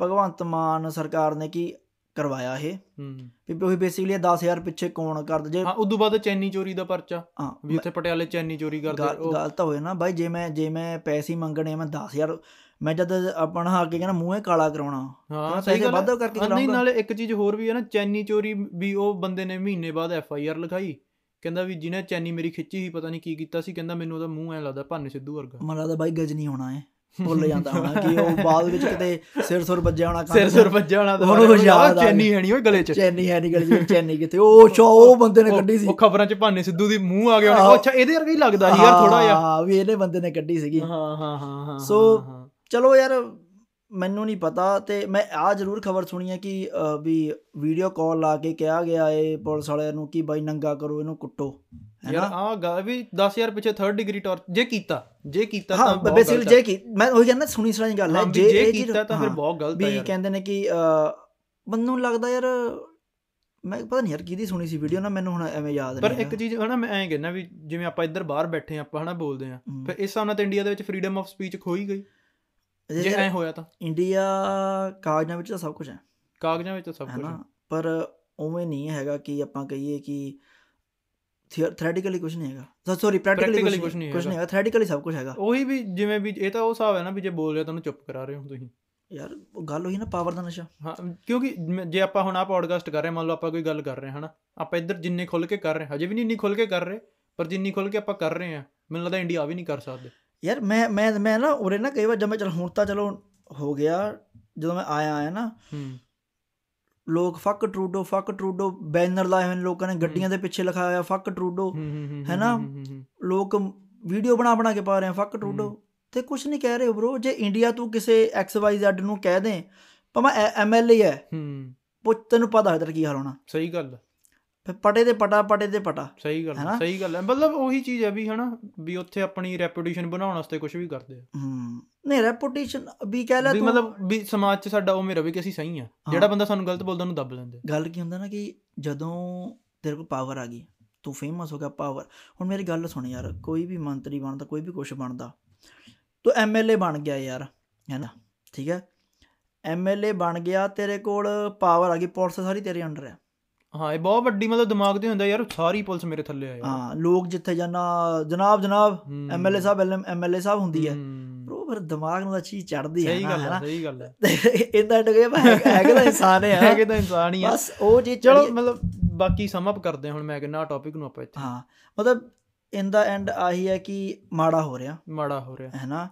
ਭਗਵੰਤ ਮਾਨ ਸਰਕਾਰ ਨੇ ਕਿ ਕਰਵਾਇਆ ਇਹ? ਹੂੰ। ਵੀ ਉਹੀ ਬੇਸਿਕਲੀ 10000 ਪਿੱਛੇ ਕੌਣ ਕਰਦਾ ਜੇ ਹਾਂ ਉਦੋਂ ਬਾਅਦ ਚੈਨੀ ਚੋਰੀ ਦਾ ਪਰਚਾ। ਹਾਂ ਵੀ ਉੱਥੇ ਪਟਿਆਲੇ ਚੈਨੀ ਚੋਰੀ ਕਰਦੇ ਉਹ ਗੱਲ ਤਾਂ ਹੋਏ ਨਾ ਬਾਈ ਜੇ ਮੈਂ ਜੇ ਮੈਂ ਪੈਸੇ ਮੰਗਣੇ ਮੈਂ 10000 ਮੈਂ ਜਦ ਆਪਣਾ ਆ ਕੇ ਕਹਿੰਦਾ ਮੂੰਹੇ ਕਾਲਾ ਕਰਾਉਣਾ। ਹਾਂ ਸਹੀ ਗੱਲ ਵਾਧੂ। ਕਰਕੇ ਹਾਂ, ਨਹੀਂ। ਨਾਲੇ ਇੱਕ ਚੀਜ਼ ਹੋਰ ਵੀ ਹੈ ਨਾ ਚੈਨੀ ਚੋਰੀ ਵੀ ਉਹ ਬੰਦੇ ਨੇ ਮਹੀਨੇ ਬਾਅਦ ਐਫ ਆਈ ਆਰ ਲਿਖਾਈ। ਕਹਿੰਦਾ ਵੀ ਜਿਹਨੇ ਚੈਨੀ ਮੇਰੀ ਖਿੱਚੀ ਸੀ ਪਤਾ ਨਹੀਂ ਕੀ ਕੀਤਾ ਸੀ ਕਹਿੰਦਾ ਮੈਨੂੰ ਉਹਦਾ ਮੂੰਹ ਐ ਲੱਗਦਾ ਭਾਨੇ ਸਿੱਧੂ ਵਰਗਾ। ਮੈਨੂੰ ਲੱਗਦਾ ਬਾਈ ਗਜਨੀ ਹੋਣਾ ਹੈ ਭੁੱਲ ਜਾਂਦਾ ਹੋਣਾ ਕਿ ਉਹ ਬਾਅਦ ਵਿੱਚ ਕਿਤੇ ਸਿਰ ਸੁਰ ਵੱਜਿਆ ਹੋਣਾ ਸਿਰ ਸਿਰ ਵੱਜਿਆ ਹੋਣਾ ਤਾਂ ਯਾਦ ਚੈਨੀ ਹੈ ਨਹੀਂ ਓਏ ਗਲੇ 'ਚ। ਚੈਨੀ ਹੈ ਨਿਕਲ ਜੀ ਚੈਨੀ ਕਿਤੇ ਉਹ ਸ਼ੋ ਉਹ ਬੰਦੇ ਨੇ ਉਹ- ਕੱਢੀ ਸੀ। ਉਹ ਖਬਰਾਂ 'ਚ ਭਾਨੇ ਸਿੱਧੂ ਦੀ ਮੂੰਹ ਆ ਗਿਆ ਹੋਣਾ। ਉਹ ਅੱਛਾ ਇਹਦੇ ਵਰਗਾ ਹੀ ਲੱਗਦਾ ਸੀ ਯਾਰ ਥੋੜਾ ਜਿਹਾ। ਹਾਂ ਵੀ ਇਹਨੇ ਬੰਦੇ ਨੇ ਕੱਢੀ ਸੀਗੀ। ਹਾਂ ਹਾਂ ਹਾਂ ਸੋ। ਚਲੋ ਯਾਰ ਮੈਨੂੰ ਨਹੀਂ ਪਤਾ ਤੇ ਮੈਂ ਆ ਜ਼ਰੂਰ ਖਬਰ ਸੁਣੀ ਹੈ ਕਿ ਵੀ ਵੀਡੀਓ ਕਾਲ ਲਾ ਕੇ ਕਿਹਾ ਗਿਆ ਏ ਪੁਲਿਸ ਵਾਲਿਆਂ ਨੂੰ ਕਿ ਬਾਈ ਨੰਗਾ ਕਰੋ ਇਹਨੂੰ ਕੁੱਟੋ ਯਾਰ ਆ ਗਾ ਵੀ 10000 ਪਿੱਛੇ 3rd ਡਿਗਰੀ ਟੌਰ ਜੇ ਕੀਤਾ ਜੇ ਕੀਤਾ ਤਾਂ ਬਹੁਤ ਬੇਸਿਕਲੀ ਜੇ ਕੀ ਮੈਂ ਉਹੀ ਕਹਿੰਦਾ ਸੁਣੀ ਸੁਣਾਈ ਗੱਲ ਹੈ ਜੇ ਜੇ ਇਹ ਕੀਤਾ ਤਾਂ ਫਿਰ ਬਹੁਤ ਗਲਤ ਹੈ ਵੀ ਕਹਿੰਦੇ ਨੇ ਕਿ ਮੈਨੂੰ ਲੱਗਦਾ ਯਾਰ ਮੈਂ ਪਤਾ ਨਹੀਂ ਯਾਰ ਕਿਹਦੀ ਸੁਣੀ ਸੀ ਵੀਡੀਓ ਨਾ ਮੈਨੂੰ ਹੁਣ ਐਵੇਂ ਯਾਦ ਪਰ ਨਹੀਂ ਇੱਕ ਚੀਜ਼ ਹਨਾ ਮੈਂ ਐਂ ਕਹਿੰਦਾ ਵੀ ਜਿਵੇਂ ਆਪਾਂ ਇੱਧਰ ਬਾਹਰ ਬੈਠੇ ਆਪਾਂ ਹਨਾ ਬੋਲਦੇ ਆ। ਫਿਰ ਇਸ ਹਿਸਾਬ ਨਾਲ ਤਾਂ ਇੰਡੀਆ ਦੇ ਵਿੱਚ ਫਰੀडम ਆਫ ਸਪੀਚ ਖੋਈ ਗਈ। ਜੇ ਐਂ ਹੋਇਆ ਤਾਂ। ਇੰਡੀਆ ਕਾਗਜ਼ਾਂ ਵਿੱਚ ਤਾਂ ਸਭ ਕੁਝ ਹੈ। ਕਾਗਜ਼ਾਂ ਵਿੱਚ ਤਾਂ ਸਭ ਹੈ ਕੁਝ ਨਾ? ਪਰ ਉਵੇਂ ਨਹੀਂ ਹੈਗਾ ਕਿ ਆਪਾਂ ਕਹੀਏ ਕਿ ਥਿਓਰੈਟੀਕਲੀ ਕੁਝ ਨਹੀਂ ਹੈਗਾ। ਸੌਰੀ ਪ੍ਰੈਕਟੀਕਲੀ ਕੁਝ ਨਹੀਂ ਨਹੀਂ ਕੁਝ ਹੈਗਾ। ਨਹੀਂ ਹੈਗਾ। ਥਿਓਰੈਟੀਕਲੀ ਸਭ ਕੁਝ ਹੈਗਾ। ਉਹੀ ਵੀ ਜਿਵੇਂ ਵੀ ਇਹ ਤਾਂ ਉਹ ਹਿਸਾਬ ਹੈ ਨਾ ਵੀ ਜੇ ਬੋਲ ਰਿਹਾ ਤੁਹਾਨੂੰ ਚੁੱਪ ਕਰਾ ਰਹੇ ਹੋ ਤੁਸੀਂ। ਯਾਰ ਗੱਲ ਹੋਈ ਨਾ ਪਾਵਰ ਦਾ ਨਸ਼ਾ। ਹਾਂ ਕਿਉਂਕਿ ਜੇ ਆਪਾਂ ਹੁਣ ਆ ਪੋਡਕਾਸਟ ਕਰ ਰਹੇ ਹਾਂ, ਮੰਨ ਲਓ ਆਪਾਂ ਕੋਈ ਗੱਲ ਕਰ ਰਹੇ ਹਾਂ ਹਨਾ? ਆਪਾਂ ਇੱਧਰ ਜਿੰਨੇ ਖੁੱਲ ਕੇ ਕਰ ਰਹੇ ਹਾਂ, ਹਜੇ ਵੀ ਨਹੀਂ ਇੰਨੀ ਖੁੱਲ ਕੇ ਕਰ ਰਹੇ ਪਰ ਜਿੰਨੀ ਖੁੱਲ ਕੇ ਆਪਾਂ ਕਰ ਰਹੇ ਹਾਂ ਮੈਨੂੰ ਲੱਗਦਾ ਇੰਡੀਆ ਵੀ ਨਹੀਂ ਕਰ ਸਕਦੇ। ਯਾਰ ਮੈਂ ਮੈਂ ਮੈਂ ਨਾ ਉਰੇ ਨਾ ਕਈ ਵਾਰ ਜਦ ਮੈਂ ਚਲ ਹੁਣ ਤਾਂ ਚਲੋ ਹੋ ਗਿਆ ਜਦੋਂ ਮੈਂ ਆਇਆ ਆਇਆ ਨਾ ਲੋਕ fuck Trudeau fuck Trudeau banner ਲਾਏ ਹੋਏ ਨੇ ਲੋਕਾਂ ਨੇ ਗੱਡੀਆਂ ਦੇ ਪਿੱਛੇ ਲਿਖਾਇਆ ਹੋਇਆ ਫੱਕ ਟਰੂਡੋ ਹੂੰ ਹੂੰ ਹੂੰ ਹੈ ਨਾ? ਹੂੰ, ਹੂੰ, ਹੂੰ, ਲੋਕ ਵੀਡੀਓ ਬਣਾ ਬਣਾ ਕੇ ਪਾ ਰਹੇ ਆ ਫੱਕ ਟਰੂਡੋ ਤੇ ਕੁਝ ਨਹੀਂ ਕਹਿ ਰਹੇ ਬ్రో ਜੇ ਇੰਡੀਆ ਤੂੰ ਕਿਸੇ ਐਕਸ ਵਾਈ ਜ਼ੈਡ ਨੂੰ ਕਹਿ ਦੇ ਭਾਵੇਂ ਐਮਐਲਏ ਹੈ ਹੂੰ। ਤੈਨੂੰ ਪਤਾ ਹੈ ਤੇਰਾ ਕੀ ਹਾਲ ਹੋਣਾ। ਸਹੀ ਗੱਲ ਪਟੇ ਤੇ ਪਟਾ ਪਟੇ ਤੇ ਪਟਾ ਸਹੀ ਗੱਲ ਹੈ? ਸਹੀ ਗੱਲ ਹੈ। ਮਤਲਬ ਉਹੀ ਚੀਜ਼ ਹੈ ਵੀ ਹਨਾ ਵੀ ਉੱਥੇ ਆਪਣੀ ਰੈਪੂਟੇਸ਼ਨ ਬਣਾਉਣ ਵਾਸਤੇ ਕੁਝ ਵੀ ਕਰਦੇ ਆ। ਹੂੰ ਨਹੀਂ ਰੈਪੂਟੇਸ਼ਨ ਵੀ ਕਹਿ ਲੈ ਤੂੰ ਮਤਲਬ ਵੀ ਸਮਾਜ 'ਚ ਸਾਡਾ ਉਹ ਮੇਰਾ ਵੀ ਕਿ ਅਸੀਂ ਸਹੀ ਆ ਜਿਹੜਾ ਬੰਦਾ ਸਾਨੂੰ ਗਲਤ ਬੋਲਦਾ ਉਹਨੂੰ ਦੱਬ ਲੈਂਦੇ ਗੱਲ ਕੀ ਹੁੰਦਾ ਨਾ ਕਿ ਜਦੋਂ ਤੇਰੇ ਕੋਲ ਪਾਵਰ ਆ ਗਈ ਤੂੰ ਫੇਮਸ ਹੋ ਗਿਆ ਪਾਵਰ ਹੁਣ ਮੇਰੀ ਗੱਲ ਸੁਣ ਯਾਰ ਕੋਈ ਵੀ ਮੰਤਰੀ ਬਣਦਾ ਕੋਈ ਵੀ ਕੁਛ ਬਣਦਾ ਤੂੰ ਐਮਐਲਏ ਬਣ ਗਿਆ ਯਾਰ ਹੈਨਾ? ਠੀਕ ਹੈ? ਐਮਐਲਏ ਬਣ ਗਿਆ ਤੇਰੇ ਕੋਲ ਪਾਵਰ ਆ ਗਈ ਪੁਲਿਸ ਸਾਰੀ ਤੇਰੇ ਅੰਡਰ ਹੈ ਹਾਂ ਇਹ ਬਹੁਤ ਵੱਡੀ ਮਤਲਬ ਦਿਮਾਗ ਤੇ ਹੁੰਦਾ ਯਾਰ ਸਾਰੀ ਪੁਲਿਸ ਮੇਰੇ ਥੱਲੇ ਆ ਹਾਂ ਲੋਕ ਜਿੱਥੇ ਜਾਣਾ ਜਨਾਬ ਜਨਾਬ ਹੂੰ। ਐਮਐਲਏ ਸਾਹਿਬ ਐਮਐਲਏ ਸਾਹਿਬ ਹੁੰਦੀ ਹੈ। ਹੂੰ। ਬ్రో ਫਿਰ ਦਿਮਾਗ ਨੂੰ ਤਾਂ ਚੀਜ਼ ਚੜਦੀ ਹੈ ਸਹੀ ਨਾ ਗੱਲ ਹੈ ਸਹੀ ਗੱਲ ਹੈ ਇਦਾਂ ਡਗੇ ਹੈਗਾ ਤਾਂ ਇਨਸਾਨ ਹੈ ਹੈਗੇ ਤਾਂ ਇਨਸਾਨ ਹੀ ਆ। ਬਸ ਉਹ ਚੀਜ਼ ਚਲੋ ਮਤਲਬ ਬਾਕੀ ਸਮ ਅਪ ਕਰਦੇ ਹਾਂ ਹੁਣ ਮੈਂ ਕਹਿੰਦਾ ਟੌਪਿਕ ਨੂੰ ਆਪਾਂ ਇੱਥੇ। ਹਾਂ ਮਤਲਬ ਇਨ ਦਾ ਐਂਡ ਆਹੀ ਹੈ ਕਿ ਮਾੜਾ ਹੋ ਰਿਹਾ। ਮਾੜਾ ਹੋ ਰਿਹਾ। ਹੈ ਨਾ?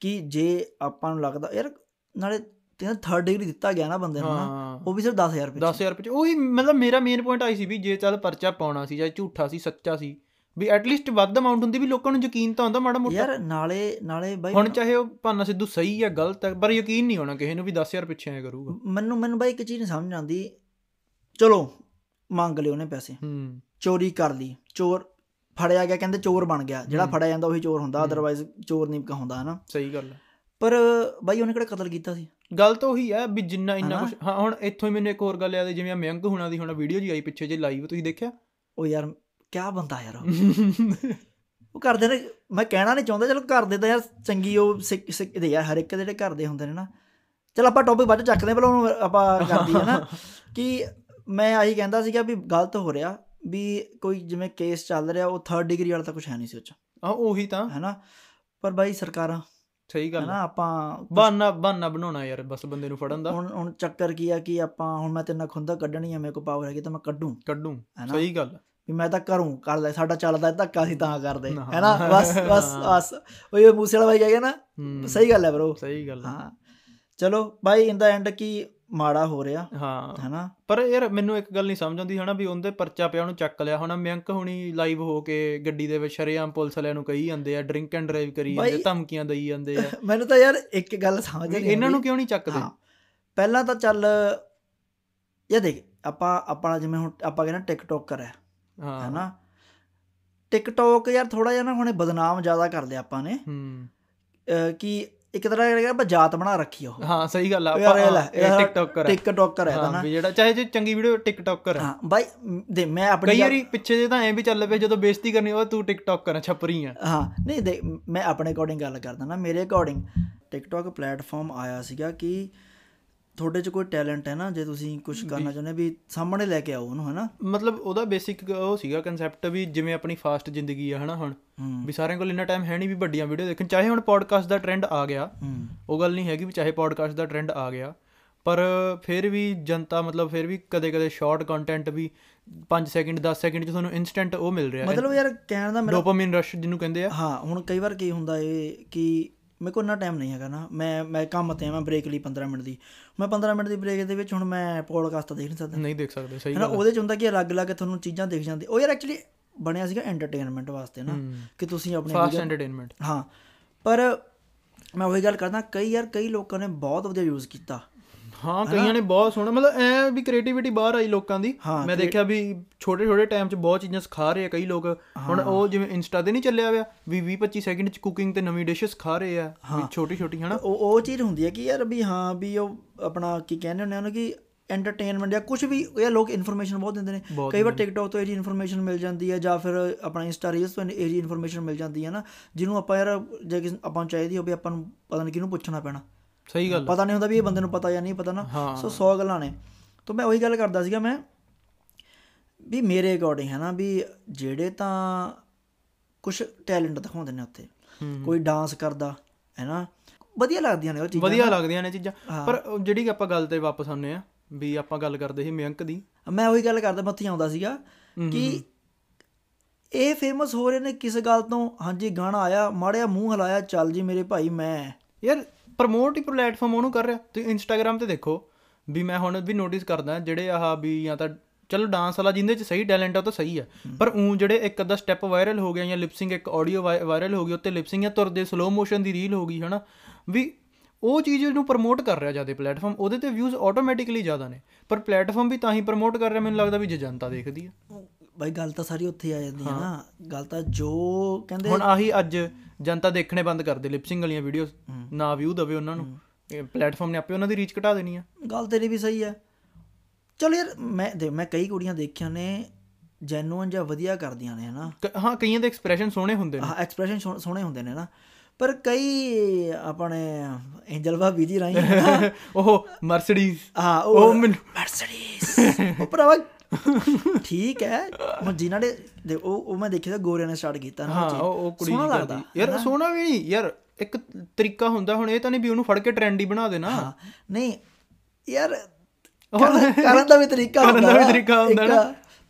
ਕਿ ਜੇ ਆਪਾਂ ਨੂੰ ਲੱਗਦਾ ਯਾਰ ਨਾਲੇ ਤੈਨੂੰ ਥਰਡ ਡਿਗਰੀ ਦਿੱਤਾ ਗਿਆ ਨਾ ਬੰਦੇ ਨੂੰ ਨਾ ਉਹ ਵੀ ਸਿਰਫ 10000 ਰੁਪਏ 'ਚ। 10000 ਰੁਪਏ ਉਹੀ ਮਤਲਬ ਮੇਰਾ ਮੇਨ ਪੁਆਇੰਟ ਆਈ ਸੀ ਵੀ ਜੇ ਚੱਲ ਪਰਚਾ ਪਾਉਣਾ ਸੀ ਜਾਂ ਝੂਠਾ ਸੀ ਸੱਚਾ ਸੀ ਵੀ ਐਟਲੀਸਟ ਵੱਧ ਅਮਾਉਂਟ ਹੁੰਦੀ ਵੀ ਲੋਕਾਂ ਨੂੰ ਯਕੀਨ ਤਾਂ ਹੁੰਦਾ ਮਾੜਾ ਮੋਟਾ। ਯਾਰ ਨਾਲੇ ਨਾਲੇ ਬਾਈ ਹੁਣ ਚਾਹੇ ਉਹ ਭਾਨਾ ਸਿੱਧੂ ਸਹੀ ਹੈ ਗਲਤ ਹੈ ਪਰ ਯਕੀਨ ਨਹੀਂ ਹੋਣਾ ਕਿਸੇ ਨੂੰ ਵੀ 10000 ਪਿੱਛੇ ਆਇਆ ਕਰੂਗਾ। ਮੈਨੂੰ ਮੈਨੂੰ ਬਾਈ ਇੱਕ ਚੀਜ਼ ਨਹੀਂ ਸਮਝ ਆਉਂਦੀ। ਚਲੋ ਮੰਗ ਲਿਓ ਉਹਨੇ ਪੈਸੇ। ਹੂੰ। ਚੋਰੀ ਕਰ ਲਈ। ਚੋਰ ਫੜਿਆ ਗਿਆ ਕਹਿੰਦੇ ਚੋਰ ਬਣ ਗਿਆ। ਜਿਹੜਾ। ਫੜਿਆ ਜਾਂਦਾ ਉਹੀ ਚੋਰ ਹੁੰਦਾ ਹੂੰ। ਅਦਰਵਾਈਜ਼ ਚੋਰ ਨਹੀਂ ਕਹਾਉਂਦਾ ਹਨਾ। ਸਹੀ ਗੱਲ ਪਰ ਬਾਈ ਉਹਨੇ ਕਿਹੜਾ ਕਤਲ ਕੀਤਾ ਸੀ? ਗੱਲ ਤਾਂ ਉਹੀ ਹੈ ਵੀ ਜਿੰਨਾ ਇੰਨਾ? ਕੁਝ ਹਾਂ ਹੁਣ ਇੱਥੋਂ ਹੀ ਮੈਨੂੰ ਇੱਕ ਹੋਰ ਗੱਲ ਯਾਦ ਆਈ ਜਿਵੇਂ ਆਹ ਮਯੰਕ ਹੁਣਾਂ ਦੀ ਹੁਣ ਵੀਡੀਓ ਜੀ ਆਈ ਪਿੱਛੇ ਜੇ ਲਾਈਵ ਤੁਸੀਂ ਦੇਖਿਆ? ਉਹ ਯਾਰ ਕਿਆ ਬੰਦਾ ਯਾਰ ਉਹ? ਕਰਦੇ ਨੇ ਮੈਂ ਕਹਿਣਾ ਨਹੀਂ ਚਾਹੁੰਦਾ ਚਲੋ ਘਰ ਦੇ ਤਾਂ ਯਾਰ ਚੰਗੀ ਉਹ ਸਿੱਖ ਦੇ ਯਾਰ ਹਰ ਇੱਕ ਦੇ ਜਿਹੜੇ ਘਰ ਦੇ ਹੁੰਦੇ ਨੇ ਨਾ। ਚਲ ਆਪਾਂ ਟੌਪਿਕ ਬਾਅਦ ਚੱਕਦੇ ਹਾਂ, ਪਹਿਲਾਂ ਉਹਨੂੰ ਆਪਾਂ ਕਰਦੀ ਹੈ ਨਾ। ਕਿ ਮੈਂ ਆਹੀ ਕਹਿੰਦਾ ਸੀਗਾ ਵੀ ਗਲਤ ਹੋ ਰਿਹਾ ਵੀ ਕੋਈ ਜਿਵੇਂ ਕੇਸ ਚੱਲ ਰਿਹਾ ਉਹ ਥਰਡ ਡਿਗਰੀ ਵਾਲਾ ਤਾਂ ਕੁਝ ਹੈ ਨਹੀਂ ਸੀ ਉਹ 'ਚ। ਆ ਉਹੀ ਤਾਂ। ਹੈਨਾ ਪਰ ਬਾਈ ਸਰਕਾਰਾਂ ਸਹੀ ਗੱਲ ਹੈ ਆਪਾਂ ਬਹਾਨਾ ਬਹਾਨਾ ਬਣਾਉਣਾ ਯਾਰ ਬਸ ਬੰਦੇ ਨੂੰ ਫੜਨ ਦਾ। ਹੁਣ ਹੁਣ ਚੱਕਰ ਕੀ ਆ ਕਿ ਆਪਾਂ ਹੁਣ ਮੈਂ ਤੇਰੇ ਨਾਲ ਖੁੰਦਾ ਕੱਢਣੀ ਆ ਮੇਰੇ ਕੋਲ ਪਾਵਰ ਹੈਗੀ ਤਾਂ ਮੈਂ ਕੱਢੂੰ। ਕੱਢੂ ਸਹੀ ਗੱਲ। ਵੀ ਮੈਂ ਤਾਂ ਕਰੂੰ ਕਰ ਲੈ ਸਾਡਾ ਚੱਲਦਾ ਧੱਕਾ ਸੀ ਤਾਂ ਕਰਦੇ। ਨਾ। ਹੈਨਾ? ਬਸ ਬਸ ਬਸ। ਉਹ ਇਹ ਮੂਸੇ ਵਾਲਾ ਬਾਈ ਕਹਿ ਗਿਆ ਨਾ ਸਹੀ ਗੱਲ ਹੈ ਬ్రో ਸਹੀ ਗੱਲ ਹੈ। ਹਾਂ। ਚਲੋ ਬਾਈ ਇਨ ਦਾ ਐਂਡ ਕੀ ਮਾੜਾ ਹੋ ਰਿਹਾ ਹਾਂ। ਹੈਨਾ? ਪਰ ਯਾਰ ਮੈਨੂੰ ਇੱਕ ਗੱਲ ਨਹੀਂ ਸਮਝ ਆਉਂਦੀ ਹਨਾ ਵੀ ਉਹਦੇ ਪਰਚਾ ਪਿਆ ਉਹਨੂੰ ਚੱਕ ਲਿਆ ਹੁਣ ਮਯੰਕ ਹੁਣੀ ਲਾਈਵ ਹੋ ਕੇ ਗੱਡੀ ਦੇ ਵਿੱਚ ਸ਼ਰੇਆਮ ਪੁਲਿਸ ਵਾਲਿਆਂ ਨੂੰ ਕਹੀ ਜਾਂਦੇ ਆ ਡਰਿੰਕ ਐਂਡ ਡਰਾਈਵ ਕਰੀ ਜਾਂਦੇ ਧਮਕੀਆਂ ਦੇਈ ਜਾਂਦੇ ਆ। ਮੈਨੂੰ ਤਾਂ ਯਾਰ ਇੱਕ ਗੱਲ ਸਮਝ ਨਹੀਂ ਇਹਨਾਂ ਨੂੰ। ਕਿਉਂ ਨਹੀਂ ਚੱਕਦੇ? ਪਹਿਲਾਂ ਤਾਂ ਚੱਲ ਇਹ ਦੇਖ ਆਪਾਂ ਆਪਣਾ ਜਿਵੇਂ ਹੁਣ ਆਪਾਂ ਕਹਿੰਦੇ ਟਿਕਟੋਕ ਕਰਿਆ ਹਾਂ ਹੈਨਾ? ਟਿਕਟੋਕ ਯਾਰ ਥੋੜਾ ਜਿਹਾ ਨਾ ਹੁਣੇ ਬਦਨਾਮ ਜ਼ਿਆਦਾ ਕਰ ਲਿਆ ਆਪਾਂ ਨੇ। ਹੂੰ। ਕਿ ਇੱਕ ਤਰ੍ਹਾਂ ਦਾ ਆਪਾਂ ਜਾਤ ਬਣਾ ਰੱਖੀ ਉਹ। ਹਾਂ ਸਹੀ ਗੱਲ ਆ ਆਪਾਂ ਟਿਕਟੋਕਰ ਹੈ ਟਿਕਟੋਕਰ ਹੈ ਨਾ ਜਿਹੜਾ ਚਾਹੇ ਜੇ ਚੰਗੀ ਵੀਡੀਓ ਟਿਕਟੋਕਰ ਹੈ ਬਾਈ ਦੇ ਮੈਂ ਆਪਣੀ ਕਈ ਵਾਰੀ ਪਿੱਛੇ ਜੇ ਤਾਂ ਐਂ ਵੀ ਚੱਲ ਪਏ ਜਦੋਂ ਬੇਇੱਜ਼ਤੀ ਕਰਨੀ ਉਹ ਤੂੰ ਟਿਕਟੋਕਰ ਹੈ ਛਪਰੀ ਆ। ਹਾਂ ਨਹੀਂ ਦੇ ਮੈਂ ਆਪਣੇ ਅਕੋਰਡਿੰਗ ਗੱਲ ਕਰਦਾ ਨਾ ਮੇਰੇ ਅਕੋਰਡਿੰਗ ਟਿਕਟੋਕ ਪਲੇਟਫਾਰਮ ਆਇਆ ਸੀਗਾ ਕਿ ਤੁਹਾਡੇ 'ਚ ਕੋਈ ਟੈਲੈਂਟ ਹੈ ਨਾ ਜੇ ਤੁਸੀਂ ਕੁਝ ਕਰਨਾ ਚਾਹੁੰਦੇ ਹੋ ਵੀ ਸਾਹਮਣੇ ਲੈ ਕੇ ਆਓ ਉਹਨੂੰ ਹੈਨਾ? ਮਤਲਬ ਉਹਦਾ ਬੇਸਿਕ ਉਹ ਸੀਗਾ ਕਨਸੈਪਟ ਵੀ ਜਿਵੇਂ ਆਪਣੀ ਫਾਸਟ ਜ਼ਿੰਦਗੀ ਆ ਹਨਾ ਹੁਣ? ਵੀ ਸਾਰਿਆਂ ਕੋਲ ਇੰਨਾ ਟਾਈਮ ਹੈ ਨਹੀਂ ਵੀ ਵੱਡੀਆਂ ਵੀਡੀਓ ਦੇਖਣ। ਚਾਹੇ ਹੁਣ ਪੋਡਕਾਸਟ ਦਾ ਟ੍ਰੈਂਡ ਆ ਗਿਆ ਉਹ ਗੱਲ ਨਹੀਂ ਹੈਗੀ ਵੀ ਚਾਹੇ ਪੋਡਕਾਸਟ ਦਾ ਟ੍ਰੈਂਡ ਆ ਗਿਆ ਪਰ ਫਿਰ ਵੀ ਜਨਤਾ ਮਤਲਬ ਫਿਰ ਵੀ ਕਦੇ-ਕਦੇ ਸ਼ਾਰਟ ਕੰਟੈਂਟ ਵੀ 5 ਸੈਕਿੰਡ 10 ਸੈਕਿੰਡ ਚ ਤੁਹਾਨੂੰ ਇਨਸਟੈਂਟ ਉਹ ਮਿਲ ਰਿਹਾ ਹੈ। ਮਤਲਬ ਯਾਰ ਕਹਿਣ ਦਾ ਮੇਰਾ ਡੋਪਾਮਾਈਨ ਰਸ਼ ਜਿਹਨੂੰ ਕਹਿੰਦੇ ਆ। ਹਾਂ ਹੁਣ ਕਈ ਵਾਰ ਕੀ ਹੁੰਦਾ ਏ ਕਿ ਮੇਰੇ ਕੋਲ ਇੰਨਾ ਟਾਈਮ ਨਹੀਂ ਹੈਗਾ ਨਾ। ਮੈਂ ਮੈਂ ਕੰਮ ਤੇ ਆ ਮੈਂ ਬ੍ਰੇਕ ਲਈ 15 ਮਿੰਟ ਦੀ। ਮੈਂ 15 ਮਿੰਟ ਦੀ ਬ੍ਰੇਕ ਦੇ ਵਿੱਚ ਹੁਣ ਮੈਂ ਪੋਡਕਾਸਟ ਦੇਖ ਨਹੀਂ ਸਕਦਾ। ਨਹੀਂ ਦੇਖ ਸਕਦੇ ਸਹੀ ਗੱਲ ਉਹਦੇ ਚ ਹੁੰਦਾ ਕਿ ਅਲੱਗ-ਅਲੱਗ ਤੁਹਾਨੂੰ ਚੀਜ਼ਾਂ ਦਿਖ ਜਾਂਦੀ ਉਹ ਯਾਰ ਐਕਚੁਅਲੀ ਬਣਿਆ ਸੀਗਾ ਐਂਟਰਟੇਨਮੈਂਟ ਵਾਸਤੇ ਨਾ ਕਿ ਤੁਸੀਂ ਆਪਣੀ ਫਾਸਟ ਐਂਟਰਟੇਨਮੈਂਟ ਹਾਂ। ਪਰ ਮੈਂ ਉਹੀ ਗੱਲ ਕਰਦਾ ਕਈ ਯਾਰ ਕਈ ਲੋਕਾਂ ਨੇ ਬਹੁਤ ਵਧੀਆ ਯੂਜ਼ ਕੀਤਾ। ਹਾਂ ਕਈਆਂ ਨੇ ਬਹੁਤ ਸੋਹਣਾ ਮਤਲਬ ਐ ਵੀ ਕ੍ਰੀਏਟੀਵਿਟੀ ਬਾਹਰ ਆਈ ਲੋਕਾਂ ਦੀ। ਮੈਂ ਦੇਖਿਆ ਵੀ ਛੋਟੇ ਛੋਟੇ ਟਾਈਮ 'ਚ ਬਹੁਤ ਚੀਜ਼ਾਂ ਸਿਖਾ ਰਹੇ ਆ ਕਈ ਲੋਕ। ਹੁਣ ਉਹ ਜਿਵੇਂ ਇੰਸਟਾ ਤੇ ਨਹੀਂ ਚੱਲਿਆ ਹੋਇਆ ਵੀ 20 25 ਸੈਕਿੰਡ 'ਚ ਕੁਕਿੰਗ ਤੇ ਨਵੀਂ ਡਿਸ਼ ਸਿਖਾ ਰਹੇ ਆ ਵੀ ਛੋਟੀ ਛੋਟੀ ਹਨਾ? ਉਹ ਉਹ ਚੀਜ਼ ਹੁੰਦੀ ਹੈ ਕਿ ਯਾਰ ਵੀ ਹਾਂ ਵੀ ਉਹ ਆਪਣਾ ਕੀ ਕਹਿੰਦੇ ਹੁੰਦੇ ਉਹਨੂੰ ਕਿ ਐਂਟਰਟੇਨਮੈਂਟ ਜਾਂ ਕੁਝ ਵੀ ਇਹ ਲੋਕ ਇਨਫੋਰਮੇਸ਼ਨ ਬਹੁਤ ਦਿੰਦੇ ਨੇ। ਕਈ ਵਾਰ ਟਿਕਟੌਕ ਤੋਂ ਇਹ ਜੀ ਇਨਫੋਰਮੇਸ਼ਨ ਮਿਲ ਜਾਂਦੀ ਹੈ ਜਾਂ ਫਿਰ ਆਪਣਾ ਇੰਸਟਾ ਰੀਲਸ ਤੋਂ ਇਹ ਜੀ ਇਨਫੋਰਮੇਸ਼ਨ ਮਿਲ ਜਾਂਦੀ ਹੈ ਨਾ ਜਿਹਨੂੰ ਆਪਾਂ ਯਾਰ ਜੇ ਆਪਾਂ ਚਾਹੀਦੀ ਹੋਵੇ ਆਪਾਂ ਨੂੰ ਪਤਾ ਨਹੀਂ ਕਿਹਨੂੰ ਪੁੱਛਣਾ ਪੈਣਾ। ਸਹੀ ਗੱਲ ਪਤਾ ਨਹੀਂ ਹੁੰਦਾ ਵੀ ਇਹ ਬੰਦੇ ਨੂੰ ਪਤਾ ਜਾਂ ਨਹੀਂ ਪਤਾ ਨਾ। ਸੋ 100 ਗੱਲਾਂ ਨੇ। ਤਾਂ ਮੈਂ ਉਹੀ ਗੱਲ ਕਰਦਾ ਸੀਗਾ ਮੈਂ ਵੀ ਮੇਰੇ ਅਕੋਰਡਿੰਗ ਹੈ ਨਾ ਵੀ ਜਿਹੜੇ ਤਾਂ ਕੁਝ ਟੈਲੈਂਟ ਦਿਖਾਉਂਦੇ ਨੇ ਉੱਥੇ ਕੋਈ ਡਾਂਸ ਕਰਦਾ ਹੈ ਨਾ? ਵਧੀਆ ਲੱਗਦੀਆਂ ਨੇ ਉਹ ਚੀਜ਼ਾਂ ਵਧੀਆ ਲੱਗਦੀਆਂ ਨੇ ਚੀਜ਼ਾਂ। ਪਰ ਜਿਹੜੀ ਆਪਾਂ ਗੱਲ ਤੇ ਵਾਪਸ ਆਉਂਦੇ ਆ ਵੀ ਆਪਾਂ ਗੱਲ ਕਰਦੇ ਸੀ ਮਯੰਕ ਦੀ। ਮੈਂ ਉਹੀ ਗੱਲ ਕਰਦਾ ਮੈਂ ਉੱਥੇ ਆਉਂਦਾ ਸੀਗਾ ਕਿ ਇਹ ਫੇਮਸ ਹੋ ਰਹੇ ਨੇ ਕਿਸ ਗੱਲ ਤੋਂ? ਹਾਂਜੀ ਗਾਣਾ ਆਇਆ ਮਾੜਿਆ ਮੂੰਹ ਹਲਾਇਆ ਚੱਲ ਜੀ ਮੇਰੇ ਭਾਈ ਮੈਂ। ਯਾਰ ਪ੍ਰਮੋਟ ਹੀ ਪਲੇਟਫਾਰਮ ਉਹਨੂੰ ਕਰ ਰਿਹਾ। ਤੁਸੀਂ ਇੰਸਟਾਗ੍ਰam ਤੇ ਦੇਖੋ ਵੀ ਮੈਂ ਹੁਣ ਵੀ ਨੋਟਿਸ ਕਰਦਾ ਜਿਹੜੇ ਆਹ ਵੀ ਜਾਂ ਤਾਂ ਚਲੋ ਡਾਂਸ ਵਾਲਾ ਜਿੰਦੇ ਚ ਸਹੀ ਟੈਲੈਂਟ ਆ ਉਹ ਤਾਂ ਸਹੀ ਆ। ਪਰ ਉਹ ਜਿਹੜੇ ਇੱਕ ਅੱਧਾ ਸਟੈਪ ਵਾਇਰਲ ਹੋ ਗਿਆ ਜਾਂ ਲਿਪਸਿੰਗ ਇੱਕ ਆਡੀਓ ਵਾਇਰਲ ਹੋ ਗਈ ਉੱਤੇ ਲਿਪਸਿੰਗ ਜਾਂ ਤੁਰਦੇ ਸਲੋ ਮੋਸ਼ਨ ਦੀ ਰੀਲ ਹੋ ਗਈ ਹਨਾ। ਵੀ ਉਹ ਚੀਜ਼ ਨੂੰ ਪ੍ਰਮੋਟ ਕਰ ਰਿਹਾ ਜ਼ਿਆਦਾ ਪਲੇਟਫਾਰਮ ਉਹਦੇ ਤੇ ਵਿਊਜ਼ ਆਟੋਮੈਟਿਕਲੀ ਜ਼ਿਆਦਾ ਨੇ। ਪਰ ਪਲੇਟਫਾਰਮ ਵੀ ਤਾਂ ਹੀ ਪ੍ਰਮੋਟ ਕਰ ਰਿਹਾ ਮੈਨੂੰ ਲੱਗਦਾ ਵੀ ਜੇ ਜਨਤਾ ਦੇਖਦੀ ਆ। ਬਾਈ ਗੱਲ ਤਾਂ ਸਾਰੀ ਉੱਥੇ ਆ ਜਾਂਦੀ ਹੈ ਨਾ। ਗੱਲ ਤਾਂ ਜੋ ਕਹਿੰਦੇ ਹੁਣ ਆਹੀ ਅੱਜ ਜਨਤਾ ਦੇਖਣੇ ਬੰਦ ਕਰ ਦੇ ਲਿਪਸਿੰਗ ਵਾਲੀਆਂ ਵੀਡੀਓਜ਼ ਨਾ ਵਿਊ ਦਵੇ ਉਹਨਾਂ ਨੂੰ। ਪਲੇਟਫਾਰਮ ਨੇ ਆਪੇ ਉਹਨਾਂ ਦੀ ਰੀਚ ਘਟਾ ਦੇਣੀ ਆ। ਗੱਲ ਤੇਰੀ ਵੀ ਸਹੀ ਹੈ ਚਲੋ ਯਾਰ ਮੈਂ ਦੇ ਮੈਂ ਕਈ ਕੁੜੀਆਂ ਦੇਖੀਆਂ ਨੇ ਜੈਨੂਅਨ ਜਾਂ ਵਧੀਆ ਕਰਦੀਆਂ ਨੇ ਹਨਾ। ਹਾਂ ਕਈਆਂ ਦੇ ਐਕਸਪ੍ਰੈਸ਼ਨ ਸੋਹਣੇ ਹੁੰਦੇ ਨੇ। ਹਾਂ ਐਕਸਪ੍ਰੈਸ਼ਨ ਸੋਹਣੇ ਹੁੰਦੇ ਨੇ ਨਾ। ਪਰ ਕਈ ਆਪਣੇ ਐਂਜਲ ਭਾਬੀ ਜੀ ਰਾਈ ਉਹ ਮਰਸੀਡੀਜ਼ ਹਾਂ ਉਹ ਮਰਸੀਡੀਜ਼ ਉਹ ਭਰਾਵਾ ਠੀਕ ਹੈ ਹੁਣ ਜਿਨ੍ਹਾਂ ਨੇ ਦੇ ਉਹ ਉਹ ਮੈਂ ਦੇਖਿਆ ਗੋਰਿਆਂ ਨੇ ਸਟਾਰਟ ਕੀਤਾ ਨਾ ਹਾਂ। ਉਹ ਕੁੜੀ ਸੋਹਣਾ ਲੱਗਦਾ ਯਾਰ ਸੋਹਣਾ ਵੀ ਨਹੀਂ ਯਾਰ ਇੱਕ ਤਰੀਕਾ ਹੁੰਦਾ ਹੁਣ ਇਹ ਤਾਂ ਨਹੀਂ ਵੀ ਉਹਨੂੰ ਫੜ ਕੇ ਟ੍ਰੈਂਡੀ ਬਣਾ ਦੇਣਾ ਨਹੀਂ ਯਾਰ ਕਰਨ ਕਰਨ ਦਾ ਵੀ ਤਰੀਕਾ ਕਰਨ ਹੁੰਦਾ ਦਾ ਵੀ। ਤਰੀਕਾ ਹੁੰਦਾ ਨਾ।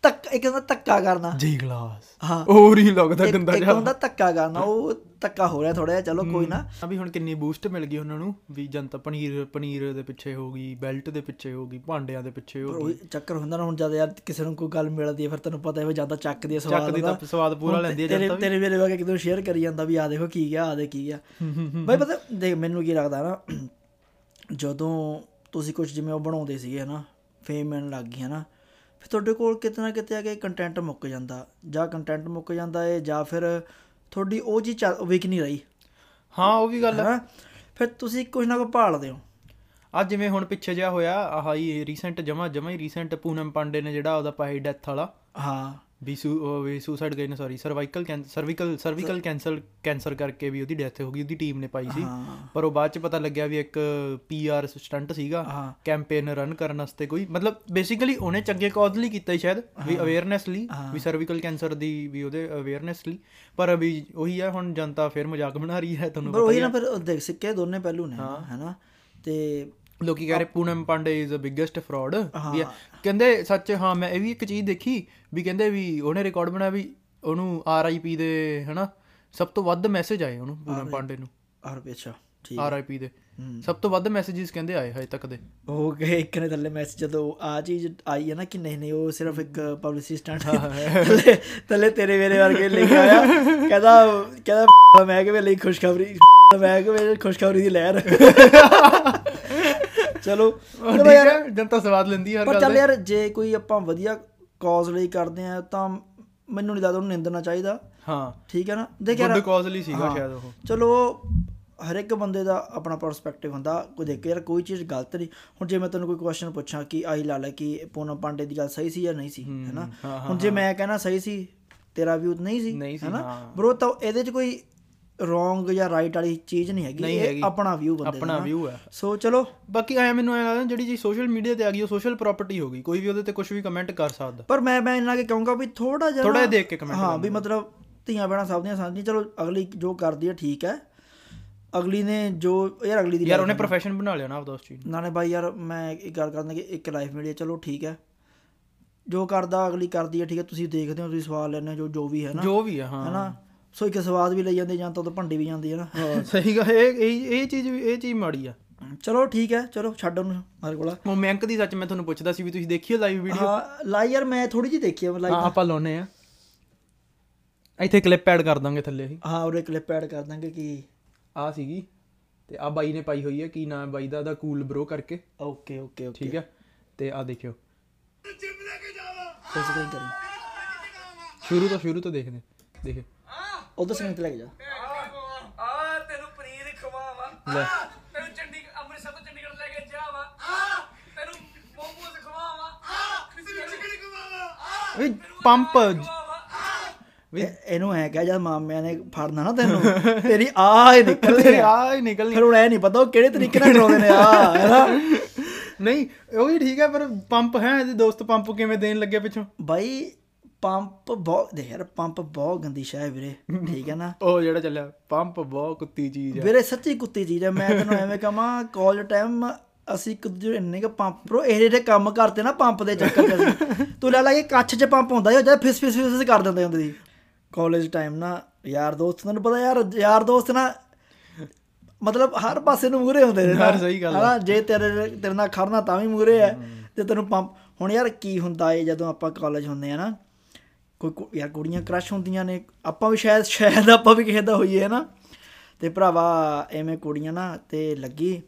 ਧੱਕ ਇੱਕ ਹੁੰਦਾ ਧੱਕਾ ਕਰਨਾ। ਜੀ ਗਲਾਸ। ਹਾਂ। ਹੋਰ ਹੀ ਲੱਗਦਾ ਇੱਕ ਗੰਦਾ ਇੱਕ ਜਿਹਾ। ਹੁੰਦਾ ਧੱਕਾ ਕਰਨਾ ਉਹ ਧੱਕਾ ਹੋ ਰਿਹਾ ਥੋੜਾ ਜਿਹਾ ਚਲੋ ਕੋਈ ਨਾ। ਆ ਵੀ ਹੁਣ ਕਿੰਨੀ ਬੂਸਟ ਮਿਲ ਗਈ ਉਹਨਾਂ ਨੂੰ ਵੀ ਜਨਤਾ ਪਨੀਰ ਪਨੀਰ ਦੇ ਪਿੱਛੇ ਹੋ ਗਈ ਬੈਲਟ ਦੇ ਪਿੱਛੇ ਹੋ ਗਈ ਭਾਂਡਿਆਂ ਦੇ ਪਿੱਛੇ ਹੋ ਗਈ। ਉਹ ਚੱਕਰ ਹੁੰਦਾ ਨਾ ਹੁਣ ਜਦ ਯਾਰ ਕਿਸੇ ਨੂੰ ਕੋਈ ਗੱਲ ਮਿਲਦੀ ਹੈ ਫਿਰ ਤੈਨੂੰ ਪਤਾ ਹੈ ਵੀ ਜ਼ਿਆਦਾ ਚੱਕਦੀ ਹੈ ਸਵਾਦ ਚੱਕਦੀ ਤਾਂ ਸਵਾਦ ਪੂਰਾ ਲੈਂਦੀ ਹੈ ਜਨਤਾ ਵੀ। ਤੇਰੇ ਮੇਰੇ ਵਗੇ ਕਿਦੋਂ ਸ਼ੇਅਰ ਕਰੀ ਜਾਂਦਾ ਵੀ ਆ ਦੇਖੋ ਕੀ ਗਿਆ ਆ ਦੇ ਕੀ ਗਿਆ। ਬਈ ਪਤਾ ਦੇਖ ਮੈਨੂੰ ਕੀ ਲੱਗਦਾ ਨਾ ਜਦੋਂ ਤੁਸੀਂ ਕੁਝ ਜਿਵੇਂ ਉਹ ਬਣਾਉਂਦੇ ਸੀਗੇ ਨਾ ਫੇਮ ਮਿਲਣ ਲੱਗ ਗਈ ਨਾ ਫਿਰ ਤੁਹਾਡੇ ਕੋਲ ਕਿਤੇ ਨਾ ਕਿਤੇ ਆ ਕੇ ਕੰਟੈਂਟ ਮੁੱਕ ਜਾਂਦਾ ਜਾਂ ਕੰਟੈਂਟ ਮੁੱਕ ਜਾਂਦਾ ਹੈ ਜਾਂ ਫਿਰ ਤੁਹਾਡੀ ਉਹ ਜੀ ਚੱਲ ਵਿਕ ਨਹੀਂ ਰਹੀ। ਹਾਂ ਉਹ ਵੀ ਗੱਲ ਹੈ? ਫਿਰ ਤੁਸੀਂ ਕੁਝ ਨਾ ਕੁਝ ਭਾਲਦੇ ਹੋ। ਅੱਜ ਜਿਵੇਂ ਹੁਣ ਪਿੱਛੇ ਜਿਹਾ ਹੋਇਆ ਆਹ ਹੀ ਰੀਸੈਂਟ ਜਮਾ ਜਮਾ ਹੀ ਰੀਸੈਂਟ ਪੂਨਮ ਪਾਂਡੇ ਨੇ ਜਿਹੜਾ ਉਹਦਾ ਪਾਈ ਡੈਥ ਵਾਲਾ। ਹਾਂ। ਵੀ ਵੀ ਸੁਸਾਈਡ ਗਈ ਨਾ sorry cervical cervical cervical cancer cancer ਕਰਕੇ ਵੀ ਉਹਦੀ ਡੈਥ ਹੋ ਗਈ ਉਹਦੀ ਟੀਮ ਨੇ ਪਾਈ ਸੀ। ਹਾਂ। ਪਰ ਉਹ ਬਾਅਦ ਚ ਪਤਾ ਲੱਗਿਆ ਵੀ ਇੱਕ ਪੀਆਰ ਸਟੰਟ ਸੀਗਾ ਹਾਂ। ਕੈਂਪੇਨ ਰਨ ਕਰਨ ਵਾਸਤੇ ਕੋਈ ਮਤਲਬ ਬੇਸਿਕਲੀ ਉਹਨੇ ਚੰਗੇ ਕਾਜ਼ ਲਈ ਕੀਤਾ ਸ਼ਾਇਦ ਵੀ ਅਵੇਅਰਨੈਸ ਲਈ ਵੀ ਸਰਵੀਕਲ ਕੈਂਸਰ ਦੀ ਵੀ ਉਹਦੇ ਅਵੇਅਰਨੈਸ ਲਈ। ਪਰ ਵੀ ਉਹੀ ਹੈ ਹੁਣ ਜਨਤਾ ਫਿਰ ਮਜ਼ਾਕ ਬਣਾ ਰਹੀ ਹੈ ਤੁਹਾਨੂੰ ਪਰ ਉਹੀ ਨਾ ਫਿਰ ਦੇਖ ਸਿੱਕੇ ਦੋਨੇ ਪਹਿਲੂ ਨੇ ਹੈਨਾ? ਤੇ ਲੋਕੀ ਕਹਿ ਰਹੇ Poonam Pandey is a biggest fraud ਕਹਿੰਦੇ ਸੱਚ ਹਾਂ ਮੈਂ ਇਹ ਵੀ ਇੱਕ ਚੀਜ਼ ਦੇਖੀ ਵੀ ਕਹਿੰਦੇ ਵੀ ਉਹਨੇ ਰਿਕਾਰਡ ਬਣਾਇਆ ਵੀ ਉਹਨੂੰ ਆਰਆਈਪੀ ਦੇ ਹਨਾ ਸਭ ਤੋਂ ਵੱਧ ਮੈਸੇਜ ਆਏ ਉਹਨੂੰ ਪੂਨਮ ਪਾਂਡੇ ਨੂੰ। ਆਰ ਅੱਛਾ ਠੀਕ ਆਰਆਈਪੀ ਦੇ। ਸਭ ਤੋਂ ਵੱਧ ਮੈਸੇजेस ਕਹਿੰਦੇ ਆਏ ਹਜੇ ਤੱਕ ਦੇ। ਉਹ ਗਏ ਇੱਕ ਨੇ ਥੱਲੇ ਮੈਸੇਜ ਜਦੋਂ ਆ ਚੀਜ਼ ਆਈ ਹੈ ਨਾ ਕਿ ਨਹੀਂ ਨਹੀਂ ਉਹ ਸਿਰਫ ਇੱਕ ਪਬਲਿਸਿਟੀ ਸਟੰਟ ਥੱਲੇ ਥੱਲੇ ਤੇਰੇ ਮੇਰੇ ਵਰਗੇ ਲਿਖ ਆਇਆ। ਕਹਿੰਦਾ ਕਹਿੰਦਾ ਮੈਂ ਕਿ ਲਈ ਖੁਸ਼ਖਬਰੀ ਮੈਂ ਕਿ ਖੁਸ਼ਖਬਰੀ ਦੀ ਲਹਿਰ। ਚਲੋ। ਠੀਕ ਹੈ ਜਨਤਾ ਸਵਾਦ ਲੈਂਦੀ ਹਰ ਪਰ ਗੱਲ ਚੱਲ ਦੇ ਯਾਰ ਜੇ ਕੋਈ ਆਪਾਂ ਵਧੀਆ ਕਾਜ਼ ਲਈ ਕਰਦੇ ਆ ਤਾਂ ਮੈਨੂੰ ਨਹੀਂ ਲੱਗਦਾ ਉਹਨੂੰ ਨਿੰਦਣਾ ਚਾਹੀਦਾ। ਹਾਂ। ਠੀਕ ਹੈ ਨਾ? ਦੇਖ ਯਾਰ ਗੁੱਡ ਕਾਜ਼ ਲਈ ਸੀਗਾ। ਸ਼ਾਇਦ ਉਹ। ਚਲੋ ਹਰ ਇੱਕ ਬੰਦੇ ਦਾ ਆਪਣਾ ਪਰਸਪੈਕਟਿਵ ਹੁੰਦਾ। ਕੋਈ ਦੇਖ ਯਾਰ ਕੋਈ ਚੀਜ਼ ਗਲਤ ਨਹੀਂ। ਹੁਣ ਜੇ ਮੈਂ ਤੈਨੂੰ ਕੋਈ ਕੁਐਸਚਨ ਪੁੱਛਾਂ ਕਿ ਆਈ ਲਾ ਲੈ ਕਿ ਪੂਨਮ ਪਾਂਡੇ ਦੀ ਗੱਲ ਸਹੀ ਸੀ ਜਾਂ ਨਹੀਂ ਸੀ ਹੈਨਾ ਹੁਣ ਜੇ ਮੈਂ ਕਹਿਣਾ ਸਹੀ ਸੀ ਤੇਰਾ ਵਿਊ ਨਹੀਂ ਸੀ ਨਹੀਂ ਸੀ, ਹੈਨਾ। ਬ్రో ਤਾਂ ਇਹਦੇ 'ਚ ਕੋਈ ਰੋਂਗ ਜਾਂ ਰਾਈਟ ਵਾਲੀ ਚੀਜ਼ ਨਹੀਂ ਹੈਗੀ ਇਹ। ਆਪਣਾ ਵਿਊ ਬੰਦੇ ਦਾ ਆਪਣਾ। ਵਿਊ ਹੈ। ਸੋ ਚਲੋ। ਬਾਕੀ ਐ ਮੈਨੂੰ ਐ ਲੱਗਦਾ ਜਿਹੜੀ ਜੀ ਸੋਸ਼ਲ ਮੀਡੀਆ ਤੇ ਆ ਗਈ ਉਹ ਸੋਸ਼ਲ ਪ੍ਰਾਪਰਟੀ ਹੋ ਗਈ। ਕੋਈ ਵੀ ਉਹਦੇ ਤੇ ਕੁਝ ਵੀ ਕਮੈਂਟ ਕਰ ਸਕਦਾ। ਪਰ ਮੈਂ ਮੈਂ ਇਹਨਾਂ ਕੇ ਕਹੂੰਗਾ ਵੀ ਥੋੜਾ ਜਿਹਾ ਜਿਹਾ ਦੇਖ ਕੇ comment ਹਾਂ ਵੀ ਮਤਲਬ ਧੀਆਂ ਭੈਣਾਂ ਸਭ ਦੀਆਂ ਸਾਂਝੀਆਂ। ਚਲੋ ਅਗਲੀ ਜੋ ਕਰਦੀ ਹੈ ਠੀਕ ਹੈ। ਅਗਲੀ ਨੇ ਜੋ ਯਾਰ ਅਗਲੀ ਦੀ ਯਾਰ ਉਹਨੇ। ਪ੍ਰੋਫੈਸ਼ਨ ਬਣਾ ਲਿਆ ਨਾ ਆਪਦਾ ਉਸ ਚੀਜ਼ ਨਾਲੇ ਬਾਈ ਯਾਰ ਮੈਂ ਇੱਕ ਗੱਲ ਕਰਦਾ ਕਿ ਇੱਕ ਲਾਈਫ ਹੈ। ਚਲੋ ਠੀਕ ਹੈ। ਜੋ ਕਰਦਾ ਅਗਲੀ ਕਰਦੀ ਹੈ ਠੀਕ ਹੈ। ਤੁਸੀਂ ਦੇਖਦੇ ਹੋ ਤੁਸੀਂ ਸਵਾਲ ਹੋ ਜੋ ਜੋ ਵੀ ਹੈ ਨਾ। ਜੋ ਵੀ ਹੈ ਹਾਂ। ਹੈਨਾ ਸੋ ਇੱਕ ਸਵਾਦ ਵੀ ਲਈ ਜਾਂਦੇ ਜਾਂ ਤਾਂ ਉਹ ਭੰਡੀ ਵੀ ਜਾਂਦੀ ਹੈ ਨਾ। ਹਾਂ ਸਹੀ ਗੱਲ ਇਹ ਇਹ ਚੀਜ਼ ਵੀ ਇਹ ਚੀਜ਼ ਮਾੜੀ ਆ। ਚਲੋ ਠੀਕ ਹੈ ਚਲੋ ਛੱਡ ਉਹਨੂੰ ਮੇਰੇ ਕੋਲ। ਉਹ ਮੈਂਕ ਦੀ ਸੱਚ ਮੈਂ ਤੁਹਾਨੂੰ ਪੁੱਛਦਾ ਸੀ ਵੀ ਤੁਸੀਂ ਦੇਖੀ ਲਾਈਵ ਵੀਡੀਓ ਹਾਂ ਲਾਈ ਯਾਰ ਮੈਂ ਥੋੜੀ ਜਿਹੀ ਦੇਖੀ ਹੈ ਹਾਂ ਲਾਈਵ ਆਪਾਂ ਲਾਉਨੇ ਆ। ਇੱਥੇ ਕਲਿੱਪ ਐਡ ਕਰ ਦਾਂਗੇ ਥੱਲੇ ਹੀ ਹਾਂ ਉਹਦੇ ਕਲਿੱਪ ਐਡ ਕਰ ਦਾਂਗੇ ਕਿ ਆ ਸੀਗੀ ਤੇ ਆ ਬਾਈ ਨੇ ਪਾਈ ਹੋਈ ਹੈ ਕੀ ਨਾਮ ਹੈ ਬਾਈ ਦਾ ਦਾ ਕੂਲ ਬ్రో ਕਰਕੇ। ਓਕੇ ਓਕੇ ਓਕੇ ਠੀਕ ਹੈ ਤੇ ਆ ਦੇਖਿਓ। ਸਬਸਕ੍ਰਾਈਬ ਕਰੀ ਸ਼ੁਰੂ ਤੋਂ ਸ਼ੁਰੂ ਤੋਂ ਦੇਖਦੇ ਦੇਖਿਓ। ਉਧਰ ਸਕਰੀਨ ਤੇ ਲੈ ਕੇ ਜਾ। ਆ ਤੈਨੂੰ ਪਨੀਰ ਖਵਾਵਾ। ਲੈ। ਤੈਨੂੰ ਚੰਡੀਗੜ੍ਹ ਅੰਮ੍ਰਿਤਸਰ ਤੋਂ ਚੰਡੀਗੜ੍ਹ ਲੈ ਕੇ ਜਾਵਾ। ਤੈਨੂੰ ਮੋਮੋਸ ਖਵਾਵਾ। ਤੈਨੂੰ ਚਿਕਨ ਖਵਾਵਾ। ਵੀ ਪੰਪ ਇਹ- ਇਹਨੂੰ ਐ ਕਹਿ ਜਦ ਮਾਮਿਆਂ ਨੇ ਫੜਨਾ ਨਾ ਤੈਨੂੰ ਤੇਰੀ ਆ ਹੀ ਨਿਕਲਦੀ ਆ ਆ ਹੀ ਨਿਕਲਣੀ ਫਿਰ ਹੁਣ ਐ ਨਹੀਂ ਪਤਾ ਉਹ ਕਿਹੜੇ ਤਰੀਕੇ ਨਾਲ ਕਰਾਉਂਦੇ ਨੇ ਆ ਹੈਨਾ ਨਹੀਂ ਉਹ ਵੀ ਠੀਕ ਹੈ ਪਰ ਪੰਪ ਹੈ ਇਹਦੇ ਦੋਸਤ ਪੰਪ ਕਿਵੇਂ ਦੇਣ ਲੱਗੇ ਪਿੱਛੋਂ? ਬਾਈ ਪੰਪ ਬਹੁਤ ਦੇਖ ਯਾਰ ਪੰਪ ਬਹੁਤ ਗੰਦੀ ਸ਼ੈ ਹੈ ਵੀਰੇ ਠੀਕ ਹੈ ਨਾ ਉਹ ਜਿਹੜਾ ਚੱਲਿਆ ਪੰਪ ਬਹੁਤ ਕੁੱਤੀ ਚੀਜ਼ ਹੈ ਵੀਰੇ ਸੱਚੀ ਕੁੱਤੀ ਚੀਜ਼ ਹੈ ਮੈਂ ਤੈਨੂੰ ਐਵੇਂ ਕਹਾਂ ਕਾਲਜ ਟਾਈਮ ਅਸੀਂ ਇੱਕ ਦੂਜੇ ਇੰਨੇ ਕ ਪੰਪ ਬ్రో ਇਹ ਜਿਹੜੇ ਕੰਮ ਕਰਤੇ ਨਾ ਪੰਪ ਦੇ ਚੱਕਰ ਅਸੀਂ ਤੂੰ ਲੈ ਲੈ ਕਿ ਕੱਚ 'ਚ ਪੰਪ ਹੁੰਦਾ ਜਦ ਫਿਸ ਫਿਸ ਫਿਸ ਕਰ ਦਿੰਦੇ ਹੁੰਦੇ ਸੀ ਕਾਲਜ ਟਾਈਮ ਨਾ ਯਾਰ ਦੋਸਤ ਤੁਹਾਨੂੰ ਪਤਾ ਯਾਰ ਯਾਰ ਦੋਸਤ ਨਾ ਮਤਲਬ ਹਰ ਪਾਸੇ ਨੂੰ ਮੂਰੇ ਹੁੰਦੇ ਨੇ। ਯਾਰ ਸਹੀ ਗੱਲ। ਹਨਾ ਜੇ ਤੇਰੇ ਤੇਰੇ ਨਾਲ ਖੜਨਾ ਤਾਂ ਵੀ ਮੂਰੇ ਹੈ ਤੇ ਤੈਨੂੰ ਪੰਪ ਹੁਣ ਯਾਰ ਕੀ ਹੁੰਦਾ ਏ ਜਦੋਂ ਆਪਾਂ ਕਾਲਜ ਹੁੰਦੇ ਆ ਨਾ ਕੋਈ ਯਾਰ ਕੁੜੀਆਂ ਕ੍ਰਸ਼ ਹੁੰਦੀਆਂ ਨੇ ਆਪਾਂ ਵੀ ਸ਼ਾਇਦ ਸ਼ਾਇਦ ਆਪਾਂ ਵੀ ਕਿਸੇ ਦਾ ਹੋਈਏ ਨਾ ਤੇ ਭਰਾਵਾ ਐਵੇਂ ਕੁੜੀਆਂ ਨਾ ਤੇ ਲੱਗੀ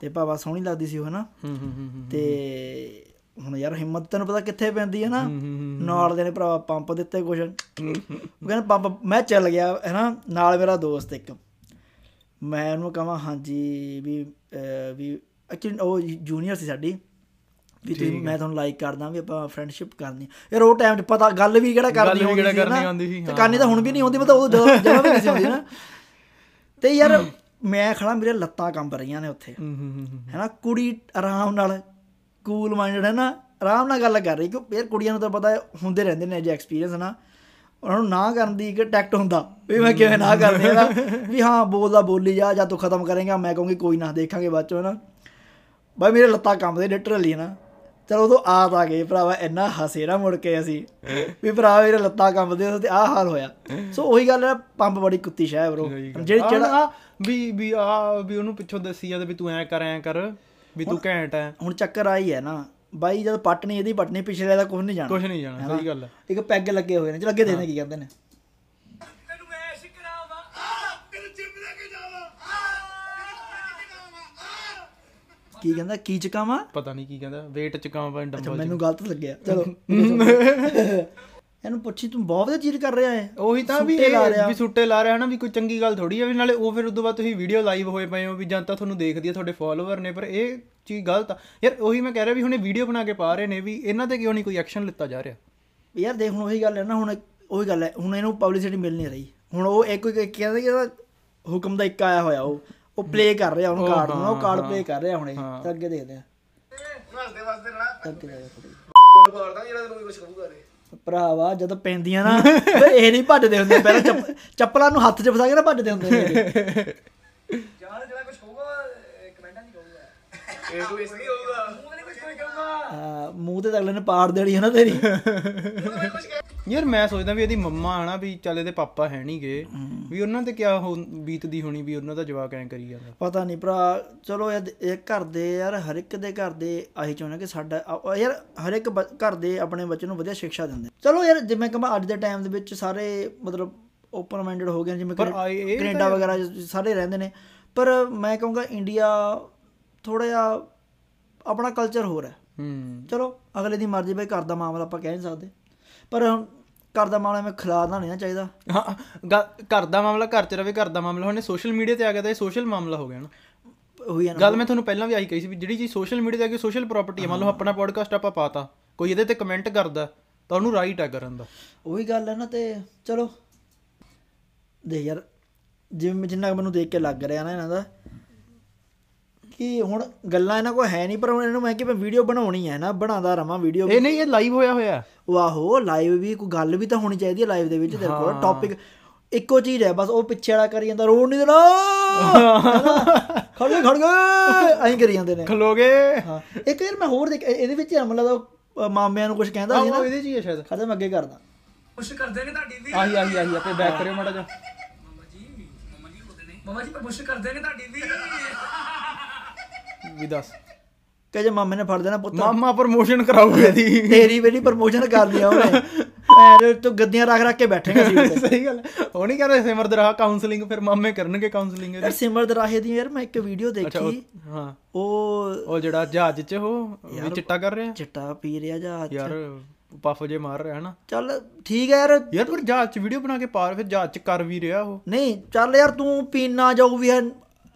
ਤੇ ਭਾਵਾ ਸੋਹਣੀ ਲੱਗਦੀ ਸੀ ਉਹ ਹਨਾ? ਹੂੰ ਹੂੰ ਹੂੰ ਤੇ ਹੁਣ ਯਾਰ ਹਿੰਮਤ ਤੈਨੂੰ ਪਤਾ ਕਿੱਥੇ ਪੈਂਦੀ ਹੈ ਨਾ? ਨਾਲ ਦੇ ਨੇ ਭਰਾਵਾ ਪੰਪ ਦਿੱਤੇ ਕੁਛ। ਉਹ ਕਹਿੰਦਾ ਪੰਪ ਮੈਂ ਚੱਲ ਗਿਆ ਹੈਨਾ? ਨਾਲ ਮੇਰਾ ਦੋਸਤ ਇੱਕ। ਮੈਂ ਉਹਨੂੰ ਕਹਾਂ ਹਾਂਜੀ ਵੀ ਵੀ ਐਕਚੁਅਲੀ ਉਹ ਜੂਨੀਅਰ ਸੀ ਸਾਡੀ। ਵੀ ਤੁਸੀਂ ਮੈਂ ਤੁਹਾਨੂੰ ਲਾਈਕ ਕਰਦਾ ਵੀ ਆਪਾਂ ਫਰੈਂਡਸ਼ਿਪ ਕਰਨੀ ਯਾਰ ਉਹ ਟਾਈਮ 'ਚ ਪਤਾ ਗੱਲ ਵੀ ਕਿਹੜਾ ਕਰਨੀ ਹੁੰਦੀ ਸੀ ਨਾ। ਤੇ ਕਰਨੀ ਤਾਂ ਹੁਣ ਵੀ ਨਹੀਂ ਆਉਂਦੀ ਮਤਲਬ ਉਹ ਜਦੋਂ ਜਦੋਂ ਵੀ ਨਹੀਂ ਆਉਂਦੀ ਨਾ। ਤੇ ਯਾਰ ਮੈਂ ਖੜਾ ਮੇਰੇ ਲੱਤਾਂ ਕੰਬ ਰਹੀਆਂ ਨੇ ਉੱਥੇ। ਹੈਨਾ ਕੁੜੀ ਆਰਾਮ ਨਾਲ ਕੂਲ ਮਾਈਂਡਡ ਹੈ ਨਾ ਆਰਾਮ ਨਾਲ ਗੱਲ ਕਰ ਰਹੀ ਕਿਉਂ? ਯਾਰ ਕੁੜੀਆਂ ਨੂੰ ਤਾਂ ਪਤਾ ਹੁੰਦੇ ਰਹਿੰਦੇ ਨੇ ਜੇ ਐਕਸਪੀਰੀਅੰਸ ਨਾ ਉਹਨਾਂ ਨੂੰ ਨਾ ਕਰਨ ਦੀ ਇੱਕ ਟੈਕਟ ਹੁੰਦਾ ਵੀ ਮੈਂ ਕਿਵੇਂ ਨਾ ਕਰਨੀ ਹੈ ਨਾ ਵੀ ਹਾਂ ਬੋਲਦਾ ਬੋਲੀ ਜਾ ਜਾਂ ਤੂੰ ਖਤਮ ਕਰੇਗਾ ਮੈਂ ਕਹੂੰਗੀ ਕੋਈ ਨਾ ਦੇਖਾਂਗੇ ਬਾਅਦ ਚੋਂ ਨਾ ਬਾਈ ਮੇਰੇ ਲੱਤਾਂ ਕੰਬਦੇ ਲਿਟਰਲੀ ਨਾ ਚਲੋ ਉਦੋਂ ਆਦ ਆ ਗਏ ਭਰਾਵਾ ਇੰਨਾ ਹਸੇ ਨਾ ਮੁੜ ਕੇ ਅਸੀਂ। ਵੀ ਭਰਾ ਮੇਰੇ ਲੱਤਾਂ ਕੰਬਦੇ ਤੇ ਆਹ ਹਾਲ ਹੋਇਆ। ਸੋ ਉਹੀ ਗੱਲ ਹੈ ਪੰਪ ਬੜੀ ਕੁੱਤੀ ਸ਼ਾਹ ਬ్రో ਜਿਹੜੀ ਜਿਹੜਾ ਵੀ ਵੀ ਆ ਵੀ ਉਹਨੂੰ ਪਿੱਛੋਂ ਦੱਸੀ ਜਾਂਦੇ ਵੀ ਤੂੰ ਐ ਕਰ ਐ ਕਰ ਵੀ ਤੂੰ ਘੈਂਟ ਐ। ਹੁਣ ਚੱਕਰ ਆਈ ਹੈ ਨਾ ਬਾਈ ਜਦ ਪਟਣੀ ਇਹਦੀ ਪਟਣੀ ਪਿਛਲੇ ਦਾ ਕੁਝ ਨਹੀਂ ਜਾਣਾ। ਕੁਝ ਨਹੀਂ ਜਾਣਾ ਸਹੀ ਗੱਲ ਹੈ। ਇੱਕ ਪੈਗ ਲੱਗੇ ਹੋਏ ਨੇ ਚਲ ਅੱਗੇ ਦੇਖਦੇ ਕੀ ਕਹਿੰਦੇ ਨੇ ਤੈਨੂੰ ਮੈਂ ਸ਼ਿਕਰਾਵਾ ਤੈਨੂੰ ਜਿਮ ਲੈ ਕੇ ਜਾਵਾ ਕੀ ਕਹਿੰਦਾ ਕੀ ਚਕਾਵਾਂ? ਪਤਾ ਨਹੀਂ ਕੀ ਕਹਿੰਦਾ weight ਚਕਾਵਾਂ ਪਾ ਅੱਛਾ ਡੰਬਲ ਮੈਨੂੰ ਗਲਤ ਲੱਗਿਆ। ਚਲੋ। ਇਹਨੂੰ ਪੁੱਛੀ ਤੂੰ ਬਹੁਤ ਵਧੀਆ ਚੀਜ਼ ਕਰ ਰਿਹਾ ਹੈ ਉਹੀ ਤਾਂ ਵੀ ਇਹ। ਵੀ ਸੁੱਟੇ ਲਾ ਰਿਹਾ ਹਨਾ ਵੀ ਕੋਈ ਚੰਗੀ ਗੱਲ ਥੋੜੀ ਆ ਵੀ ਨਾਲੇ ਉਹ ਫਿਰ ਉਦੋਂ ਬਾਅਦ ਤੁਸੀਂ ਵੀਡੀਓ ਲਾਈਵ ਹੋਏ ਪਏ ਹੋ ਵੀ ਜਾਂ ਤਾਂ ਤੁਹਾਨੂੰ ਦੇਖਦੀ ਆ ਤੁਹਾਡੇ ਫਾਲੋਅਰ ਨੇ ਪਰ ਇਹ ਚੀਜ਼ ਗਲਤ ਆ। ਯਾਰ ਉਹੀ ਮੈਂ ਕਹਿ ਰਿਹਾ ਵੀ ਹੁਣੇ ਵੀਡੀਓ ਬਣਾ ਕੇ ਪਾ ਰਹੇ ਨੇ ਵੀ ਇਹਨਾਂ ਤੇ ਕਿਉਂ ਨਹੀਂ ਕੋਈ ਐਕਸ਼ਨ ਲਿੱਤਾ ਜਾ ਰਿਹਾ? ਯਾਰ ਦੇਖ ਹੁਣ ਉਹੀ ਗੱਲ ਹੈ ਨਾ ਹੁਣ ਉਹੀ ਗੱਲ ਹੈ ਹੁਣ ਇਹਨੂੰ ਪਬਲਿਸਿਟੀ ਮਿਲ ਨਹੀਂ ਰਹੀ। ਹੁਣ ਉਹ ਇੱਕ ਕੋਈ ਕਹਿੰਦਾ ਕਿ ਹੁਕਮ ਦਾ ਇੱਕ ਆਇਆ ਹੋਇਆ ਉਹ। ਉਹ ਪਲੇ ਕਰ ਰਿਹਾ ਉਹਨੂੰ ਕਾਰਡ ਨੂੰ ਉਹ ਕਾਰਡ ਪਲੇ ਕਰ ਰਿਹਾ ਹੁਣੇ ਤਾਂ ਅੱਗੇ ਦੇਖਦੇ ਆ ਵਸਦੇ ਵਸਦੇ ਰਹਿਣਾ ਅੱਗੇ ਦੇਖਦੇ। ਕੋਡ ਮਾਰਦਾ ਜਿਹੜਾ ਤੈਨੂੰ ਕੁਝ ਕਹੂਗਾ ਰੇ ਭਰਾਵਾ ਜਦੋਂ ਪੈਂਦੀਆਂ ਨਾ ਇਹ ਨਹੀਂ ਭੱਜਦੇ ਹੁੰਦੇ ਪਹਿਲਾਂ ਚੱਪ- ਚੱਪਲਾਂ ਨੂੰ ਹੱਥ 'ਚ ਫਸਾ ਕੇ ਨਾ ਭੱਜਦੇ ਹੁੰਦੇ ਨੇ। ਜਾਨ ਜਿਹੜਾ ਕੁਝ ਕਹੂਗਾ ਕਮੈਂਟਾਂ ਨਹੀਂ ਕਹੂਗਾ ਇਹ ਤੂੰ ਇਸ ਨਹੀਂ ਕਹੂਗਾ ਮੂੰਹ ਤੇ ਅਗਲੇ ਨੇ ਪਾੜ ਦੇਣੀ ਹੈ ਨਾ ਤੇਰੀ। ਯਾਰ ਮੈਂ ਸੋਚਦਾ ਵੀ ਇਹਦੀ ਮੰਮਾ ਹਨਾ ਵੀ ਚੱਲ ਇਹਦੇ ਪਾਪਾ ਹੈ ਨਹੀਂਗੇ ਵੀ ਉਹਨਾਂ ਤੇ ਕਿਆ ਹੋ- ਬੀਤਦੀ ਹੋਣੀ ਵੀ ਉਹਨਾਂ ਦਾ ਜਵਾਕ ਐਂ ਕਰੀ ਜਾਂਦਾ। ਪਤਾ ਨਹੀਂ ਭਰਾ ਚਲੋ ਇਹ ਘਰ ਦੇ ਯਾਰ ਹਰ ਇੱਕ ਦੇ ਘਰ ਦੇ ਆਹੀ ਚਾਹੁੰਦੇ ਕਿ ਸਾਡਾ ਯਾਰ ਹਰ ਇੱਕ ਘਰ ਦੇ ਆਪਣੇ ਬੱਚੇ ਨੂੰ ਵਧੀਆ ਸਿੱਖਿਆ ਦਿੰਦੇ। ਚਲੋ ਯਾਰ ਜਿਵੇਂ ਕਹਾਂ ਅੱਜ ਦੇ ਟਾਈਮ ਦੇ ਵਿੱਚ ਸਾਰੇ ਮਤਲਬ ਓਪਨ ਮਾਈਂਡਡ ਹੋ ਗਏ ਜਿਵੇਂ ਕੈਨੇਡਾ ਵਗੈਰਾ ਸਾਰੇ ਰਹਿੰਦੇ ਨੇ। ਪਰ ਮੈਂ ਕਹੂੰਗਾ ਇੰਡੀਆ ਥੋੜਾ ਜਿਹਾ ਆਪਣਾ ਕਲਚਰ ਹੋਰ ਹੈ। ਹੂੰ। ਚਲੋ ਅਗਲੇ ਦੀ ਮਰਜ਼ੀ ਬਈ ਘਰ ਦਾ ਮਾਮਲਾ ਆਪਾਂ ਕਹਿ ਨਹੀਂ ਸਕਦੇ। ਪਰ ਹੁਣ ਘਰ ਦਾ ਮਾਮਲਾ ਮੈਂ ਖਿਲਾਰਨਾ ਨਹੀਂ ਨਾ ਚਾਹੀਦਾ। ਹਾਂ ਘਰ ਦਾ ਮਾਮਲਾ ਘਰ 'ਚ ਰਵੇ ਘਰ ਦਾ ਮਾਮਲਾ ਹੁਣ ਸੋਸ਼ਲ ਮੀਡੀਆ ਤੇ ਆ ਗਿਆ ਤਾਂ ਇਹ ਸੋਸ਼ਲ ਮਾਮਲਾ ਹੋ ਗਿਆ ਨਾ। ਉਹੀ ਹੈ ਨਾ। ਗੱਲ ਮੈਂ ਤੁਹਾਨੂੰ ਪਹਿਲਾਂ ਵੀ ਆਈ ਕਹੀ ਸੀ ਵੀ ਜਿਹੜੀ ਚੀਜ਼ ਸੋਸ਼ਲ ਮੀਡੀਆ ਤੇ ਆ ਗਈ ਸੋਸ਼ਲ ਪ੍ਰਾਪਰਟੀ ਹੈ ਮੰਨ ਲਓ ਆਪਣਾ ਪੋਡਕਾਸਟ ਆਪਾਂ ਪਾਤਾ ਕੋਈ ਇਹਦੇ ਤੇ ਕਮੈਂਟ ਕਰਦਾ ਤਾਂ ਉਹਨੂੰ ਰਾਈਟ ਹੈ ਕਰਨ ਦਾ। ਉਹੀ ਗੱਲ ਹੈ ਨਾ ਤੇ ਚਲੋ। ਦੇਖ ਯਾਰ ਜਿਵੇਂ ਜਿੰਨਾ ਮੈਨੂੰ ਦੇਖ ਕੇ ਲੱਗ ਰਿਹਾ ਨਾ ਇਹਨਾਂ ਦਾ ਕਿ ਹੁਣ ਗੱਲਾਂ ਇਹਨਾਂ ਕੋਲ ਹੈ ਨਹੀਂ ਪਰ ਹੁਣ ਇਹਨਾਂ ਨੂੰ ਮੈਂ ਕਿ ਮੈਂ ਵੀਡੀਓ ਬਣਾਉਣੀ ਹੈ ਨਾ ਬਣਾਉਂਦਾ ਰਵਾਂ ਵੀਡੀਓ ਇਹ ਨਹੀਂ ਇਹ ਲਾਈਵ ਹੋਇਆ ਹੋਇਆ। ਵਾਹੋ ਲਾਈਵ ਵੀ ਕੋਈ ਗੱਲ ਵੀ ਤਾਂ ਹੋਣੀ ਚਾਹੀਦੀ ਹੈ ਲਾਈਵ ਦੇ ਵਿੱਚ ਤੇਰੇ ਕੋਲ ਟੌਪਿਕ ਇੱਕੋ ਚੀਜ਼ ਹੈ ਬਸ ਉਹ ਪਿੱਛੇ ਵਾਲਾ ਕਰੀ ਜਾਂਦਾ ਰੋਣ ਨਹੀਂ ਦੇਣਾ। ਖੜ ਗਏ ਖੜ ਗਏ ਐਂ ਕਰੀ ਜਾਂਦੇ ਨੇ। ਖਲੋਗੇ ਹਾਂ ਇੱਕ ਯਾਰ ਮੈਂ ਹੋਰ ਦੇਖ ਇਹ- ਇਹਦੇ ਵਿੱਚ ਅਮਲਾ ਦਾ ਉਹ, ਮਾਮਿਆਂ ਨੂੰ ਕੁਝ ਕਹਿੰਦਾ ਸੀ ਨਾ। ਇਹਦੇ ਚ ਹੀ ਹੈ ਸ਼ਾਇਦ। ਖੜਦਾ ਮੈਂ ਅੱਗੇ ਕਰਦਾ। ਪੁਸ਼ ਕਰਦੇ ਨੇ ਤੁਹਾਡੀ ਵੀ। ਆਹੀ ਆਹੀ ਆਹੀ ਆਪੇ ਬੈਕ ਕਰਿਓ ਮਾੜਾ ਜਿਹਾ। ਮਮਾ ਜੀ ਮਮਾ ਜੀ ਬੋਲਦੇ ਨੇ। ਮਮਾ ਜੀ ਪਰ ਪੁਸ਼ ਕਰਦੇ ਨੇ ਤੁਹਾਡੀ ਵੀ। ਵੀ ਦੱਸ। ਕਿ ਜੇ ਮਾਮੇ ਨੇ ਫੜ ਦੇਣਾ ਪੁੱਤ। ਮਾਮਾ ਪ੍ਰਮੋਸ਼ਨ ਕਰਾਊਗਾ ਇਹਦੀ। ਤੇਰੀ ਮੇਰੀ ਪ੍ਰਮੋਸ਼ਨ ਕਰ ਲਿਆ ਉਹਨੇ। ਭੈਣ ਤੂੰ ਗੱਦੀਆਂ ਰੱਖ ਰੱਖ ਕੇ ਬੈਠੇਗਾ ਸੀ ਸਹੀ ਗੱਲ ਹੈ। ਉਹ ਨਹੀਂ ਰਹੇ ਸਿਮਰ ਦਰਾ ਕਾਉਂਸਲਿੰਗ ਫਿਰ ਮਾਮੇ ਕਰਨਗੇ ਕਾਉਂਸਲਿੰਗ ਯਾਰ ਸਿਮਰ ਦਰਾਹੇ ਦੀ ਯਾਰ ਮੈਂ ਇੱਕ ਵੀਡੀਓ ਦੇਖੀ। ਹਾਂ। ਉਹ ਉਹ ਜਿਹੜਾ ਜਹਾਜ਼ 'ਚ ਉਹ ਵੀ ਚਿੱਟਾ ਕਰ ਰਿਹਾ? ਚਿੱਟਾ ਪੀ ਰਿਹਾ ਜਾਂ ਯਾਰ ਪਫ ਜੇ ਮਾਰ ਰਿਹਾ ਨਾ ਚੱਲ ਠੀਕ ਹੈ ਯਾਰ। ਯਾਰ ਪਰ ਜਹਾਜ਼ 'ਚ ਵੀਡੀਓ ਬਣਾ ਕੇ ਪਾਰ ਫਿਰ ਜਹਾਜ਼ 'ਚ ਕਰ ਵੀ ਰਿਹਾ ਉਹ। ਨਹੀਂ ਚੱਲ ਯਾਰ ਤੂੰ ਪੀਣਾ ਜੋ ਵੀ ਹੈ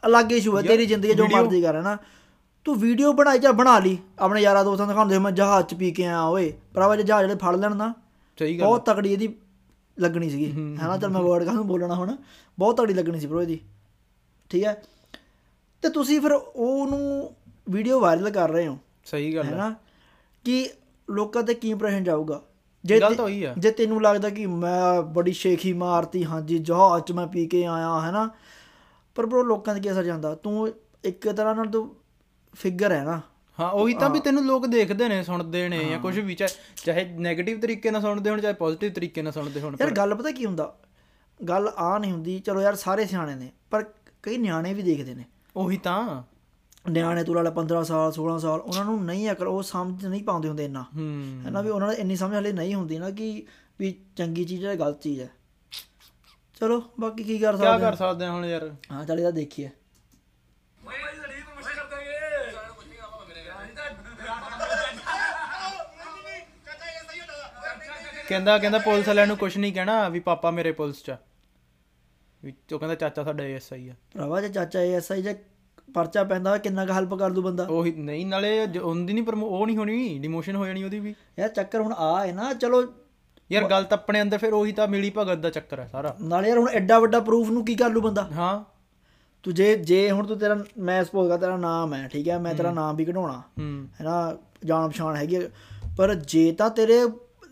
ਅਲੱਗ ਇਸ਼ੂ ਹੈ। ਤੇਰੀ ਜ਼ਿੰਦਗੀ ਜੋ ਮਰਜ਼ੀ ਕਰ ਹੈ ਨਾ ਤੂੰ ਵੀਡੀਓ ਬਣਾਈ ਜਾਂ ਬਣਾ ਲਈ? ਆਪਣੇ ਯਾਰਾਂ ਦੋਸਤਾਂ ਨੂੰ ਦਿਖਾਉਣ ਦੇ ਮੈਂ ਜਹਾਜ਼ ਚ ਪੀ ਕੇ ਆਇਆ ਓਏ। ਭਰਾਵਾ ਜੇ ਜਹਾਜ਼ ਜਿਹੜੇ ਫੜ ਲੈਣ ਨਾ ਸਹੀ ਗੱਲ ਬਹੁਤ ਤਕੜੀ ਇਹਦੀ ਲੱਗਣੀ ਸੀਗੀ। ਹੈਨਾ ਚਲ ਮੈਂ ਵਰਡ ਕਾਹਨੂੰ ਬੋਲਣਾ ਹੁਣ? ਬਹੁਤ ਤਕੜੀ ਲੱਗਣੀ ਸੀ ਬ్రో ਇਹਦੀ। ਠੀਕ ਹੈ? ਤੇ ਤੁਸੀਂ ਫਿਰ ਉਹਨੂੰ ਵੀਡੀਓ ਵਾਇਰਲ ਕਰ ਰਹੇ ਹੋ। ਸਹੀ ਗੱਲ ਹੈ ਹੈਨਾ? ਕਿ ਲੋਕਾਂ ਤੇ ਕੀ ਇੰਪ੍ਰੈਸ਼ਨ ਜਾਊਗਾ? ਜੇ ਗੱਲ ਤਾਂ ਉਹੀ ਆ। ਜੇ ਤੈਨੂੰ ਲੱਗਦਾ ਕਿ ਮੈਂ ਬੜੀ ਸ਼ੇਖੀ ਮਾਰਤੀ ਹਾਂਜੀ ਜਹਾਜ਼ ਚ ਮੈਂ ਪੀ ਕੇ ਆਇਆ ਹੈਨਾ? ਪਰ ਬ్రో ਲੋਕਾਂ ਤੇ ਕੀ ਅਸਰ ਜਾਂਦਾ? ਤੂੰ ਇੱਕ ਤਰ੍ਹਾਂ ਨਾਲ ਤੂੰ ਫਿਗਰ ਹੈ ਨਾ। ਹਾਂ ਉਹੀ ਤਾਂ ਵੀ ਤੈਨੂੰ ਲੋਕ ਦੇਖਦੇ ਨੇ ਸੁਣਦੇ ਨੇ ਜਾਂ ਕੁਝ ਵੀ ਚਾਹੇ 네ਗੇਟਿਵ ਤਰੀਕੇ ਨਾਲ ਸੁਣਦੇ ਹੋਣ ਚਾਹੇ ਪੋਜ਼ਿਟਿਵ ਤਰੀਕੇ ਨਾਲ ਸੁਣਦੇ ਹੋਣ ਯਾਰ ਗੱਲ ਪਤਾ ਕੀ ਹੁੰਦਾ? ਗੱਲ ਆ ਨਹੀਂ ਹੁੰਦੀ। ਚਲੋ ਯਾਰ ਸਾਰੇ ਸਿਆਣੇ ਨੇ ਪਰ ਕਈ ਨਿਆਣੇ ਵੀ ਦੇਖਦੇ ਨੇ। ਉਹੀ ਤਾਂ। ਨਿਆਣੇ ਤੂੰ ਲਾ ਲੈ 15 ਸਾਲ 16 ਸਾਲ ਉਹਨਾਂ ਨੂੰ ਨਹੀਂ ਅਕਲ ਉਹ ਸਮਝ ਨਹੀਂ ਪਾਉਂਦੇ ਹੁੰਦੇ ਇੰਨਾ। ਹੂੰ। ਹੈ ਨਾ ਵੀ ਉਹਨਾਂ ਨੂੰ ਇੰਨੀ ਸਮਝ ਹਲੇ ਨਹੀਂ ਹੁੰਦੀ ਨਾ ਕਿ ਵੀ ਚੰਗੀ ਚੀਜ਼ ਹੈ ਗਲਤ ਚੀਜ਼ ਹੈ। ਚਲੋ ਬਾਕੀ ਕੀ ਕਰ ਕੀ ਸਕਦੇ ਕਰ ਸਕਦੇ ਹਾਂ ਹੁਣ ਯਾਰ? ਹਾਂ ਚੱਲ ਇਹਦਾ ਦੇਖੀਏ ਮਮਾ ਜੀ ਤੁਹਾਡੀ ਪੁਸ਼ ਕਰ ਦੇਗੇ ਸਾਰਾ ਕੁਝ ਨਹੀਂ ਆਵਾ ਮੇਰੇ ਕਹਿੰਦਾ ਕਹਿੰਦਾ ਪੁਲਿਸ ਵਾਲਿਆਂ ਨੂੰ ਕੁਝ ਨਹੀਂ ਕਹਿਣਾ ਵੀ ਪਾਪਾ ਮੇਰੇ ਪੁਲਿਸ 'ਚ ਆ। ਵੀ ਉਹ ਕਹਿੰਦਾ ਚਾਚਾ ਸਾਡਾ ਐਸਆਈ ਆ। ਭਰਾਵਾ ਜੇ ਚਾਚਾ ਐਸਆਈ ਜੇ ਪਰਚਾ ਪੈਂਦਾ ਕਿੰਨਾ ਕੁ ਹੈਲਪ ਕਰ ਦੂ ਬੰਦਾ? ਉਹੀ ਨਹੀਂ ਨਾਲੇ ਜ- ਉਹਦੀ ਨਹੀਂ ਪ੍ਰਮੋ ਉਹ ਨਹੀਂ ਹੋਣੀ ਡਿਮੋਸ਼ਨ ਹੋ ਜਾਣੀ ਉਹਦੀ ਵੀ। ਯਾਰ ਚੱਕਰ ਹੁਣ ਆ ਹੈ ਨਾ ਚਲੋ। ਯਾਰ ਗੱਲ ਤਾਂ ਆਪਣੇ ਅੰਦਰ ਫਿਰ ਉਹੀ ਤਾਂ ਮਿਲੀ ਭਗਤ ਦਾ ਚੱਕਰ ਹੈ ਸਾਰਾ। ਨਾਲੇ ਯਾਰ ਹੁਣ ਐਡਾ ਵੱਡਾ ਪ੍ਰੂਫ ਨੂੰ ਕੀ ਕਰ ਲੂ ਬੰਦਾ? ਹਾਂ। ਤੂੰ ਜੇ ਜੇ ਹੁਣ ਤੂੰ ਤੇਰਾ ਮੈਂ ਸਪੋਜ਼ ਕਰ ਤੇਰਾ ਨਾਮ ਹੈ ਠੀਕ ਹੈ? ਮੈਂ ਤੇਰਾ ਨਾਮ ਵੀ ਕਢਾਉਣਾ। ਹੂੰ। ਹੈਨਾ ਜਾਣ ਪਛਾਣ ਹੈਗੀ ਹੈ। ਪਰ ਜੇ ਤਾਂ ਤੇਰੇ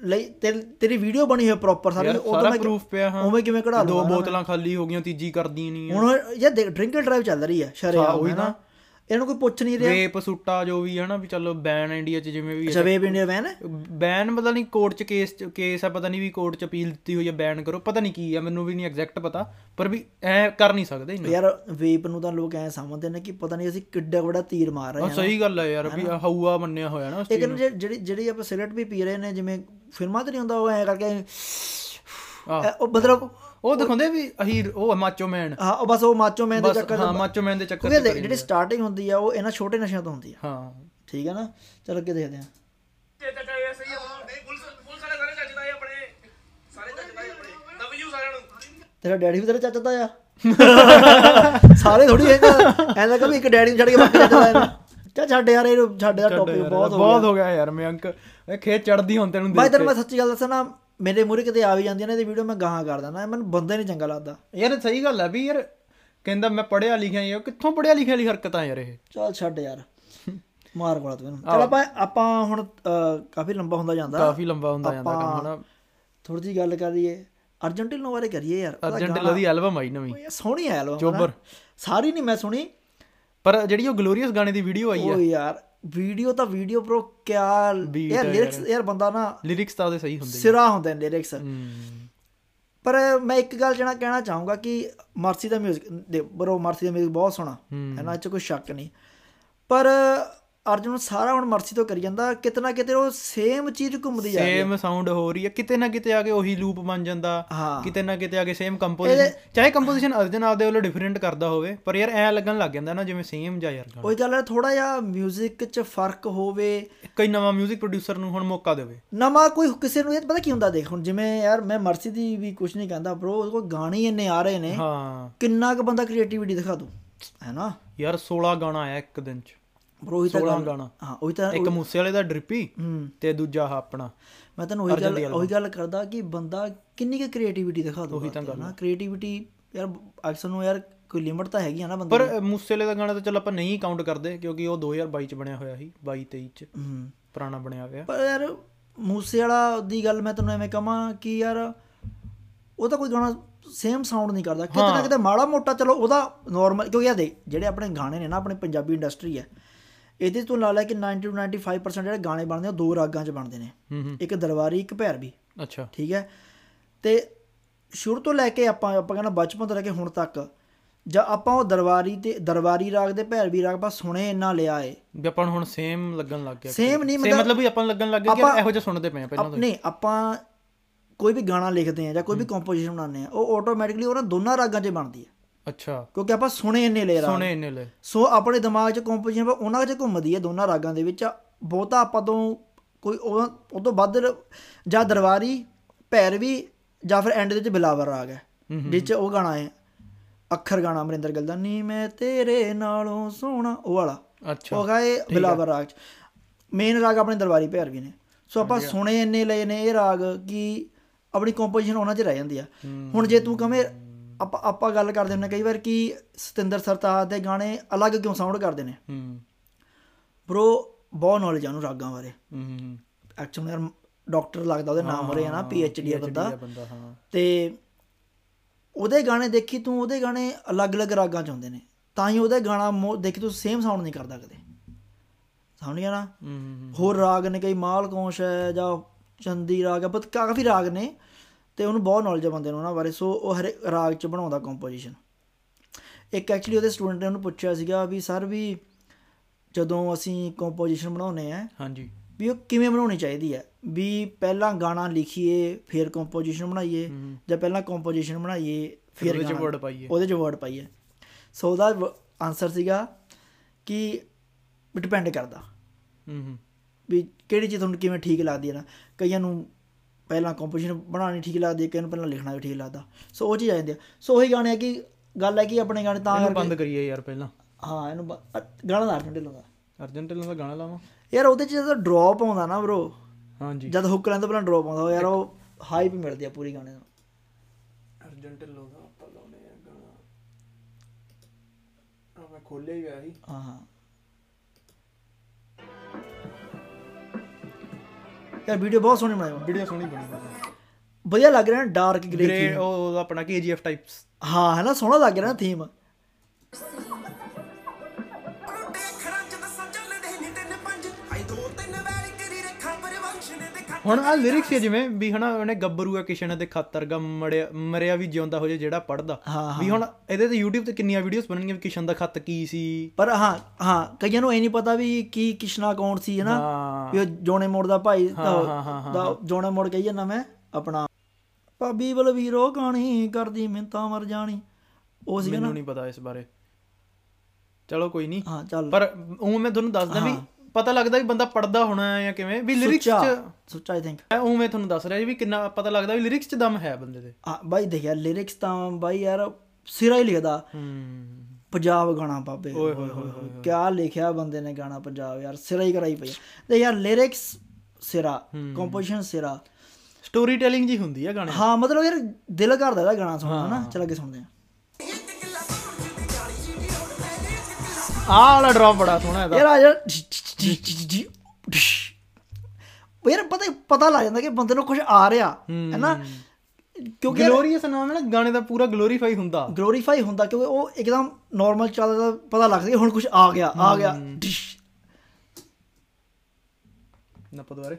ਲਈ ਤੇਰੀ- ਵੀਡੀਓ ਬਣੀ ਹੋਈ ਪ੍ਰੋਪਰ ਸਾਰੀ ਉਹ ਸਾਰਾ ਮੈਂ ਪ੍ਰੂਫ ਪਿਆ ਹਾਂ। ਉਵੇਂ ਕਿਵੇਂ ਕਢਾ ਦੋ ਬੋਤਲਾਂ ਖਾਲੀ ਹੋ ਗਈਆਂ ਤੀਜੀ ਕਰਦੀ ਨਹੀਂ? ਹੁਣ ਯਾਰ ਦੇਖ ਡਰਿੰਕ ਡਰਾਈਵ ਚੱਲ ਰਹੀ ਹੈ ਸ਼ਰਿਆ ਉਹੀ ਉਹੀ ਨਾ? ਇਹਨੂੰ ਕੋਈ ਪੁੱਛ ਨਹੀਂ ਰਿਹਾ। ਰੇਪ ਸੁੱਟਾ ਜੋ ਵੀ ਹੈ ਨਾ ਵੀ ਚਲੋ ਬੈਨ ਇੰਡੀਆ 'ਚ ਜਿਵੇਂ ਵੀ ਅੱਛਾ ਵੇਬ ਇੰਡੀਆ ਵੈਨ ਬੈਨ ਪਤਾ ਨਹੀਂ ਕੋਰਟ 'ਚ ਕੇਸ ਕੇਸ ਹੈ ਪਤਾ ਨਹੀਂ ਵੀ ਕੋਰਟ 'ਚ ਅਪੀਲ ਦਿੱਤੀ ਹੋਈ ਹੈ ਬੈਨ ਕਰੋ ਪਤਾ ਨਹੀਂ ਕੀ ਹੈ ਮੈਨੂੰ ਵੀ ਨਹੀਂ ਐਗਜ਼ੈਕਟ ਪਤਾ ਪਰ ਵੀ ਐ ਕਰ ਨਹੀਂ ਸਕਦੇ ਇੰਨਾ ਯਾਰ ਵੇਪ ਨੂੰ ਤਾਂ ਲੋਕ ਐ ਸਮਝਦੇ ਨੇ ਕਿ ਪਤਾ ਨਹੀਂ ਅਸੀਂ ਕਿੱਡਾ ਵੱਡਾ ਤੀਰ ਮਾਰ ਰਹੇ ਹਾਂ ਸਹੀ ਗੱਲ ਹੈ ਯਾਰ ਵੀ ਹਊਆ ਮੰਨਿਆ ਹੋਇਆ ਨਾ ਉਸ ਇੱਕ ਨਾ ਜਿਹੜੀ ਜਿਹੜੀ- ਆਪਾਂ ਸਿਗਰਟ ਵੀ ਪੀ ਰਹੇ ਨੇ ਜਿਵੇਂ ਫਿਲਮਾਂ ਤੇ ਨਹੀਂ ਹੁੰਦਾ ਉਹ ਐ ਕਰਕੇ ਉਹ ਮਤਲਬ ਉਹ ਦਿਖਾਉਂਦੇ ਵੀ ਅਹੀ ਉਹ ਮਾਚੋ ਮੈਨ। ਹਾਂ ਉਹ ਬਸ ਉਹ ਮਾਚੋ ਮੈਨ ਦੇ ਚੱਕਰ ਹਾਂ ਮਾਚੋ ਮੈਨ ਦੇ ਚੱਕਰ ਕਿਉਂਕਿ ਜਿਹੜੀ ਸਟਾਰਟਿੰਗ ਹੁੰਦੀ ਆ ਉਹ ਇਹਨਾਂ ਛੋਟੇ ਨਸ਼ਿਆਂ ਤੋਂ ਹੁੰਦੀ ਆ। ਹਾਂ। ਠੀਕ ਹੈ ਨਾ? ਚਲੋ ਅੱਗੇ ਦੇਖਦੇ ਆ ਤੇਰਾ ਡੈਡੀ ਵੀ ਤੇਰਾ ਚਾਚਾ ਤਾਂ ਆ। ਸਾਰੇ ਥੋੜੀ ਐ ਐਂ ਲੱਗਾ ਵੀ ਇੱਕ ਡੈਡੀ ਨੂੰ ਛੱਡ ਕੇ ਬਾਕੀ ਚਾਚਾ ਦਾ ਚਾ ਛੱਡ ਯਾਰ ਇਹ ਛੱਡ ਦਾ ਟੌਪਿਕ ਬਹੁਤ ਹੋ ਬਹੁਤ ਗਿਆ। ਹੋ ਗਿਆ ਯਾਰ ਮੈਂ ਅੰਕ ਇਹ ਖੇਤ ਚੜਦੀ ਹੁਣ ਤੈਨੂੰ ਬਾਈ ਦੇਖ ਤੈਨੂੰ ਮੈਂ ਸੱਚੀ ਗੱਲ ਦੱਸਾਂ ਨਾ ਮੇਰੇ ਮੂਹਰੇ ਕਿਤੇ ਆ ਵੀ ਜਾਂਦੀਆਂ ਨੇ ਤੇ ਵੀਡੀਓ ਮੈਂ ਗਾਹਾਂ ਕਰ ਦਿੰਦਾ। ਮੈਨੂੰ ਬੰਦਾ ਨਹੀਂ ਚੰਗਾ ਲੱਗਦਾ। ਯਾਰ ਸਹੀ ਗੱਲ ਹੈ ਵੀ ਯਾਰ ਕਹਿੰਦਾ ਮੈਂ ਪੜਿਆ ਲਿਖਿਆ ਯਾਰ ਕਿੱਥੋਂ ਪੜਿਆ ਲਿਖਿਆ ਵਾਲੀ ਹਰਕਤਾਂ ਯਾਰ ਇਹ? ਚੱਲ ਛੱਡ ਯਾਰ। ਮਾਰ ਕੋਲਾ ਤੂੰ ਇਹਨੂੰ। ਚਲ ਆਪਾਂ ਆਪਾਂ ਹੁਣ ਕਾਫੀ ਲੰਬਾ ਹੁੰਦਾ ਜਾਂਦਾ। ਕਾਫੀ ਲੰਬਾ ਹੁੰਦਾ ਜਾਂਦਾ ਕੰਮ ਹਨਾ। ਥੋੜੀ ਜਿਹੀ ਗੱਲ ਕਰੀਏ। ਅਰਜੈਂਟੀਨਾ ਬਾਰੇ ਕਰੀਏ ਯਾਰ। ਅਰਜੈਂਟੀਨਾ ਦੀ ਐਲਬਮ ਆਈ ਨਵੀਂ। ਯਾਰ ਸੋਹਣੀ ਆ ਐਲਬਮ ਚੋਬਰ। ਸਾਰੀ ਨਹੀਂ ਮੈਂ ਸੁਣੀ। ਪਰ ਜਿਹੜੀ ਉਹ ਗਲੋਰੀਅਸ ਗਾਣੇ ਦੀ ਵੀਡੀਓ ਆਈ ਆ। ਉਹ ਯਾਰ ਵੀਡੀਓ ਤਾਂ ਵੀਡੀਓ ਬ్రో ਕਿਆ ਯਾਰ ਲਿਰਿਕਸ ਯਾਰ। ਬੰਦਾ ਨਾ ਲਿਰਿਕਸ ਤਾਂ ਉਹਦੇ ਸਹੀ ਹੁੰਦੇ ਸਿਰਾ ਹੁੰਦੇ ਨੇ ਲਿਰਿਕਸ ਪਰ ਮੈਂ ਇੱਕ ਗੱਲ ਜਣਾ ਕਹਿਣਾ ਚਾਹੂੰਗਾ ਕਿ ਮਰਸੀ ਦਾ ਮਿਊਜ਼ਿਕ ਦੇ ਬ్రో ਮਰਸੀ ਦਾ ਮਿਊਜ਼ਿਕ ਬਹੁਤ ਸੋਹਣਾ ਇਹਨਾਂ 'ਚ ਕੋਈ ਸ਼ੱਕ ਨਹੀਂ। ਪਰ ਅਰਜੁਨ ਸਾਰਾ ਹੁਣ ਮਰਸੀ ਤੋਂ ਕਰੀ ਜਾਂਦਾ ਕਿਤਨਾ ਕਿਤੇ ਉਹ ਸੇਮ ਚੀਜ਼ ਘੁੰਮਦੀ ਜਾ ਰਹੀ ਹੈ। ਸੇਮ ਸਾਊਂਡ ਹੋ ਰਹੀ ਹੈ ਕਿਤੇ ਨਾ ਕਿਤੇ ਆ ਕੇ ਉਹੀ ਲੂਪ ਬਣ ਜਾਂਦਾ ਕਿਤੇ ਨਾ ਕਿਤੇ ਆ ਕੇ ਸੇਮ ਕੰਪੋਜੀਸ਼ਨ ਚਾਹੇ ਕੰਪੋਜੀਸ਼ਨ ਅਰਜੁਨ ਆਪਦੇ ਵੱਲੋਂ ਡਿਫਰੈਂਟ ਕਰਦਾ ਹੋਵੇ ਪਰ ਯਾਰ ਐ ਲੱਗਣ ਲੱਗ ਜਾਂਦਾ ਨਾ ਜਿਵੇਂ ਸੇਮ ਜਾ ਯਾਰ ਉਹ ਚੱਲ ਥੋੜਾ ਜਿਹਾ 뮤직 'ਚ ਫ਼ਰਕ ਹੋਵੇ। ਕੋਈ ਨਵਾਂ 뮤직 ਪ੍ਰੋਡਿਊਸਰ ਨੂੰ ਹੁਣ ਮੌਕਾ ਦੇਵੇ। ਨਵਾਂ ਕੋਈ ਕਿਸੇ ਨੂੰ ਇਹ ਪਤਾ ਕੀ ਹੁੰਦਾ ਦੇਖ ਹੁਣ ਜਿਵੇਂ ਯਾਰ ਮੈਂ ਮਰਸੀ ਦੀ ਵੀ ਕੁਝ ਨਹੀਂ ਕਹਿੰਦਾ ਬ్రో ਉਹ ਕੋਈ ਗਾਣੇ ਇੰਨੇ ਆ ਰਹੇ ਨੇ ਹਾਂ। ਕਿੰਨਾ ਕੁ ਬੰਦਾ ਕ੍ਰੀਏਟੀਵਿਟੀ ਦਿਖਾ ਦੂ ਹੈਨਾ ਯਾਰ 16 ਗਾਣਾ ਆਇਆ ਇੱਕ ਦਿਨ 'ਚ। ਬ్రో ਉਹੀ ਤਾਂ 16 ਗੱਲ- ਗਾਣਾ। ਹਾਂ ਉਹੀ ਤਾਂ ਇੱਕ ਮੂਸੇ ਵਾਲੇ ਦਾ ਡ੍ਰਿਪੀ ਤੇ ਦੂਜਾ ਆਹ ਆਪਣਾ ਮੈਂ ਤੈਨੂੰ ਉਹੀ ਗੱਲ ਉਹੀ ਗੱਲ ਕਰਦਾ ਕਿ ਬੰਦਾ ਕਿੰਨੀ ਕੁ ਕ੍ਰੀਏਟੀਵਿਟੀ ਦਿਖਾ ਦੂਗਾ ਉਹੀ ਤਾਂ ਨਾ ਕ੍ਰੀਏਟੀਵਿਟੀ ਯਾਰ ਅਕਸਰ ਨੂੰ ਯਾਰ ਕੋਈ ਲਿਮਟ ਤਾਂ ਹੈਗੀ ਆ ਨਾ ਬੰਦੇ ਪਰ ਮੂਸੇਲੇ ਦਾ ਗਾਣਾ ਤਾਂ ਚਲ ਆਪਾਂ ਨਹੀਂ ਕਾਊਂਟ ਕਰਦੇ ਕਿਉਂਕਿ ਉਹ 2022 ਚ ਬਣਿਆ ਹੋਇਆ ਸੀ 22 23 ਚ। ਹੂੰ। ਪੁਰਾਣਾ ਬਣਿਆ ਹੋਇਆ। ਪਰ ਯਾਰ ਮੂਸੇ ਵਾਲਾ ਦੀ ਗੱਲ ਮੈਂ ਤੈਨੂੰ ਐਵੇਂ ਕਹਾਂ ਕਿ ਯਾਰ ਉਹ ਤਾਂ ਕੋਈ ਗਾਣਾ ਸੇਮ ਸਾਊਂਡ ਨਹੀਂ ਕਰਦਾ। ਕਿਤੇ ਨਾ ਕਿਤੇ ਮਾੜਾ ਮੋਟਾ ਚਲੋ ਉਹਦਾ ਨਾਰਮਲ ਕਿਉਂਕਿ ਯਾਰ ਦੇ ਜਿਹੜੇ ਆਪਣੇ ਗਾਣੇ ਨੇ ਨਾ ਆਪਣੇ ਪੰਜਾਬੀ ਇੰਡਸਟਰੀ ਹੈ ਇਹਦੇ ਤੋਂ ਲਾ ਲੈ ਕਿ 90 to 95% ਜਿਹੜੇ ਗਾਣੇ ਬਣਦੇ ਆ ਦੋ ਰਾਗਾਂ 'ਚ ਬਣਦੇ ਨੇ। ਹੂੰ ਹੂੰ। ਇੱਕ ਦਰਬਾਰੀ ਇੱਕ ਭੈਰਵੀ ਅੱਛਾ। ਠੀਕ ਹੈ? ਤੇ ਸ਼ੁਰੂ ਤੋਂ ਲੈ ਕੇ ਆਪਾਂ ਆਪਾਂ ਕਹਿੰਦਾ ਬਚਪਨ ਤੋਂ ਲੈ ਕੇ ਹੁਣ ਤੱਕ ਜਾਂ ਆਪਾਂ ਉਹ ਦਰਬਾਰੀ ਤੇ ਦਰਬਾਰੀ ਰਾਗ ਦੇ ਭੈਰਵੀ ਰਾਗ ਆਪਾਂ ਸੁਣੇ ਇੰਨਾ ਲਿਆ ਏ। ਵੀ ਆਪਾਂ ਹੁਣ ਸੇਮ ਲੱਗਣ ਲੱਗ ਗਿਆ Same ਨਹੀਂ, ਮਤਲਬ- ਮਤਲਬ ਵੀ ਆਪਾਂ ਲੱਗਣ ਲੱਗ ਗਿਆ ਕਿ ਇਹੋ ਜਿਹਾ ਸੁਣਦੇ ਪਏ ਆ ਪਹਿਲਾਂ ਆਪ- ਨਹੀਂ ਆਪਾਂ ਕੋਈ ਵੀ ਗਾਣਾ ਲਿਖਦੇ ਆ ਜਾਂ ਕੋਈ ਵੀ ਕੰਪੋਜੀਸ਼ਨ ਬਣਾਉਂਦੇ ਆ ਉਹ ਆਟੋਮੈਟਿਕਲੀ ਉਹਨਾਂ ਦੋਨਾਂ ਰਾਗਾਂ 'ਚ ਬਣਦੀ ਹੈ ਅੱਛਾ। ਕਿਉਂਕਿ ਆਪਾਂ ਸੁਣੇ ਇੰਨੇ ਲੈ ਰਾਗ ਸੁਣੇ ਇੰਨੇ ਲੈ। ਸੋ ਆਪਣੇ ਦਿਮਾਗ 'ਚ ਕੰਪੋਜੀਸ਼ਨ ਉਹਨਾਂ 'ਚ ਘੁੰਮਦੀ ਹੈ ਦੋਨਾਂ ਰਾਗਾਂ ਦੇ ਵਿੱਚ। ਬਹੁਤਾ ਆਪਾਂ ਤੋਂ ਕੋਈ ਉਹ ਤੋਂ ਵੱਧ ਜਾਂ ਦਰਬਾਰੀ ਭੈਰਵੀ ਜਾਂ ਫਿਰ ਐਂਡ ਦੇ ਵਿੱਚ ਬਿਲਾਵਰ ਰਾਗ ਹੈ ਜਿਸ 'ਚ ਉਹ ਗਾਣਾ ਹੈ ਅੱਖਰ ਗਾਣਾ ਅਮਰਿੰਦਰ ਗਿੱਲ ਦਾ ਨੀ ਮੈਂ ਤੇਰੇ ਨਾਲੋਂ ਸੋਹਣਾ ਉਹ ਵਾਲਾ। ਅੱਛਾ ਉਹ ਗਾਏ ਬਿਲਾਵਰ ਰਾਗ 'ਚ। ਮੇਨ ਰਾਗ ਆਪਣੇ ਦਰਬਾਰੀ ਭੈਰਵੀ ਨੇ। ਸੋ ਆਪਾਂ ਸੁਣੇ ਇੰਨੇ ਲਏ ਨੇ ਇਹ ਰਾਗ ਕਿ ਆਪਣੀ ਕੰਪੋਜੀਸ਼ਨ ਉਹਨਾਂ 'ਚ ਰਹਿ ਜਾਂਦੀ ਆ। ਹੁਣ ਜੇ ਤੂੰ ਕਵੇਂ ਆਪਾਂ ਆਪਾਂ ਗੱਲ ਕਰਦੇ ਹੁੰਦੇ ਕਈ ਵਾਰ ਕਿ ਸਤਿੰਦਰ ਸਰਤਾਜ ਦੇ ਗਾਣੇ ਅਲੱਗ ਕਿਉਂ ਸਾਊਂਡ ਕਰਦੇ ਨੇ? ਹੂੰ। ਬ్రో ਬਹੁਤ ਨੌਲੇਜ ਆ ਉਹਨੂੰ ਰਾਗਾਂ ਬਾਰੇ। ਹੂੰ ਹੂੰ ਐਕਚੁਅਲੀ ਯਾਰ ਡਾਕਟਰ ਲੱਗਦਾ ਉਹਦੇ ਨਾਮ ਹੋ ਰਿਹਾ ਨਾ ਪੀ ਐਚ ਡੀ ਆ ਬੰਦਾ। ਤੇ ਉਹਦੇ ਗਾਣੇ ਦੇਖੀ ਤੂੰ ਉਹਦੇ ਗਾਣੇ ਅਲੱਗ-ਅਲੱਗ ਰਾਗਾਂ ਚ ਹੁੰਦੇ ਨੇ। ਤਾਂ ਹੀ ਉਹਦੇ ਗਾਣਾ ਦੇਖੀ ਤੂੰ ਸੇਮ ਸਾਊਂਡ ਨਹੀਂ ਕਰਦਾ ਕਦੇ। ਸਮਝ ਗਿਆ ਨਾ? ਹੂੰ ਹੂੰ ਹੋਰ ਰਾਗ ਨੇ ਕਈ ਮਾਲਕੌਂਸ਼ ਹੈ ਜਾਂ ਚੰਦੀ ਰਾਗ ਹੈ but ਕਾਫੀ ਰਾਗ ਨੇ। ਤੇ ਉਹਨੂੰ ਬਹੁਤ ਨੌਲੇਜ ਆ ਬੰਦੇ ਨੂੰ ਉਹਨਾਂ ਬਾਰੇ ਸੋ ਉਹ ਹਰੇ ਰਾਗ ਚ ਬਣਾਉਂਦਾ ਕੰਪੋਜੀਸ਼ਨ ਇੱਕ ਐਕਚੁਅਲੀ ਉਹਦੇ ਸਟੂਡੈਂਟ ਨੇ ਉਹਨੂੰ ਪੁੱਛਿਆ ਸੀਗਾ ਵੀ ਸਰ ਵੀ ਜਦੋਂ ਅਸੀਂ ਕੰਪੋਜੀਸ਼ਨ ਬਣਾਉਨੇ ਆ ਹਾਂਜੀ। ਵੀ ਉਹ ਕਿਵੇਂ ਬਣਾਉਣੀ ਚਾਹੀਦੀ ਹੈ? ਵੀ ਪਹਿਲਾਂ ਗਾਣਾ ਲਿਖੀਏ ਫਿਰ ਕੰਪੋਜੀਸ਼ਨ ਬਣਾਈਏ ਜਾਂ ਪਹਿਲਾਂ ਕੰਪੋਜੀਸ਼ਨ ਬਣਾਈਏ ਫਿਰ ਉਹਦੇ ਚ word ਪਾਈਏ। ਉਹਦੇ ਚ ਵਰਡ ਪਾਈਏ। ਸੋ ਉਹਦਾ ਆਨਸਰ ਸੀਗਾ ਕਿ ਡਿਪੈਂਡ ਕਰਦਾ। ਹੂੰ ਹੂੰ। ਵੀ ਕਿਹੜੀ ਚੀਜ਼ ਤੁਹਾਨੂੰ ਕਿਵੇਂ ਠੀਕ ਲੱਗਦੀ ਹੈ ਨਾ। ਕਈਆਂ ਨੂੰ ਪਹਿਲਾਂ ਕੰਪੋਜੀਸ਼ਨ ਬਣਾਉਣੀ ਠੀਕ ਲੱਗਦੀ ਹੈ ਕਈਆਂ ਨੂੰ ਪਹਿਲਾਂ ਲਿਖਣਾ ਵੀ ਠੀਕ ਲੱਗਦਾ। ਸੋ ਉਹ ਚੀਜ਼ ਆ ਜਾਂਦੀ ਹੈ। ਸੋ ਉਹੀ ਗਾਣੇ ਆ ਕਿ ਗੱਲ ਹੈ ਕਿ ਆਪਣੇ ਗਾਣੇ ਤਾਂ ਇਹਨੂੰ ਕਰਕੇ ਬੰਦ ਕਰੀਏ ਯਾਰ ਪਹਿਲਾਂ। ਹਾਂ ਇਹਨੂੰ ਗਾਣਾ ਦਾ ਅਰਜਨ ਢਿੱਲੋਂ ਦਾ। ਅਰਜਨ ਢਿੱਲੋਂ ਦਾ ਗਾਣਾ ਲਾਵਾਂ? ਯਾਰ ਉਹਦੇ ਚ ਜਦੋਂ ਡ੍ਰੌਪ ਆਉਂਦਾ ਨਾ ਬ్రో ਹਾਂਜੀ। ਜਦ ਹੁੱਕ ਤੋਂ ਪਹਿਲਾਂ ਡ੍ਰੌਪ ਆਉਂਦਾ ਉਹ ਯਾਰ ਉਹ ਹਾਈਪ ਮਿਲਦੀ ਆ ਪੂਰੀ ਗਾਣੇ ਦਾ ਅਰਜਨ ਢਿੱਲੋਂ ਦਾ ਆਪਾਂ ਲਾਉਣੇ ਆ ਗਾਣਾ। ਆ ਮੈਂ ਖੋਲਿਆ ਹੀ ਹੋਇਆ ਸੀ। ਹਾਂ ਹਾਂ। ਯਾਰ ਵੀਡੀਓ ਬਹੁਤ ਸੋਹਣੀ ਬਣਾਈ ਹੋਈ। ਵੀਡੀਓ ਸੋਹਣੀ ਬਣੀ ਵਧੀਆ ਲੱਗ ਰਿਹਾ ਨਾ ਡਾਰਕ ਗ੍ਰੇ ਉਹ ਆਪਣਾ KGF ਟਾਈਪਸ ਹਾਂ ਹੈ ਨਾ ਸੋਹਣਾ ਲੱਗ ਰਿਹਾ ਨਾ ਥੀਮ ਹੁਣ ਆ ਲਿਰਿਕਸ ਹੈ ਜਿਵੇਂ ਵੀ ਹਨਾ ਉਹਨੇ ਗੱਭਰੂ ਆ ਕਿਸ਼ਨ ਦੇ ਖਾਤਰ ਗਾ ਮੜਿਆ ਮਰਿਆ ਵੀ ਜਿਉਂਦਾ ਹੋ ਜੇ ਜਿਹੜਾ ਪੜਦਾ ਵੀ ਹੁਣ ਇਹਦੇ ਤੇ YouTube ਤੇ ਕਿੰਨੀਆਂ ਵੀਡੀਓਜ਼ ਬਣਨਗੀਆਂ ਵੀ ਕਿਸ਼ਨ ਦਾ ਖੱਤ ਕੀ ਸੀ। ਪਰ ਹਾਂ ਹਾਂ ਕਈਆਂ ਨੂੰ ਇਹ ਨਹੀਂ ਪਤਾ ਵੀ ਕੀ ਕਿਸ਼ਨਾ ਕੌਣ ਸੀ ਹੈ ਨਾ ਹਾਂ। ਵੀ ਉਹ ਜੋਣੇ ਮੋੜ ਦਾ ਭਾਈ ਦਾ ਜੋਣੇ ਮੋੜ ਕਹੀ ਜਾਂਦਾ ਮੈਂ ਆਪਣਾ ਭਾਬੀ ਬਲਵੀਰੋ ਗਾਣੀ ਕਰਦੀ ਮਿੰਤਾ ਮਰ ਜਾਣੀ। ਉਹ ਸੀ ਨਾ। ਮੈਨੂੰ ਨਹੀਂ ਪਤਾ ਇਸ ਬਾਰੇ। ਚਲੋ ਕੋਈ ਨਹੀਂ। ਹਾਂ ਚੱਲ। ਪਰ ਉਹ ਮੈਂ ਤੁਹਾਨੂੰ ਦੱਸਦਾ ਵੀ ਪਤਾ ਲੱਗਦਾ ਵੀ ਬੰਦਾ ਪੜਦਾ ਹੋਣਾ ਹੈ ਜਾਂ ਕਿਵੇਂ ਵੀ ਲਿਰਿਕਸ ਚ ਸੁੱਚਾ ਆਈ ਥਿੰਕ ਮੈਂ ਤੁਹਾਨੂੰ ਦੱਸ ਰਿਹਾ ਜੀ ਵੀ ਕਿੰਨਾ ਪਤਾ ਲੱਗਦਾ ਵੀ ਲਿਰਿਕਸ ਚ ਦਮ ਹੈ ਬੰਦੇ ਦੇ। ਆ ਬਾਈ ਦੇਖਿਆ ਲਿਰਿਕਸ ਤਾਂ ਬਾਈ ਯਾਰ ਸਿਰਾ ਹੀ ਲਿਖਦਾ। ਹੂੰ। ਪੰਜਾਬ ਗਾਣਾ ਬਾਬੇ ਓਏ ਹੋਏ ਹੋਏ ਕਿਆ ਲਿਖਿਆ ਬੰਦੇ ਨੇ ਗਾਣਾ ਪੰਜਾਬ ਯਾਰ ਸਿਰਾ ਹੀ ਕਰਾਈ ਪਈ ਤੇ ਯਾਰ ਲਿਰਿਕਸ ਸਿਰਾ ਕੰਪੋਜੀਸ਼ਨ ਸਿਰਾ। ਸਟੋਰੀ ਟੈਲਿੰਗ ਜੀ ਹੁੰਦੀ ਆ ਗਾਣੇ ਹਾਂ ਮਤਲਬ ਯਾਰ ਦਿਲ ਕਰਦਾ ਇਹਦਾ ਗਾਣਾ ਸੁਣਨਾ ਨਾ ਚਲ ਅੱਗੇ ਸੁਣਦੇ ਆ ਆਹ ਵਾਲਾ ਡ੍ਰੌਪ ਬੜਾ ਸੋਹਣਾ ਇਹਦਾ। ਯਾਰ ਆ ਜਾ। ਯਾਰ ਪਤਾ ਪਤਾ ਲੱਗ ਜਾਂਦਾ ਕਿ ਬੰਦੇ ਨੂੰ ਕੁਝ ਆ ਰਿਹਾ ਹੈ ਨਾ? ਕਿਉਂਕਿ ਗਲੋਰੀਅਸ ਨਾਮ ਹੈ ਨਾ ਗਾਣੇ ਦਾ ਪੂਰਾ ਗਲੋਰੀਫਾਈ ਹੁੰਦਾ। ਗਲੋਰੀਫਾਈ ਹੁੰਦਾ ਕਿਉਂਕਿ ਉਹ ਇੱਕਦਮ ਨਾਰਮਲ ਚੱਲਦਾ ਪਤਾ ਲੱਗਦਾ ਕਿ ਹੁਣ ਕੁਝ ਆ ਗਿਆ ਆ ਗਿਆ। ਦੁਆਰੇ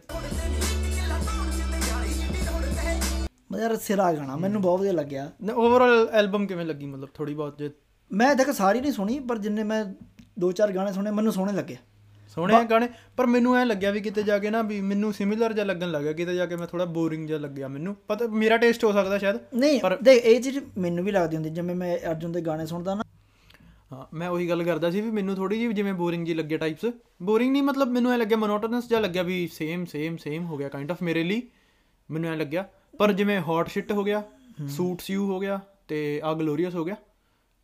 ਮਤਲਬ ਯਾਰ ਸਿਰਾ ਗਾਣਾ ਮੈਨੂੰ ਬਹੁਤ ਵਧੀਆ ਲੱਗਿਆ। ਓਵਰਆਲ ਐਲਬਮ ਕਿਵੇਂ ਲੱਗੀ ਮਤਲਬ ਥੋੜੀ ਬਹੁਤ ਜੇ? ਮੈਂ ਦੇਖ ਸਾਰੀ ਨਹੀਂ ਸੁਣੀ ਪਰ ਜਿੰਨੇ ਮੈਂ ਦੋ ਚਾਰ ਗਾਣੇ ਸੁਣੇ ਮੈਨੂੰ ਸੋਹਣੇ ਲੱਗੇ। ਸੋਹਣੇ ਗਾਣੇ ਪਰ ਮੈਨੂੰ ਐ ਲੱਗਿਆ ਵੀ ਕਿਤੇ ਜਾ ਕੇ ਨਾ ਵੀ ਮੈਨੂੰ ਸਿਮਿਲਰ ਜਿਹਾ ਲੱਗਣ ਲੱਗਾ ਕਿਤੇ ਜਾ ਕੇ ਮੈਂ ਥੋੜਾ ਬੋਰਿੰਗ ਜਿਹਾ ਲੱਗਿਆ ਮੈਨੂੰ। ਪਤਾ ਮੇਰਾ ਟੇਸਟ ਹੋ ਸਕਦਾ ਸ਼ਾਇਦ ਨਹੀਂ ਦੇਖ ਇਹ ਚੀਜ਼ ਮੈਨੂੰ ਵੀ ਲੱਗਦੀ ਹੁੰਦੀ ਜਿਵੇਂ ਮੈਂ ਅਰਜੁਨ ਦੇ ਗਾਣੇ ਸੁਣਦਾ ਨਾ। ਹਾਂ ਮੈਂ ਉਹੀ ਗੱਲ ਕਰਦਾ ਸੀ ਵੀ ਮੈਨੂੰ ਥੋੜੀ ਜਿਹੀ ਜਿਵੇਂ ਬੋਰਿੰਗ ਜੀ ਲੱਗੇ ਟਾਈਪਸ ਬੋਰਿੰਗ ਨਹੀਂ ਮਤਲਬ ਮੈਨੂੰ ਐ ਲੱਗਿਆ ਮੋਨੋਟੋਨਸ ਜਿਹਾ ਲੱਗਿਆ ਵੀ ਸੇਮ ਸੇਮ ਸੇਮ ਹੋ ਗਿਆ ਕਾਈਂਡ ਆਫ ਮੇਰੇ ਲਈ ਮੈਨੂੰ ਐ ਲੱਗਿਆ। ਪਰ ਜਿਵੇਂ ਹੌਟ ਸ਼ਿਟ ਹੋ ਗਿਆ ਸੂਟਸ ਯੂ ਹੋ ਗਿਆ ਤੇ ਆ ਗਲੋਰੀਅਸ ਹੋ ਗਿਆ।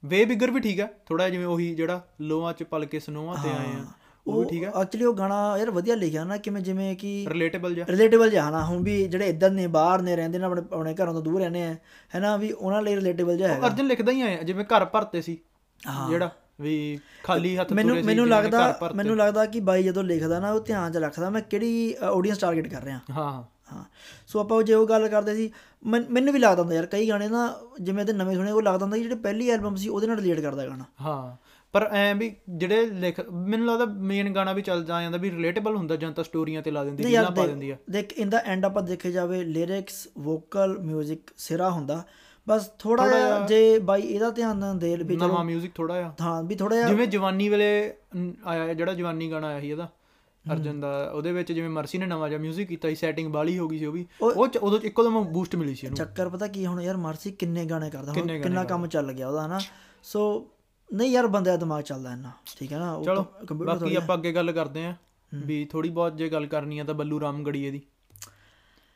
ਵੇ ਬਿਗਰ ਵੀ ਠੀਕ ਹੈ ਥੋੜਾ ਜਿਵੇਂ ਉਹੀ ਜਿਹੜਾ ਲੋਆਂ ਚ ਪਲ ਕੇ ਸਨੋਆਂ ਤੇ ਆਏ ਆ ਉਹ ਵੀ ਠੀਕ ਹੈ ਐਕਚੁਅਲੀ ਉਹ ਗਾਣਾ ਯਾਰ ਵਧੀਆ ਲਿਖਿਆ ਨਾ ਕਿਵੇਂ ਜਿਵੇਂ ਕਿ ਰਿਲੇਟੇਬਲ ਜਿਹਾ। ਰਿਲੇਟੇਬਲ ਜਿਹਾ ਨਾ ਹੁਣ ਵੀ ਜਿਹੜੇ ਇੱਧਰ ਨੇ ਬਾਹਰ ਨੇ ਰਹਿੰਦੇ ਨੇ ਆਪਣੇ ਆਪਣੇ ਘਰਾਂ ਤੋਂ ਦੂਰ ਰਹਿੰਦੇ ਆ ਹੈਨਾ ਵੀ ਉਹਨਾਂ ਲਈ ਰਿਲੇਟੇਬਲ ਜਿਹਾ ਹੈਗਾ। ਅਰਜਨ ਲਿਖਦਾ ਹੀ ਆਇਆ ਜਿਵੇਂ ਘਰ ਭਰਤੇ ਸੀ ਜਿਹੜਾ ਵੀ ਖਾਲੀ ਹੱਥ ਤੁਰੇ ਸੀ ਮੈਨੂੰ ਲੱਗਦਾ। ਮੈਨੂੰ ਲੱਗਦਾ ਕਿ ਬਾਈ ਜਦੋਂ ਲਿਖਦਾ ਨਾ ਉਹ ਧਿਆਨ 'ਚ ਰੱਖਦਾ ਮੈਂ ਕਿਹੜੀ ਆਡੀਅנס ਟਾਰਗੇਟ ਕਰ ਰਿਹਾ। ਹਾਂ। ਹਾਂ ਹਾਂ ਸੋ ਆਪਾਂ ਜੇ ਉਹ ਗੱਲ ਕਰਦੇ ਸੀ ਮੈਨ- ਮੈਨੂੰ ਵੀ ਲੱਗਦਾ ਹੁੰਦਾ ਯਾਰ ਕਈ ਗਾਣੇ ਨਾ ਜਿਵੇਂ ਤੇ ਨਵੇਂ ਸੁਣੇ ਉਹ ਲੱਗਦਾ ਹੁੰਦਾ ਕਿ ਜਿਹੜੇ ਪਹਿਲੀ ਐਲਬਮ ਸੀ ਉਹਦੇ ਨਾਲ ਰਿਲੇਟ ਕਰਦਾ ਗਾਣਾ ਹਾਂ ਪਰ ਐ ਵੀ ਜਿਹੜੇ ਲਿਖ ਮੈਨੂੰ ਲੱਗਦਾ ਮੇਨ ਗਾਣਾ ਵੀ ਚੱਲ ਜਾ ਜਾਂਦਾ ਵੀ ਰਿਲੇਟੇਬਲ ਹੁੰਦਾ ਜਾਂ ਤਾਂ ਸਟੋਰੀਆਂ ਤੇ ਲਾ ਦਿੰਦੀ ਨਹੀਂ ਰੀਲਾਂ ਯਾਰ ਪਾ ਦੇਖ- ਦਿੰਦੀ ਆ ਦੇਖ ਇਨ ਦਾ ਐਂਡ ਆਪਾਂ ਦੇਖੇ ਜਾਵੇ ਲਿਰਿਕਸ ਵੋਕਲ 뮤직 ਸਿਰਾ ਹੁੰਦਾ ਬਸ ਥੋੜਾ ਜਿਹਾ ਜੇ ਬਾਈ ਇਹਦਾ ਧਿਆਨ ਦੇ ਵੀ ਚਲੋ ਨਵਾਂ 뮤직 ਥੋੜਾ ਆ ਹਾਂ ਵੀ ਥੋੜਾ ਜਿਹਾ ਜਿਵੇਂ ਜਵਾਨੀ ਵੇਲੇ ਨ, ਆਇਆ ਜਿਹੜਾ ਜਵਾਨੀ ਗਾਣਾ ਆਇਆ ਸੀ ਇਹਦਾ ਅਰਜਨ ਦਾ ਉਹਦੇ ਵਿੱਚ ਜਿਵੇਂ ਮਰਸੀ ਨੇ ਨਵਾਂ ਜਿਹਾ 뮤직 ਕੀਤਾ ਸੀ ਸੈਟਿੰਗ ਬਾਲੀ ਹੋ ਗਈ ਸੀ ਉਹ ਵੀ। ਉਹ ਉਦੋਂ ਇੱਕੋ ਦਮ ਬੂਸਟ ਮਿਲੀ ਸੀ ਇਹਨੂੰ ਚੱਕਰ ਪਤਾ ਕੀ ਹੁਣ ਯਾਰ ਮਰਸੀ ਕਿੰਨੇ ਗਾਣੇ ਕਰਦਾ ਹੁਣ ਕਿੰਨਾ ਕੰਮ ਚੱਲ ਗਿਆ ਉਹਦਾ ਹਨਾ? ਸੋ ਨਹੀਂ ਯਾਰ ਬੰਦੇ ਦਾ ਦਿਮਾਗ ਚੱਲਦਾ ਇੰਨਾ ਠੀਕ ਹੈ ਨਾ? ਉਹ ਚਲੋ ਬਾਕੀ ਆਪਾਂ ਅੱਗੇ ਗੱਲ ਕਰਦੇ ਆਂ ਵੀ ਥੋੜੀ ਬਹੁਤ ਜੇ ਗੱਲ ਕਰਨੀ ਆ ਤਾਂ ਬੱਲੂ ਰਾਮ ਗੜੀਏ ਦੀ।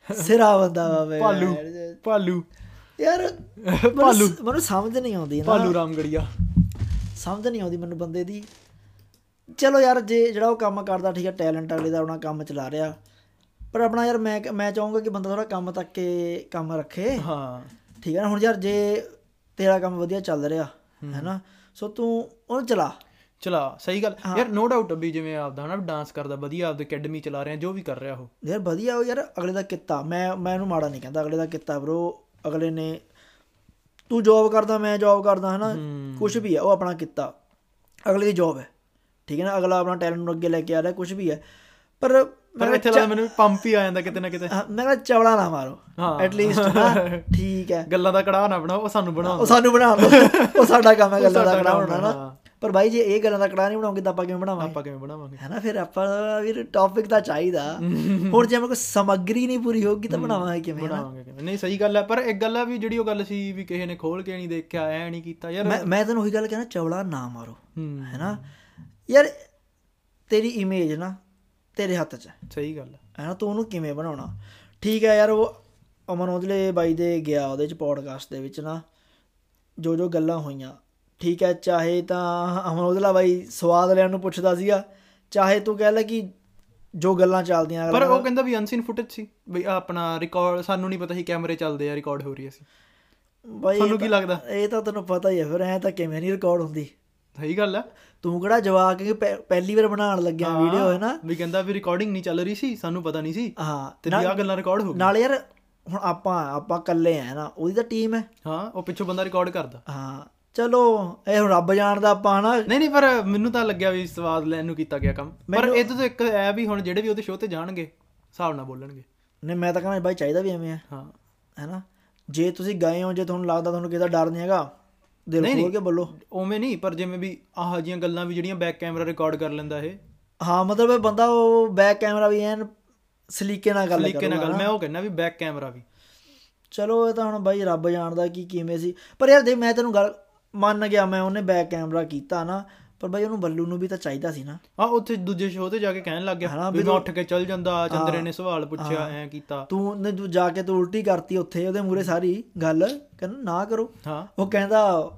ਸਿਰਾ ਬੰਦਾ ਬਈ ਭਾਲੂ ਭਾਲੂ। ਯਾਰ ਭਾਲੂ। ਮੈਨੂੰ- ਮੈਨੂੰ ਸਮਝ ਨਹੀਂ ਆਉਂਦੀ ਨਾ। ਭਾਲੂ ਰਾਮ ਗੜੀਆ ਸਮਝ ਨਹੀਂ ਆਉਂਦੀ ਮੈਨੂੰ ਬੰਦੇ ਦੀ। ਚਲੋ ਯਾਰ ਜੇ ਜਿਹੜਾ ਉਹ ਕੰਮ ਕਰਦਾ ਠੀਕ ਹੈ ਟੈਲੈਂਟ ਅਗਲੇ ਦਾ ਆਪਣਾ ਕੰਮ ਚਲਾ ਰਿਹਾ। ਪਰ ਆਪਣਾ ਯਾਰ ਮੈਂ ਮੈਂ ਚਾਹੂੰਗਾ ਕਿ ਬੰਦਾ ਥੋੜਾ ਕੰਮ ਤੱਕ ਕੇ ਕੰਮ ਰੱਖੇ। ਹਾਂ। ਠੀਕ ਹੈ ਨਾ? ਹੁਣ ਯਾਰ ਜੇ ਤੇਰਾ ਕੰਮ ਵਧੀਆ ਚੱਲ ਰਿਹਾ ਹੈ। ਨਾ ਸੋ ਤੂੰ ਉਹਨੂੰ ਚਲਾ। ਚਲਾ ਸਹੀ ਗੱਲ। ਯਾਰ ਨੋ ਡਾਊਟ ਵੀ ਜਿਵੇਂ ਆਪਦਾ ਹਨਾ ਡਾਂਸ ਕਰਦਾ ਵਧੀਆ ਆਪਦੇ ਅਕੈਡਮੀ ਚਲਾ ਰਿਹਾ ਜੋ ਵੀ ਕਰ ਰਿਹਾ ਉਹ। ਯਾਰ ਵਧੀਆ ਉਹ ਯਾਰ ਅਗਲੇ ਦਾ ਕਿੱਤਾ। ਮੈਂ ਮੈਂ ਇਹਨੂੰ ਮਾੜਾ ਨਹੀਂ ਕਹਿੰਦਾ ਅਗਲੇ ਦਾ ਕਿੱਤਾ ਬ్రో ਅਗਲੇ ਨੇ ਤੂੰ ਜੌਬ ਕਰਦਾ ਮੈਂ ਜੌਬ ਕਰਦਾ ਹੈ। ਨਾ ਕੁਝ ਵੀ ਹੈ ਉਹ ਆਪਣਾ ਕਿੱਤਾ। ਅਗਲੇ ਦੀ ਜੌਬ ਹੈ। ਠੀਕ ਹੈ ਨਾ ਅਗਲਾ ਆਪਣਾ ਟੈਲੈਂਟ ਨੂੰ ਅੱਗੇ ਲੈ ਕੇ ਆ ਰਿਹਾ ਕੁਝ ਵੀ ਹੈ। ਪਰ ਪਰ ਇੱਥੇ ਲੱਗਦਾ ਮੈਨੂੰ ਪੰਪ ਹੀ ਆ ਜਾਂਦਾ ਕਿਤੇ ਨਾ ਕਿਤੇ। ਮੈਂ ਕਹਿੰਦਾ ਚਵਲਾ ਨਾ ਮਾਰੋ ਹਾਂ। ਐਟ ਲੀਸਟ ਨਾ ਠੀਕ ਹੈ। ਗੱਲਾਂ ਦਾ ਕੜਾਹ ਨਾ ਬਣਾਓ ਉਹ ਸਾਨੂੰ ਬਣਾਓ। ਉਹ ਸਾਨੂੰ ਬਣਾ ਲਓ ਉਹ ਸਾਡਾ ਕੰਮ ਹੈ ਗੱਲਾਂ ਦਾ ਸਾਡਾ ਕੜਾ ਕੰਮ ਬਣਾਉਣਾ। ਪਰ ਬਾਈ ਜੇ ਇਹ ਗੱਲਾਂ ਦਾ ਕੜਾ ਨਹੀਂ ਬਣਾਉਂਗੇ ਤਾਂ ਆਪਾਂ ਕਿਵੇਂ ਬਣਾਵਾਂਗੇ? ਆਪਾਂ ਕਿਵੇਂ ਬਣਾਵਾਂਗੇ? ਹੈ ਨਾ ਫਿਰ ਆਪਾਂ ਵੀਰ ਟੌਪਿਕ ਤਾਂ ਚਾਹੀਦਾ। ਹੁਣ ਜੇ ਮੇਰੇ ਕੋਲ ਸਮੱਗਰੀ ਨਹੀਂ ਪੂਰੀ ਹੋਊਗੀ ਤਾਂ ਬਣਾਵਾਂਗੇ ਕਿਵੇਂ ਬਣਾਵਾਂਗੇ ਕਿਵੇਂ। ਨਹੀਂ ਸਹੀ ਗੱਲ ਹੈ ਪਰ ਇੱਕ ਗੱਲ ਹੈ ਵੀ ਜਿਹੜੀ ਉਹ ਗੱਲ ਸੀ ਵੀ ਕਿਸੇ ਨੇ ਖੋਲ ਕੇ ਨਹੀਂ ਦੇਖਿਆ ਐ ਨਹੀਂ ਕੀਤਾ ਯਾਰ ਮੈਂ ਮੈਂ ਤੈਨੂੰ ਉਹੀ ਗੱਲ ਕਹਿਣਾ ਚਵਲਾ ਨਾ ਮਾਰੋ ਹੈ ਨਾ? ਯਾਰ ਤੇਰੀ ਇਮੇਜ ਨਾ ਤੇਰੇ ਹੱਥ 'ਚ ਸਹੀ ਗੱਲ ਹੈ। ਨਾ ਤੂੰ ਉਹਨੂੰ ਕਿਵੇਂ ਬਣਾਉਣਾ? ਠੀਕ ਹੈ ਯਾਰ ਉਹ ਅਮਨ ਉਹਦਲੇ ਬਾਈ ਦੇ ਗਿਆ ਉਹਦੇ 'ਚ ਪੋਡਕਾਸਟ ਦੇ ਵਿੱਚ ਨਾ ਜੋ ਜੋ ਗੱਲਾਂ ਹੋਈਆਂ। ਠੀਕ ਹੈ ਚਾਹੇ ਤਾਂ ਅਮਨ ਉਹਦਲਾ ਬਾਈ ਸਵਾਦ ਲੈਣ ਨੂੰ ਪੁੱਛਦਾ ਸੀਗਾ ਚਾਹੇ ਤੂੰ ਕਹਿ ਲੈ ਕਿ ਜੋ ਗੱਲਾਂ ਚੱਲਦੀਆਂ ਪਰ ਉਹ ਕਹਿੰਦਾ ਵੀ ਅਨਸੀਨ ਫੁਟੇਜ ਸੀ ਆਹ ਆਪਣਾ ਰਿਕਾਰਡ ਸਾਨੂੰ ਨਹੀਂ ਪਤਾ ਸੀ ਕੈਮਰੇ ਚੱਲਦੇ ਆ ਰਿਕਾਰਡ ਹੋ ਰਹੀ ਸੀ ਬਾਈ ਤੁਹਾਨੂੰ ਕੀ ਲੱਗਦਾ? ਇਹ ਤਾਂ ਤੈਨੂੰ ਪਤਾ ਹੀ ਹੈ ਫਿਰ ਐ ਤਾਂ ਕਿਵੇਂ ਨਹੀਂ ਰਿਕਾਰਡ ਹੁੰਦੀ। ਸਹੀ ਗੱਲ ਹੈ ਤੂੰ ਕਿਹੜਾ ਜਵਾਕ ਕਿ ਪਹਿ- ਪਹਿਲੀ ਵਾਰ ਬਣਾਉਣ ਲੱਗਿਆ ਵੀਡੀਓ ਹੈ ਨਾ? ਵੀ ਕਹਿੰਦਾ ਵੀ ਰਿਕਾਰਡਿੰਗ ਨਹੀਂ ਚੱਲ ਰਹੀ ਸੀ ਸਾਨੂੰ ਪਤਾ ਨਹੀਂ ਸੀ। ਹਾਂ ਤੇ ਆਹ ਗੱਲਾਂ ਰਿਕਾਰਡ ਹੋ ਗਈਆਂ। ਨਾਲ ਯਾਰ ਹੁਣ ਆਪਾਂ ਆਪਾਂ ਇਕੱਲੇ ਆ ਨਾ? ਉਹਦੀ ਤਾਂ ਟੀਮ ਹੈ। ਹਾਂ ਉਹ ਪਿੱਛੋਂ ਬੰਦਾ ਰਿਕਾਰਡ ਕਰਦਾ। ਹਾਂ ਚਲੋ ਇਹ ਹੁਣ ਰੱਬ ਜਾਣਦਾ ਆਪਾਂ ਹਨਾ ਨਹੀਂ ਨਹੀਂ ਪਰ ਮੈਨੂੰ ਤਾਂ ਲੱਗਿਆ ਵੀ ਸਵਾਦ ਲੈਣ ਨੂੰ ਕੀਤਾ ਗਿਆ ਕੰਮ। ਪਰ ਇਹ ਤੋਂ ਇੱਕ ਐ ਵੀ ਹੁਣ ਜਿਹੜੇ ਵੀ ਉਹਦੇ ਸ਼ੋਅ ਤੇ ਜਾਣਗੇ ਹਿਸਾਬ ਨਾਲ ਬੋਲਣਗੇ। ਨਹੀਂ ਮੈਂ ਤਾਂ ਕਹਿੰਦਾ ਬਾਈ ਚਾਹੀਦਾ ਵੀ ਐਵੇਂ ਹੈ। ਹਾਂ ਹੈਨਾ ਜੇ ਤੁਸੀਂ ਗਏ ਹੋ ਜੇ ਤੁਹਾਨੂੰ ਲੱਗਦਾ ਤੁਹਾਨੂੰ ਕਿਸੇ ਦਾ ਡਰ ਨਹੀਂ ਹੈਗਾ ਦਿਲ ਖੋਲ ਕੇ ਬੋਲੋ। ਉਵੇਂ ਨਹੀਂ ਪਰ ਜਿਵੇਂ ਵੀ ਆਹ ਜੀਆਂ ਗੱਲਾਂ ਵੀ ਜਿਹੜੀਆਂ ਬੈਕ ਕੈਮਰਾ ਰਿਕਾਰਡ ਕਰ ਲੈਂਦਾ ਇਹ। ਹਾਂ ਮਤਲਬ ਇਹ ਬੰਦਾ ਉਹ ਬੈਕ ਕੈਮਰਾ ਵੀ ਐਨ ਸਲੀਕੇ ਨਾਲ ਗੱਲ ਤਰੀਕੇ ਨਾਲ ਕਰੂਗਾ ਗੱਲ ਮੈਂ ਉਹ ਕਹਿੰਦਾ ਵੀ ਬੈਕ ਕੈਮਰਾ ਵੀ। ਚਲੋ ਇਹ ਤਾਂ ਹੁਣ ਬਾਈ ਰੱਬ ਜਾਣਦਾ ਕਿ ਕਿਵੇਂ ਸੀ। ਪਰ ਯਾਰ ਦੇ ਮੈਂ ਤੈਨੂੰ ਗੱਲ ਮੰਨ ਗਿਆ ਮੈਂ ਉਹਨੇ ਬੈਕ ਕੈਮਰਾ ਕੀਤਾ ਨਾ। ਪਰ ਬਾਈ ਉਹਨੂੰ ਬੱਲੂ ਨੂੰ ਵੀ ਤਾਂ ਚਾਹੀਦਾ ਸੀ ਨਾ। ਆ ਉੱਥੇ ਦੂਜੇ ਸ਼ੋਅ ਤੇ ਜਾ ਕੇ ਕਹਿਣ ਲੱਗ ਗਿਆ ਵੀ ਮੈਂ ਉੱਠ ਕੇ ਚੱਲ ਜਾਂਦਾ ਚੰਦਰੇ ਨੇ ਸਵਾਲ ਪੁੱਛਿਆ ਐ ਕੀਤਾ। ਤੂੰ ਨੇ ਤੂੰ ਜਾ ਕੇ ਤੂੰ ਉਲਟੀ ਕਰਤੀ ਉੱਥੇ ਉਹਦੇ ਮੂਰੇ ਸਾਰੀ ਗੱਲ ਕਹਿੰਦਾ ਨਾ ਕਰੋ। ਹਾਂ। ਉਹ ਕਹਿੰਦਾ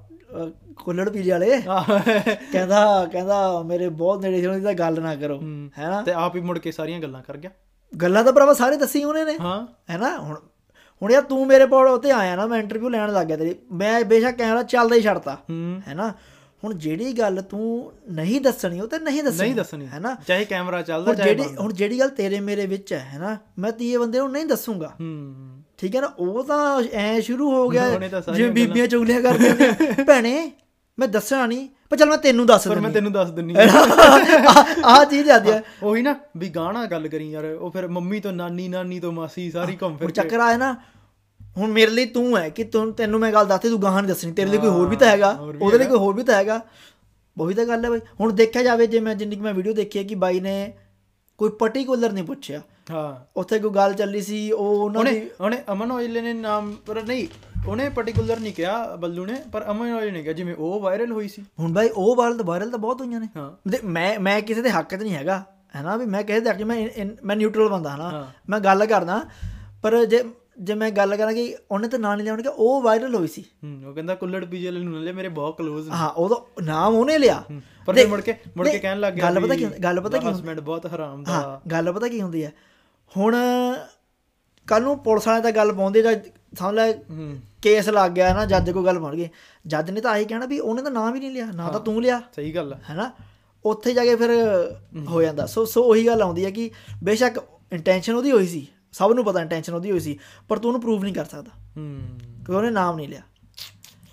ਕੁੱਲੜ ਪੀਲੇ ਵਾਲੇ। ਕਹਿੰਦਾ ਕਹਿੰਦਾ ਮੇਰੇ ਬਹੁਤ ਨੇੜੇ ਸੀ ਉਹਦੀ ਤਾਂ ਗੱਲ ਨਾ ਕਰੋ। ਹੈਨਾ ਤੇ ਆਪ ਹੀ ਮੁੜ ਕੇ ਸਾਰੀਆਂ ਗੱਲਾਂ ਕਰ ਗਿਆ। ਗੱਲਾਂ ਤਾਂ ਭਰਾਵਾ ਸਾਰੇ ਦੱਸੀ ਉਹਨੇ ਨੇ। ਹਾਂ। ਹੈਨਾ ਹੁਣ ਹੁਣ ਯਾਰ ਤੂੰ ਮੇਰੇ ਕੋਲ ਉੱਤੇ ਆਇਆ ਨਾ ਮੈਂ ਇੰਟਰਵਿਊ ਲੈਣ ਲੱਗ ਗਿਆ ਤੇਰੀ। ਮੈਂ ਬੇਸ਼ੱਕ ਕੈਮਰਾ ਚੱਲਦਾ ਹੀ। ਛੱਡਤਾ ਹੈਨਾ ਹੁਣ ਜਿਹੜੀ ਗੱਲ ਤੂੰ ਨਹੀਂ ਦੱਸਣੀ ਉਹ ਤੇ ਨਹੀਂ ਦੱਸਣੀ ਨਹੀਂ ਦੱਸਣੀ। ਹੈਨਾ? ਚਾਹੇ ਕੈਮਰਾ ਚੱਲਦਾ ਚਾਹੇ ਜਿਹੜੀ ਹੁਣ ਜਿਹੜੀ ਗੱਲ ਤੇਰੇ ਮੇਰੇ ਵਿੱਚ ਹੈ ਹੈਨਾ? ਮੈਂ ਤੀਏ ਬੰਦੇ ਨੂੰ ਨਹੀਂ ਦੱਸੂਗਾ। ਹੂੰ। ਠੀਕ ਹੈ ਨਾ? ਉਹ ਤਾਂ ਐ ਸ਼ੁਰੂ ਹੋ ਗਿਆ ਜਿਵੇਂ ਬੀਬੀਆਂ ਚੁਗਲੀਆਂ ਕਰਦੀਆਂ ਨੇ। ਭੈਣੇ ਮੈਂ ਦੱਸਣਾ ਨਹੀਂ ਪਰ ਚਲ ਮੈਂ ਤੈਨੂੰ ਦੱਸ ਪਰ ਮੈਂ ਦਿੰਦੀ ਤੈਨੂੰ ਦੱਸ ਦਿੰਨੀ ਆ। ਚੀਜ਼ ਆਦੀ ਹੈ। ਉਹੀ ਨਾ ਵੀ ਗਾਣਾ ਗੱਲ ਕਰੀ ਯਾਰ ਉਹ ਫਿਰ ਮੰਮੀ ਤੋਂ ਨਾਨੀ ਨਾਨੀ ਤੋਂ ਮਾਸੀ ਸਾਰੀ ਘੁੰਮ ਫਿਰ ਚੱਕਰ ਆਇਆ ਨਾ ਹੁਣ ਮੇਰੇ ਲਈ ਤੂੰ ਹੈ ਕਿ ਤੂੰ ਤੈਨੂੰ ਮੈਂ ਗੱਲ ਦੱਸਤੀ ਤੂੰ ਗਾਹਾਂ ਨਹੀਂ ਦੱਸਣੀ। ਤੇਰੇ ਲਈ ਕੋਈ ਹੋਰ ਵੀ ਤਾਂ ਹੈਗਾ। ਉਹਦੇ ਲਈ ਕੋਈ ਹੋਰ ਵੀ ਤਾਂ ਹੈਗਾ। ਉਹੀ ਤਾਂ ਗੱਲ ਹੈ ਬਾਈ। ਹੁਣ ਦੇਖਿਆ ਜਾਵੇ ਜੇ ਮੈਂ ਜਿੰਨੀ ਕੁ ਮੈਂ ਵੀਡੀਓ ਦੇਖੀ ਹੈ ਕਿ ਬਾਈ ਨੇ ਕੋਈ ਪਾਰਟਿਕੂਲਰ ਨਹੀਂ ਪੁੱਛਿਆ। ਹਾਂ। ਉੱਥੇ ਕੋਈ ਗੱਲ ਚੱਲੀ ਸੀ ਉਹ ਉਹਨਾਂ ਦੀ ਉਹਨੇ ਅਮਨ ਔਜਲੇ ਨੇ ਨਾਮ ਪਰ ਨਹੀਂ ਉਹਨੇ ਪਾਰਟਿਕੂਲਰ ਨਹੀਂ ਕਿਹਾ ਬੱਲੂ ਨੇ ਪਰ ਅਮਨ ਔਜਲੇ ਨੇ ਕਿਹਾ। ਜਿਵੇਂ ਉਹ ਵਾਇਰਲ ਹੋਈ ਸੀ। ਹੁਣ ਬਾਈ ਉਹ ਵਾਇਰਲ ਵਾਇਰਲ ਤਾਂ ਬਹੁਤ ਹੋਈਆਂ ਨੇ। ਹਾਂ। ਮੈਂ ਮੈਂ ਕਿਸੇ ਦੇ ਹੱਕ 'ਚ ਨਹੀਂ ਹੈਗਾ। ਹੈ ਨਾ ਵੀ ਮੈਂ ਕਿਸੇ ਦੇ ਹੱਕ 'ਚ ਮੈਂ ਮੈਂ ਨਿਊਟਰਲ ਬੰਦਾ ਹਾਂ। ਮੈਂ ਗੱਲ ਕਰਦਾ। ਪਰ ਜੇ ਜੇ ਮੈਂ ਗੱਲ ਕਰਾਂ ਕਿ ਉਹਨੇ ਤਾਂ ਨਾਂ ਨਹੀਂ ਲਿਆ ਉਹਨੇ ਕਿਹਾ ਉਹ ਵਾਇਰਲ ਹੋਈ ਸੀ। ਹੂੰ ਉਹ ਕਹਿੰਦਾ ਕੁੱਲੜ ਪੀਜੇ ਨੂੰ ਨਾ ਲੈ ਮੇਰੇ ਬਹੁਤ ਕਲੋਜ਼ ਹਾਂ ਉਹਦਾ ਨਾਮ ਉਹਨੇ ਲਿਆ। ਪਰ ਫਿਰ ਮੁੜ ਕੇ ਮੁੜ ਕੇ ਕਹਿਣ ਲੱਗ ਗਿਆ ਗੱਲ ਪਤਾ ਕੀ ਗੱਲ ਪਤਾ ਕੀ ਹਸਬੈਂਡ ਬਹੁਤ ਹਰਾਮ ਦਾ। ਹਾਂ ਗੱਲ ਪਤਾ ਕੀ ਹੁੰਦੀ ਹੈ? ਹੁਣ ਕੱਲ ਨੂੰ ਪੁਲਿਸ ਵਾਲੇ ਤਾਂ ਗੱਲ ਪਾਉਂਦੇ ਜਾਂ ਸਮਝ ਲੈ ਹੂੰ। ਕੇਸ ਲੱਗ ਗਿਆ ਨਾ ਜੱਜ ਕੋਲ ਗੱਲ ਬਣ ਗਈ। ਜੱਜ ਨੇ ਤਾਂ ਆਹੀ ਕਹਿਣਾ ਵੀ ਉਹਨੇ ਤਾਂ ਨਾਮ ਹੀ ਨਹੀਂ ਲਿਆ ਨਾ ਤਾਂ ਤੂੰ ਲਿਆ। ਸਹੀ ਗੱਲ ਆ। ਹੈਨਾ? ਉੱਥੇ ਜਾ ਕੇ ਫਿਰ ਹੋ। ਜਾਂਦਾ। ਸੋ ਸੋ ਉਹੀ ਗੱਲ ਆਉਂਦੀ ਹੈ ਕਿ ਬੇਸ਼ੱਕ ਇੰਟੈਂਸ਼ਨ ਉਹਦੀ ਹੋਈ ਸੀ। ਸਭ ਨੂੰ ਪਤਾ ਇੰਟੈਂਸ਼ਨ ਉਹਦੀ ਹੋਈ ਸੀ ਪਰ ਤੂੰ ਉਹਨੂੰ ਪ੍ਰੂਵ ਨਹੀਂ ਕਰ ਸਕਦਾ। ਹੂੰ। ਕਿਉਂਕਿ ਉਹਨੇ ਨਾਮ ਨਹੀਂ ਲਿਆ।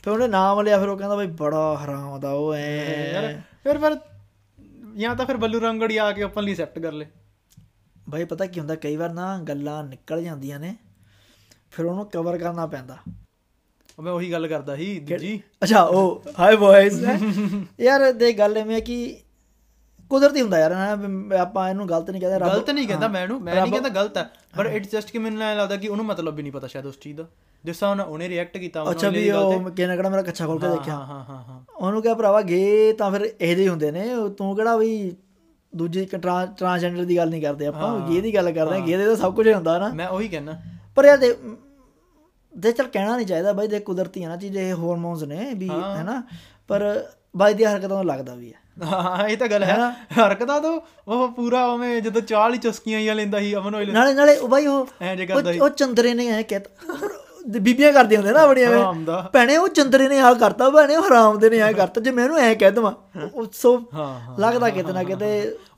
ਫਿਰ ਉਹਨੇ ਨਾਮ ਲਿਆ ਫਿਰ ਉਹ ਕਹਿੰਦਾ ਬਈ ਬੜਾ ਹਰਾਮ ਦਾ ਉਹ ਐ। ਯਾਰ ਫਿਰ ਫਿਰ ਜਾਂ ਤਾਂ ਫਿਰ ਬੱਲੂ ਰੰਗੜੀ ਆ ਕੇ ਓਪਨਲੀ ਐਕਸੈਪਟ ਕਰ ਲੇ। ਬਈ ਪਤਾ ਕੀ ਹੁੰਦਾ ਕਈ ਵਾਰ ਨਾ ਗੱਲਾਂ ਨਿਕਲ ਜਾਂਦੀਆਂ ਨੇ ਫਿਰ ਉਹਨੂੰ ਕਵਰ ਕਰਨਾ ਪੈਂਦਾ। ਉਹ ਮੈਂ ਉਹੀ ਗੱਲ ਕਰਦਾ ਸੀ ਦੂਜੀ। ਅੱਛਾ ਉਹ ਹਾਈ ਬॉयਜ਼ ਯਾਰ ਦੇ ਗੱਲ ਐਵੇਂ ਆ ਕਿ ਕੁਦਰਤੀ ਹੁੰਦਾ ਯਾਰ ਆਪਾਂ ਇਹਨੂੰ ਗਲਤ ਨਹੀਂ ਕਹਿੰਦੇ ਰੱਬ ਗਲਤ ਨਹੀਂ ਕਹਿੰਦਾ ਮੈਂ ਇਹਨੂੰ ਮੈਂ ਨਹੀਂ ਕਹਿੰਦਾ ਗਲਤ ਹੈ ਪਰ ਇਟਸ ਜਸਟ ਕਿ ਮੈਨੂੰ ਲੱਗਦਾ ਕਿ ਉਹਨੂੰ ਮਤਲਬ ਵੀ ਨਹੀਂ ਪਤਾ ਸ਼ਾਇਦ ਉਸ ਚੀਜ਼ ਦਾ। ਜਿਸ ਤਰ੍ਹਾਂ ਉਹਨੇ- ਰਿਐਕਟ ਕੀਤਾ ਉਹਨਾਂ ਅੱਛਾ ਵੀ ਉਹ ਕਿਹਨੇ ਕਿਹੜਾ ਮੇਰਾ ਕੱਛਾ ਖੋਲ ਕੇ ਦੇਖਿਆ। ਹਾਂ ਹਾਂ ਹਾਂ ਹਾਂ। ਉਹਨੂੰ ਕਿਹਾ ਭਰਾਵਾ ਗੇ ਤਾਂ ਫਿਰ ਇਹਦੇ ਹੀ ਹੁੰਦੇ ਨੇ ਤੂੰ ਕਿਹੜਾ ਵੀ ਦੂਜੀ ਟ੍ਰਾਂਸਜੈਂਡਰ ਦੀ ਗੱਲ ਨਹੀਂ ਕਰਦੇ ਆਪਾਂ ਗੇ ਦੀ ਗੱਲ ਕਰਦੇ ਗੇ ਦੇ ਤਾਂ ਸਭ ਕੁਝ ਹੁੰਦਾ ਨਾ। ਮੈਂ ਉਹੀ ਕਹਿਣਾ ਪਰ ਯਾਰ ਦੇ ਦੇ ਚਲ ਕਹਿਣਾ ਨਹੀਂ ਚਾਹੀਦਾ ਬਾਈ ਦੇ ਕੁਦਰਤੀ ਆ ਨਾ ਚੀਜ਼ ਇਹ ਹਾਰਮੋਨਸ ਨੇ ਵੀ ਹੈਨਾ? ਪਰ ਬਾਈ ਦੀ ਹਰਕਤਾਂ ਤੋਂ ਲੱਗਦਾ ਵੀ ਹੈ। ਹਾਂ ਇਹ ਤਾਂ ਗੱਲ ਹੈ। ਹਰਕਤਾਂ ਤੋਂ ਉਹ ਪੂਰਾ ਉਵੇਂ ਜਦੋਂ ਚਾਹ ਲਈ ਚੁਸਕੀਆਂ ਹੀ ਲੈਂਦਾ ਸੀ ਅਮਨ ਆਇਲ ਨਾਲੇ ਨਾਲੇ ਉਹ ਬਾਈ ਉਹ ਜੇ ਉਹ ਚੰਦਰੇ ਨੇ ਐ ਕਹਿਤਾ। ਬੀਬੀਆਂ ਕਰਦੀਆਂ ਹੁੰਦੀਆਂ ਨਾ ਬੜੀਆਂ ਦਾ। ਭੈਣੇ ਉਹ ਚੰਦਰੇ ਨੇ ਆ ਕਰਤਾ ਭੈਣੇ ਹਰਾਮ ਦੇ ਨੇ ਆ ਕਰਤਾ ਜੇ ਮੈਨੂੰ ਐ ਕਹਿ ਦਵਾਂ ਉਹ ਸੋ ਲੱਗਦਾ ਕਿਤੇ ਨਾ ਕਿਤੇ।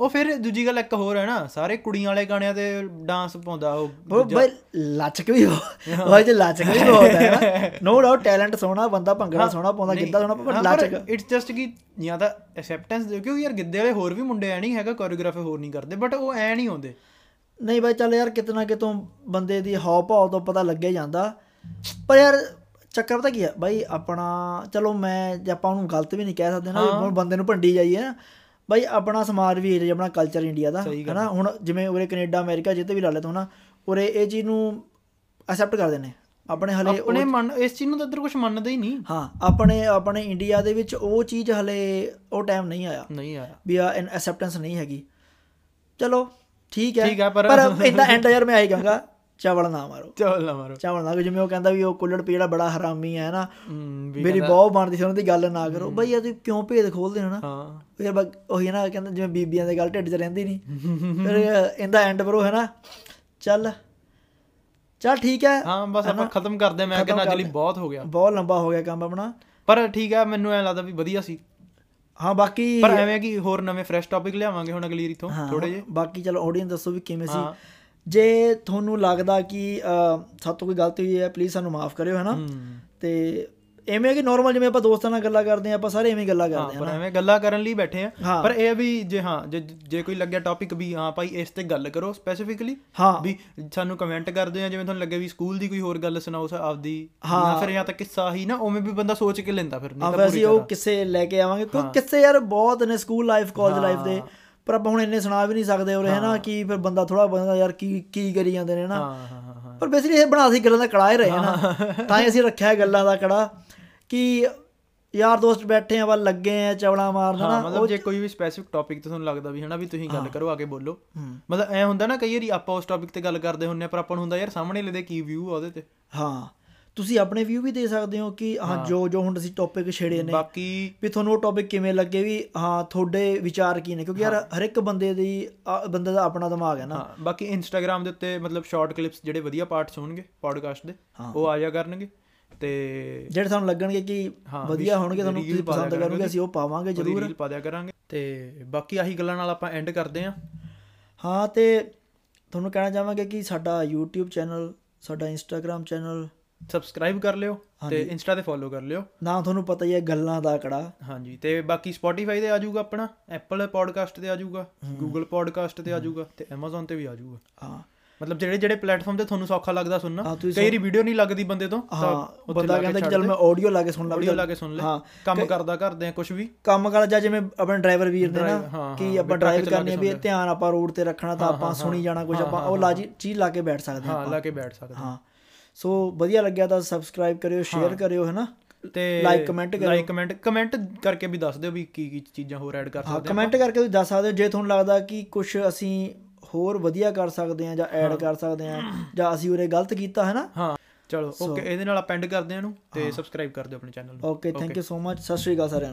ਉਹ ਫਿਰ ਦੂਜੀ ਗੱਲ ਇੱਕ ਹੋਰ ਹੈ ਨਾ ਸਾਰੇ ਕੁੜੀਆਂ ਵਾਲੇ ਗਾਣਿਆਂ ਤੇ ਡਾਂਸ ਪਾਉਂਦਾ ਉਹ ਬਈ ਲਚਕ ਵੀ ਹੋ। ਉਹ ਜੇ ਲਚਕ ਵੀ ਬਹੁਤ ਹੈ ਨਾ। ਨੋ ਡਾਊਟ ਟੈਲੈਂਟ ਸੋਹਣਾ ਬੰਦਾ ਭੰਗੜਾ ਸੋਹਣਾ ਪਾਉਂਦਾ ਗਿੱਧਾ ਸੋਹਣਾ ਪਰ ਲਚਕ। ਇਟਸ ਜਸਟ ਕਿ ਜਾਂ ਤਾਂ ਐਕਸੈਪਟੈਂਸ ਦੇ ਕਿਉਂਕਿ ਯਾਰ ਗਿੱਧੇ ਵਾਲੇ ਹੋਰ ਵੀ ਮੁੰਡੇ ਐ ਨਹੀਂ ਹੈਗਾ ਕੋਰੀਓਗ੍ਰਾਫੀ ਹੋਰ ਨਹੀਂ ਕਰਦੇ ਬਟ ਉਹ ਐ ਨਹੀਂ ਹੁੰਦੇ ਨਹੀਂ ਬਾਈ ਚੱਲ ਯਾਰ ਕਿਤਨਾ ਕਿਤੋਂ ਬੰਦੇ ਦੀ ਹਾਵ ਭਾਵ ਤੋਂ ਪਤਾ ਲੱਗੇ ਜਾਂਦਾ। ਪਰ ਯਾਰ ਚੱਕਰ ਪਤਾ ਕੀ ਹੈ ਬਾਈ ਆਪਣਾ ਚਲੋ ਮੈਂ ਜੇ ਆਪਾਂ ਉਹਨੂੰ ਗਲਤ ਵੀ ਨਹੀਂ ਕਹਿ ਸਕਦੇ ਨਾ ਹੁਣ ਬੰਦੇ ਨੂੰ ਭੰਡੀ ਜਾਈਏ ਨਾ ਬਾਈ ਆਪਣਾ ਸਮਾਜ ਵੀ ਇਹ ਜਿਹਾ ਆਪਣਾ ਕਲਚਰ ਇੰਡੀਆ ਦਾ ਹੈਨਾ? ਹੁਣ ਜਿਵੇਂ ਉਰੇ ਕੈਨੇਡਾ ਅਮਰੀਕਾ ਜਿੱਤੇ ਵੀ ਲਾ ਲੈ ਤੂੰ ਨਾ ਉਰੇ ਇਹ ਚੀਜ਼ ਨੂੰ ਐਕਸੈਪਟ ਕਰਦੇ ਨੇ ਆਪਣੇ ਹਲੇ ਆਪਣੇ ਮਨ ਇਸ ਚੀਜ਼ ਨੂੰ ਤਾਂ ਇੱਧਰ ਕੁਝ ਮੰਨਦੇ ਹੀ ਨਹੀਂ। ਹਾਂ ਆਪਣੇ ਆਪਣੇ ਇੰਡੀਆ ਦੇ ਵਿੱਚ ਉਹ ਚੀਜ਼ ਹਲੇ ਉਹ ਟਾਈਮ ਨਹੀਂ ਆਇਆ। ਨਹੀਂ ਆਇਆ। ਵੀ ਆ ਐਕਸੈਪਟੈਂਸ ਨਹੀਂ ਹੈਗੀ। ਚਲੋ ਠੀਕ ਹੈ। ਹੈ, ਪਰ- ਇਦਾਂ ਐਂਡ ਯਾਰ ਮੈਂ ਆਈ ਕਹਾਂਗਾ। ਚਾਵਲ ਨਾ ਮਾਰੋ। ਚੱਲ ਨਾ ਮਾਰੋ। ਚਾਵਲ ਨਾ। ਜਿਵੇਂ ਉਹ ਕਹਿੰਦਾ ਵੀ ਉਹ ਕੁੱਲੜ ਪੀ ਜਿਹੜਾ ਬੜਾ ਹਰਾਮੀ ਹੈ ਨਾ? ਮੇਰੀ ਬਹੁਤ ਬਣਦੀ ਸੀ ਉਹਨਾਂ ਦੀ ਗੱਲ ਨਾ ਕਰੋ। ਬਈ ਇਹ ਤੁਸੀਂ ਕਿਉਂ ਭੇਦ ਖੋਲਦੇ ਹੋ ਨਾ? ਹਾਂ। ਫਿਰ ਬਸ ਉਹੀ ਨਾ ਕਹਿੰਦਾ ਜਿਵੇਂ ਬੀਬੀਆਂ ਦੇ ਗੱਲ ਢਿੱਡ 'ਚ ਰਹਿੰਦੀ ਨਹੀਂ ਫਿਰ ਇਹਦਾ ਐਂਡ ਬਰੋ ਹੈ ਨਾ ਚੱਲ ਚੱਲ ਠੀਕ ਹੈ। ਹਾਂ ਬਸ ਆਪਾਂ ਖਤਮ ਕਰਦੇ। ਮੈਂ ਕਹਿੰਦਾ ਅੱਜ ਲਈ ਬਹੁਤ ਹੋ ਗਿਆ। ਬਹੁਤ ਲੰਬਾ ਹੋ ਗਿਆ ਕੰਮ ਆਪਣਾ। ਪਰ ਠੀਕ ਹੈ ਮੈਨੂੰ ਐ ਲੱਗਦਾ ਵੀ ਵਧੀਆ ਸੀ। ਹਾਂ ਬਾਕੀ ਪਰ ਐਵੇਂ ਕਿ ਹੋਰ ਨਵੇਂ ਫਰੈਸ਼ ਟੌਪਿਕ ਲਿਆਵਾਂਗੇ ਹੁਣ ਅਗਲੀ ਰੀ ਤੋਂ ਥੋੜੇ ਜਿਹੇ। ਬਾਕੀ ਚਲੋ ਆਡੀਅנס ਦੱਸੋ ਵੀ ਕਿਵੇਂ ਸੀ। ਜੇ ਤੁਹਾਨੂੰ ਲੱਗਦਾ ਕਿ ਅਹ, ਸਾਡੇ ਤੋਂ ਕੋਈ ਗਲਤੀ ਹੋਈ ਹੈ ਪਲੀਜ਼ ਸਾਨੂੰ ਮਾਫ ਕਰਿਓ ਹਨਾ। ਤੇ ਐਵੇਂ ਕਿ ਨਾਰਮਲ ਜਿਵੇਂ ਆਪਾਂ ਦੋਸਤਾਂ ਨਾਲ ਗੱਲਾਂ ਕਰਦੇ ਆ ਆਪਾਂ ਸਾਰੇ ਐਵੇਂ ਗੱਲਾਂ ਕਰਦੇ ਆ ਪਰ ਐਵੇਂ ਗੱਲਾਂ ਕਰਨ ਲਈ ਬੈਠੇ ਆ। ਪਰ ਇਹ ਵੀ ਜੇ ਹਾਂ ਜੇ ਕੋਈ ਲੱਗਿਆ ਟੌਪਿਕ ਵੀ ਹਾਂ ਭਾਈ ਇਸ ਤੇ ਗੱਲ ਕਰੋ ਸਪੈਸੀਫਿਕਲੀ ਵੀ ਸਾਨੂੰ ਕਮੈਂਟ ਕਰਦੇ ਆ ਜਿਵੇਂ ਤੁਹਾਨੂੰ ਲੱਗੇ ਵੀ ਸਕੂਲ ਦੀ ਕੋਈ ਹੋਰ ਗੱਲ ਸੁਣਾਓ ਸਾ ਆਪਦੀ ਜਾਂ ਫਿਰ ਜਾਂ ਤਾਂ ਕਿੱਸਾ ਹੀ ਨਾ ਉਵੇਂ ਵੀ ਬੰਦਾ ਸੋਚ ਕੇ ਲੈਂਦਾ ਫਿਰ ਨਹੀਂ ਤਾਂ ਵੈਸੇ ਪੂਰੀ ਉਹ ਤਰ੍ਹਾਂ। ਕਿੱਸੇ ਲੈ ਕੇ ਆਵਾਂਗੇ ਕਿਉਂਕਿ ਕਿੱਸੇ ਯਾਰ ਬਹੁਤ ਨੇ ਸਕੂਲ ਲਾਈਫ ਕਾਲਜ ਲਾਈਫ ਦੇ। ਪਰ ਆਪਾਂ ਹੁਣ ਇੰਨੇ ਸੁਣਾ ਵੀ ਨਹੀਂ ਸਕਦੇ ਉਰੇ ਹਨਾ ਕਿ ਫਿਰ ਬੰਦਾ ਥੋੜਾ ਬੰਦਾ ਯਾਰ ਕੀ ਕੀ ਕਰੀ ਜਾਂਦੇ ਨੇ ਨਾ ਹਾਂ ਹਾਂ ਹਾਂ ਹਾਂ। ਪਰ ਬੇਸਿਕਲੀ ਇਹ ਬਣਾ ਸੀ ਗੱਲਾਂ ਦਾ ਕੜਾ ਹੀ ਰਹੇ ਨਾ ਤਾਂ ਹੀ ਅਸੀਂ ਰੱਖਿਆ ਗੱਲਾਂ ਦਾ ਕੜਾ ਕਿ ਯਾਰ ਦੋਸਤ ਬੈਠੇ ਆ ਵਾ ਲੱਗੇ ਆ ਚਵਲਾ ਮਾਰਨ ਹਾਂ ਨਾ ਮਤਲਬ ਜੇ ਕੋਈ ਵੀ ਸਪੈਸੀਫਿਕ ਟੌਪਿਕ ਤੇ ਤੁਹਾਨੂੰ ਲੱਗਦਾ ਵੀ ਹਨਾ ਵੀ ਤੁਸੀਂ ਗੱਲ ਕਰੋ ਆ ਕੇ ਬੋਲੋ। ਮਤਲਬ ਐ ਹੁੰਦਾ ਨਾ ਕਈ ਵਾਰੀ ਆਪਾਂ ਉਸ ਟੌਪਿਕ ਤੇ ਗੱਲ ਕਰਦੇ ਹੁੰਨੇ ਆ ਪਰ ਆਪਾਂ ਨੂੰ ਹੁੰਦਾ ਯਾਰ ਸਾਹਮਣੇ ਵਾਲੇ ਦੇ ਕੀ ਵਿਊ ਆ ਉਹਦੇ ਤੇ। ਹਾਂ। ਤੁਸੀਂ ਆਪਣੇ ਵਿਊ ਵੀ ਦੇ ਸਕਦੇ ਹੋ ਕਿ ਹਾਂ ਜੋ ਜੋ ਹੁਣ ਅਸੀਂ ਟੌਪਿਕ ਛੇੜੇ ਨੇ। ਬਾਕੀ ਵੀ ਤੁਹਾਨੂੰ ਉਹ ਟੌਪਿਕ ਕਿਵੇਂ ਲੱਗੇ ਵੀ ਹਾਂ ਤੁਹਾਡੇ ਵਿਚਾਰ ਕੀ ਨੇ? ਕਿਉਂਕਿ ਯਾਰ ਹਰ ਇੱਕ ਬੰਦੇ ਦੀ ਬੰਦੇ ਦਾ ਆਪਣਾ ਦਿਮਾਗ ਹੈ ਨਾ। ਹਾਂ ਬਾਕੀ ਇੰਸਟਾਗ੍ਰam ਦੇ ਉੱਤੇ ਮਤਲਬ ਸ਼ਾਰਟ ਕਲਿੱਪਸ ਜਿਹੜੇ ਵਧੀਆ ਪਾਰਟਸ ਹੋਣਗੇ ਪੋਡਕਾਸਟ ਦੇ ਉਹ ਆ ਜਾ ਕਰਨਗੇ ਤੇ ਜਿਹੜੇ ਤੁਹਾਨੂੰ ਲੱਗਣਗੇ ਕਿ ਹਾਂ, ਵਧੀਆ ਹੋਣਗੇ ਤੁਹਾਨੂੰ ਤੁਸੀਂ ਪਸੰਦ ਕਰੋਗੇ। ਅਸੀਂ ਉਹ ਪਾਵਾਂਗੇ ਜ਼ਰੂਰ। ਰੀਲ ਪਾ ਦਿਆ ਕਰਾਂਗੇ। ਤੇ ਬਾਕੀ ਆਹੀ ਗੱਲਾਂ ਨਾਲ ਆਪਾਂ ਐਂਡ ਕਰਦੇ ਆਂ ਹਾਂ ਤੇ ਤੁਹਾਨੂੰ ਕਹਿਣਾ ਚਾਹਾਂਗੇ ਕਿ ਸਾਡਾ YouTube ਚੈਨਲ ਸਾਡਾ Instagram ਚੈਨਲ ਸਬਸਕ੍ਰਾਈਬ ਕਰ ਲਿਓ ਤੇ ਇੰਸਟਾ ਤੇ ਫੋਲੋ ਕਰ ਲਿਓ। ਨਾ ਤੁਹਾਨੂੰ ਪਤਾ ਹੀ ਹੈ ਗੱਲਾਂ ਦਾ ਕੜਾ। ਹਾਂਜੀ ਤੇ ਬਾਕੀ Spotify ਤੇ ਆ ਜਾਊਗਾ ਆਪਣਾ Apple ਪੋਡਕਾਸਟ ਤੇ ਆ ਜਾਊਗਾ Google ਪੋਡਕਾਸਟ ਤੇ ਆ ਜਾਊਗਾ ਤੇ Amazon ਤੇ ਵੀ ਆ ਜਾਊਗਾ। ਹਾਂ। ਮਤਲਬ ਜਿਹੜੇ ਜਿਹੜੇ ਪਲੇਟਫਾਰਮ ਤੇ ਤੁਹਾਨੂੰ ਸੌਖਾ ਲੱਗਦਾ ਸੁਣਨਾ ਕਈ ਵਾਰੀ ਵੀਡੀਓ ਨਹੀਂ ਲੱਗਦੀ ਬੰਦੇ ਤੋਂ ਹਾਂ ਬੰਦਾ ਕਹਿੰਦਾ ਕਿ ਚਲ ਮੈਂ ਆਡੀਓ ਲਾ ਕੇ ਸੁਣ ਲਾਂ ਆਡੀਓ ਲਾ ਕੇ ਸੁਣ ਲੈ। ਹਾਂ। ਕੰਮ ਕਰਦਾ ਕਰਦੇ ਆ ਕੁਝ ਵੀ। ਕੰਮ ਕਰ ਜਾ ਜਿਵੇਂ ਆਪਣੇ ਡਰਾਈਵਰ ਵੀਰ ਨੇ ਨਾ ਕਿ ਆਪਾਂ ਡਰਾਈਵ ਕਰਨੀ ਵੀ ਧਿਆਨ ਆਪਾਂ ਰੋਡ ਤੇ ਰੱਖਣਾ ਤਾਂ ਆਪਾਂ ਸੁਣੀ ਜਾਣਾ ਕੁਝ ਆਪਾਂ ਉਹ ਲਾਜੀ ਚੀਜ਼ ਲਾ ਕੇ ਬੈਠ ਸਕਦੇ ਹਾਂ ਹਾਂ ਲਾ ਕੇ ਬੈਠ ਸਕਦੇ। ਹਾਂ। ਸੋ ਵਧੀਆ ਲੱਗਿਆ ਤਾਂ ਸਬਸਕ੍ਰਾਈਬ ਕਰਿਓ ਸ਼ੇਅਰ ਕਰਿਓ ਹੈਨਾ? ਤੇ Like, comment ਕਰਿਓ। ਲਾਈਕ ਕਮੈਂਟ ਕਮੈਂਟ ਕਰਕੇ ਵੀ ਦੱਸ ਦਿਓ ਵੀ ਕੀ ਕੀ ਚੀਜ਼ਾਂ ਹੋਰ ਐਡ ਕਰ ਹਾਂ ਸਕਦੇ ਕਮੈਂਟ ਕਰਕੇ ਤੁਸੀਂ ਦੱਸ ਸਕਦੇ ਹੋ। ਜੇ ਤੁਹਾਨੂੰ ਲੱਗਦਾ ਕਿ ਕੁਝ ਅਸੀਂ ਹੋਰ ਵਧੀਆ ਕਰ ਸਕਦੇ ਆ ਜਾਂ ਐਡ ਕਰ ਸਕਦੇ ਆ ਜਾਂ ਅਸੀਂ ਉਰੇ ਗਲਤ ਕੀਤਾ ਹੈ ਨਾ ਹਾਂ ਚਲੋ ਓਕੇ ਇਹਦੇ ਨਾਲ ਆਪਾਂ ਐਂਡ ਕਰਦੇ ਹਾਂ ਇਹਨੂੰ ਤੇ ਸਬਸਕ੍ਰਾਈਬ ਕਰ ਦਿਓ ਆਪਣੇ ਚੈਨਲ ਨੂੰ। Okay thank you so much Sat Sri Akal ਸਾਰਿਆਂ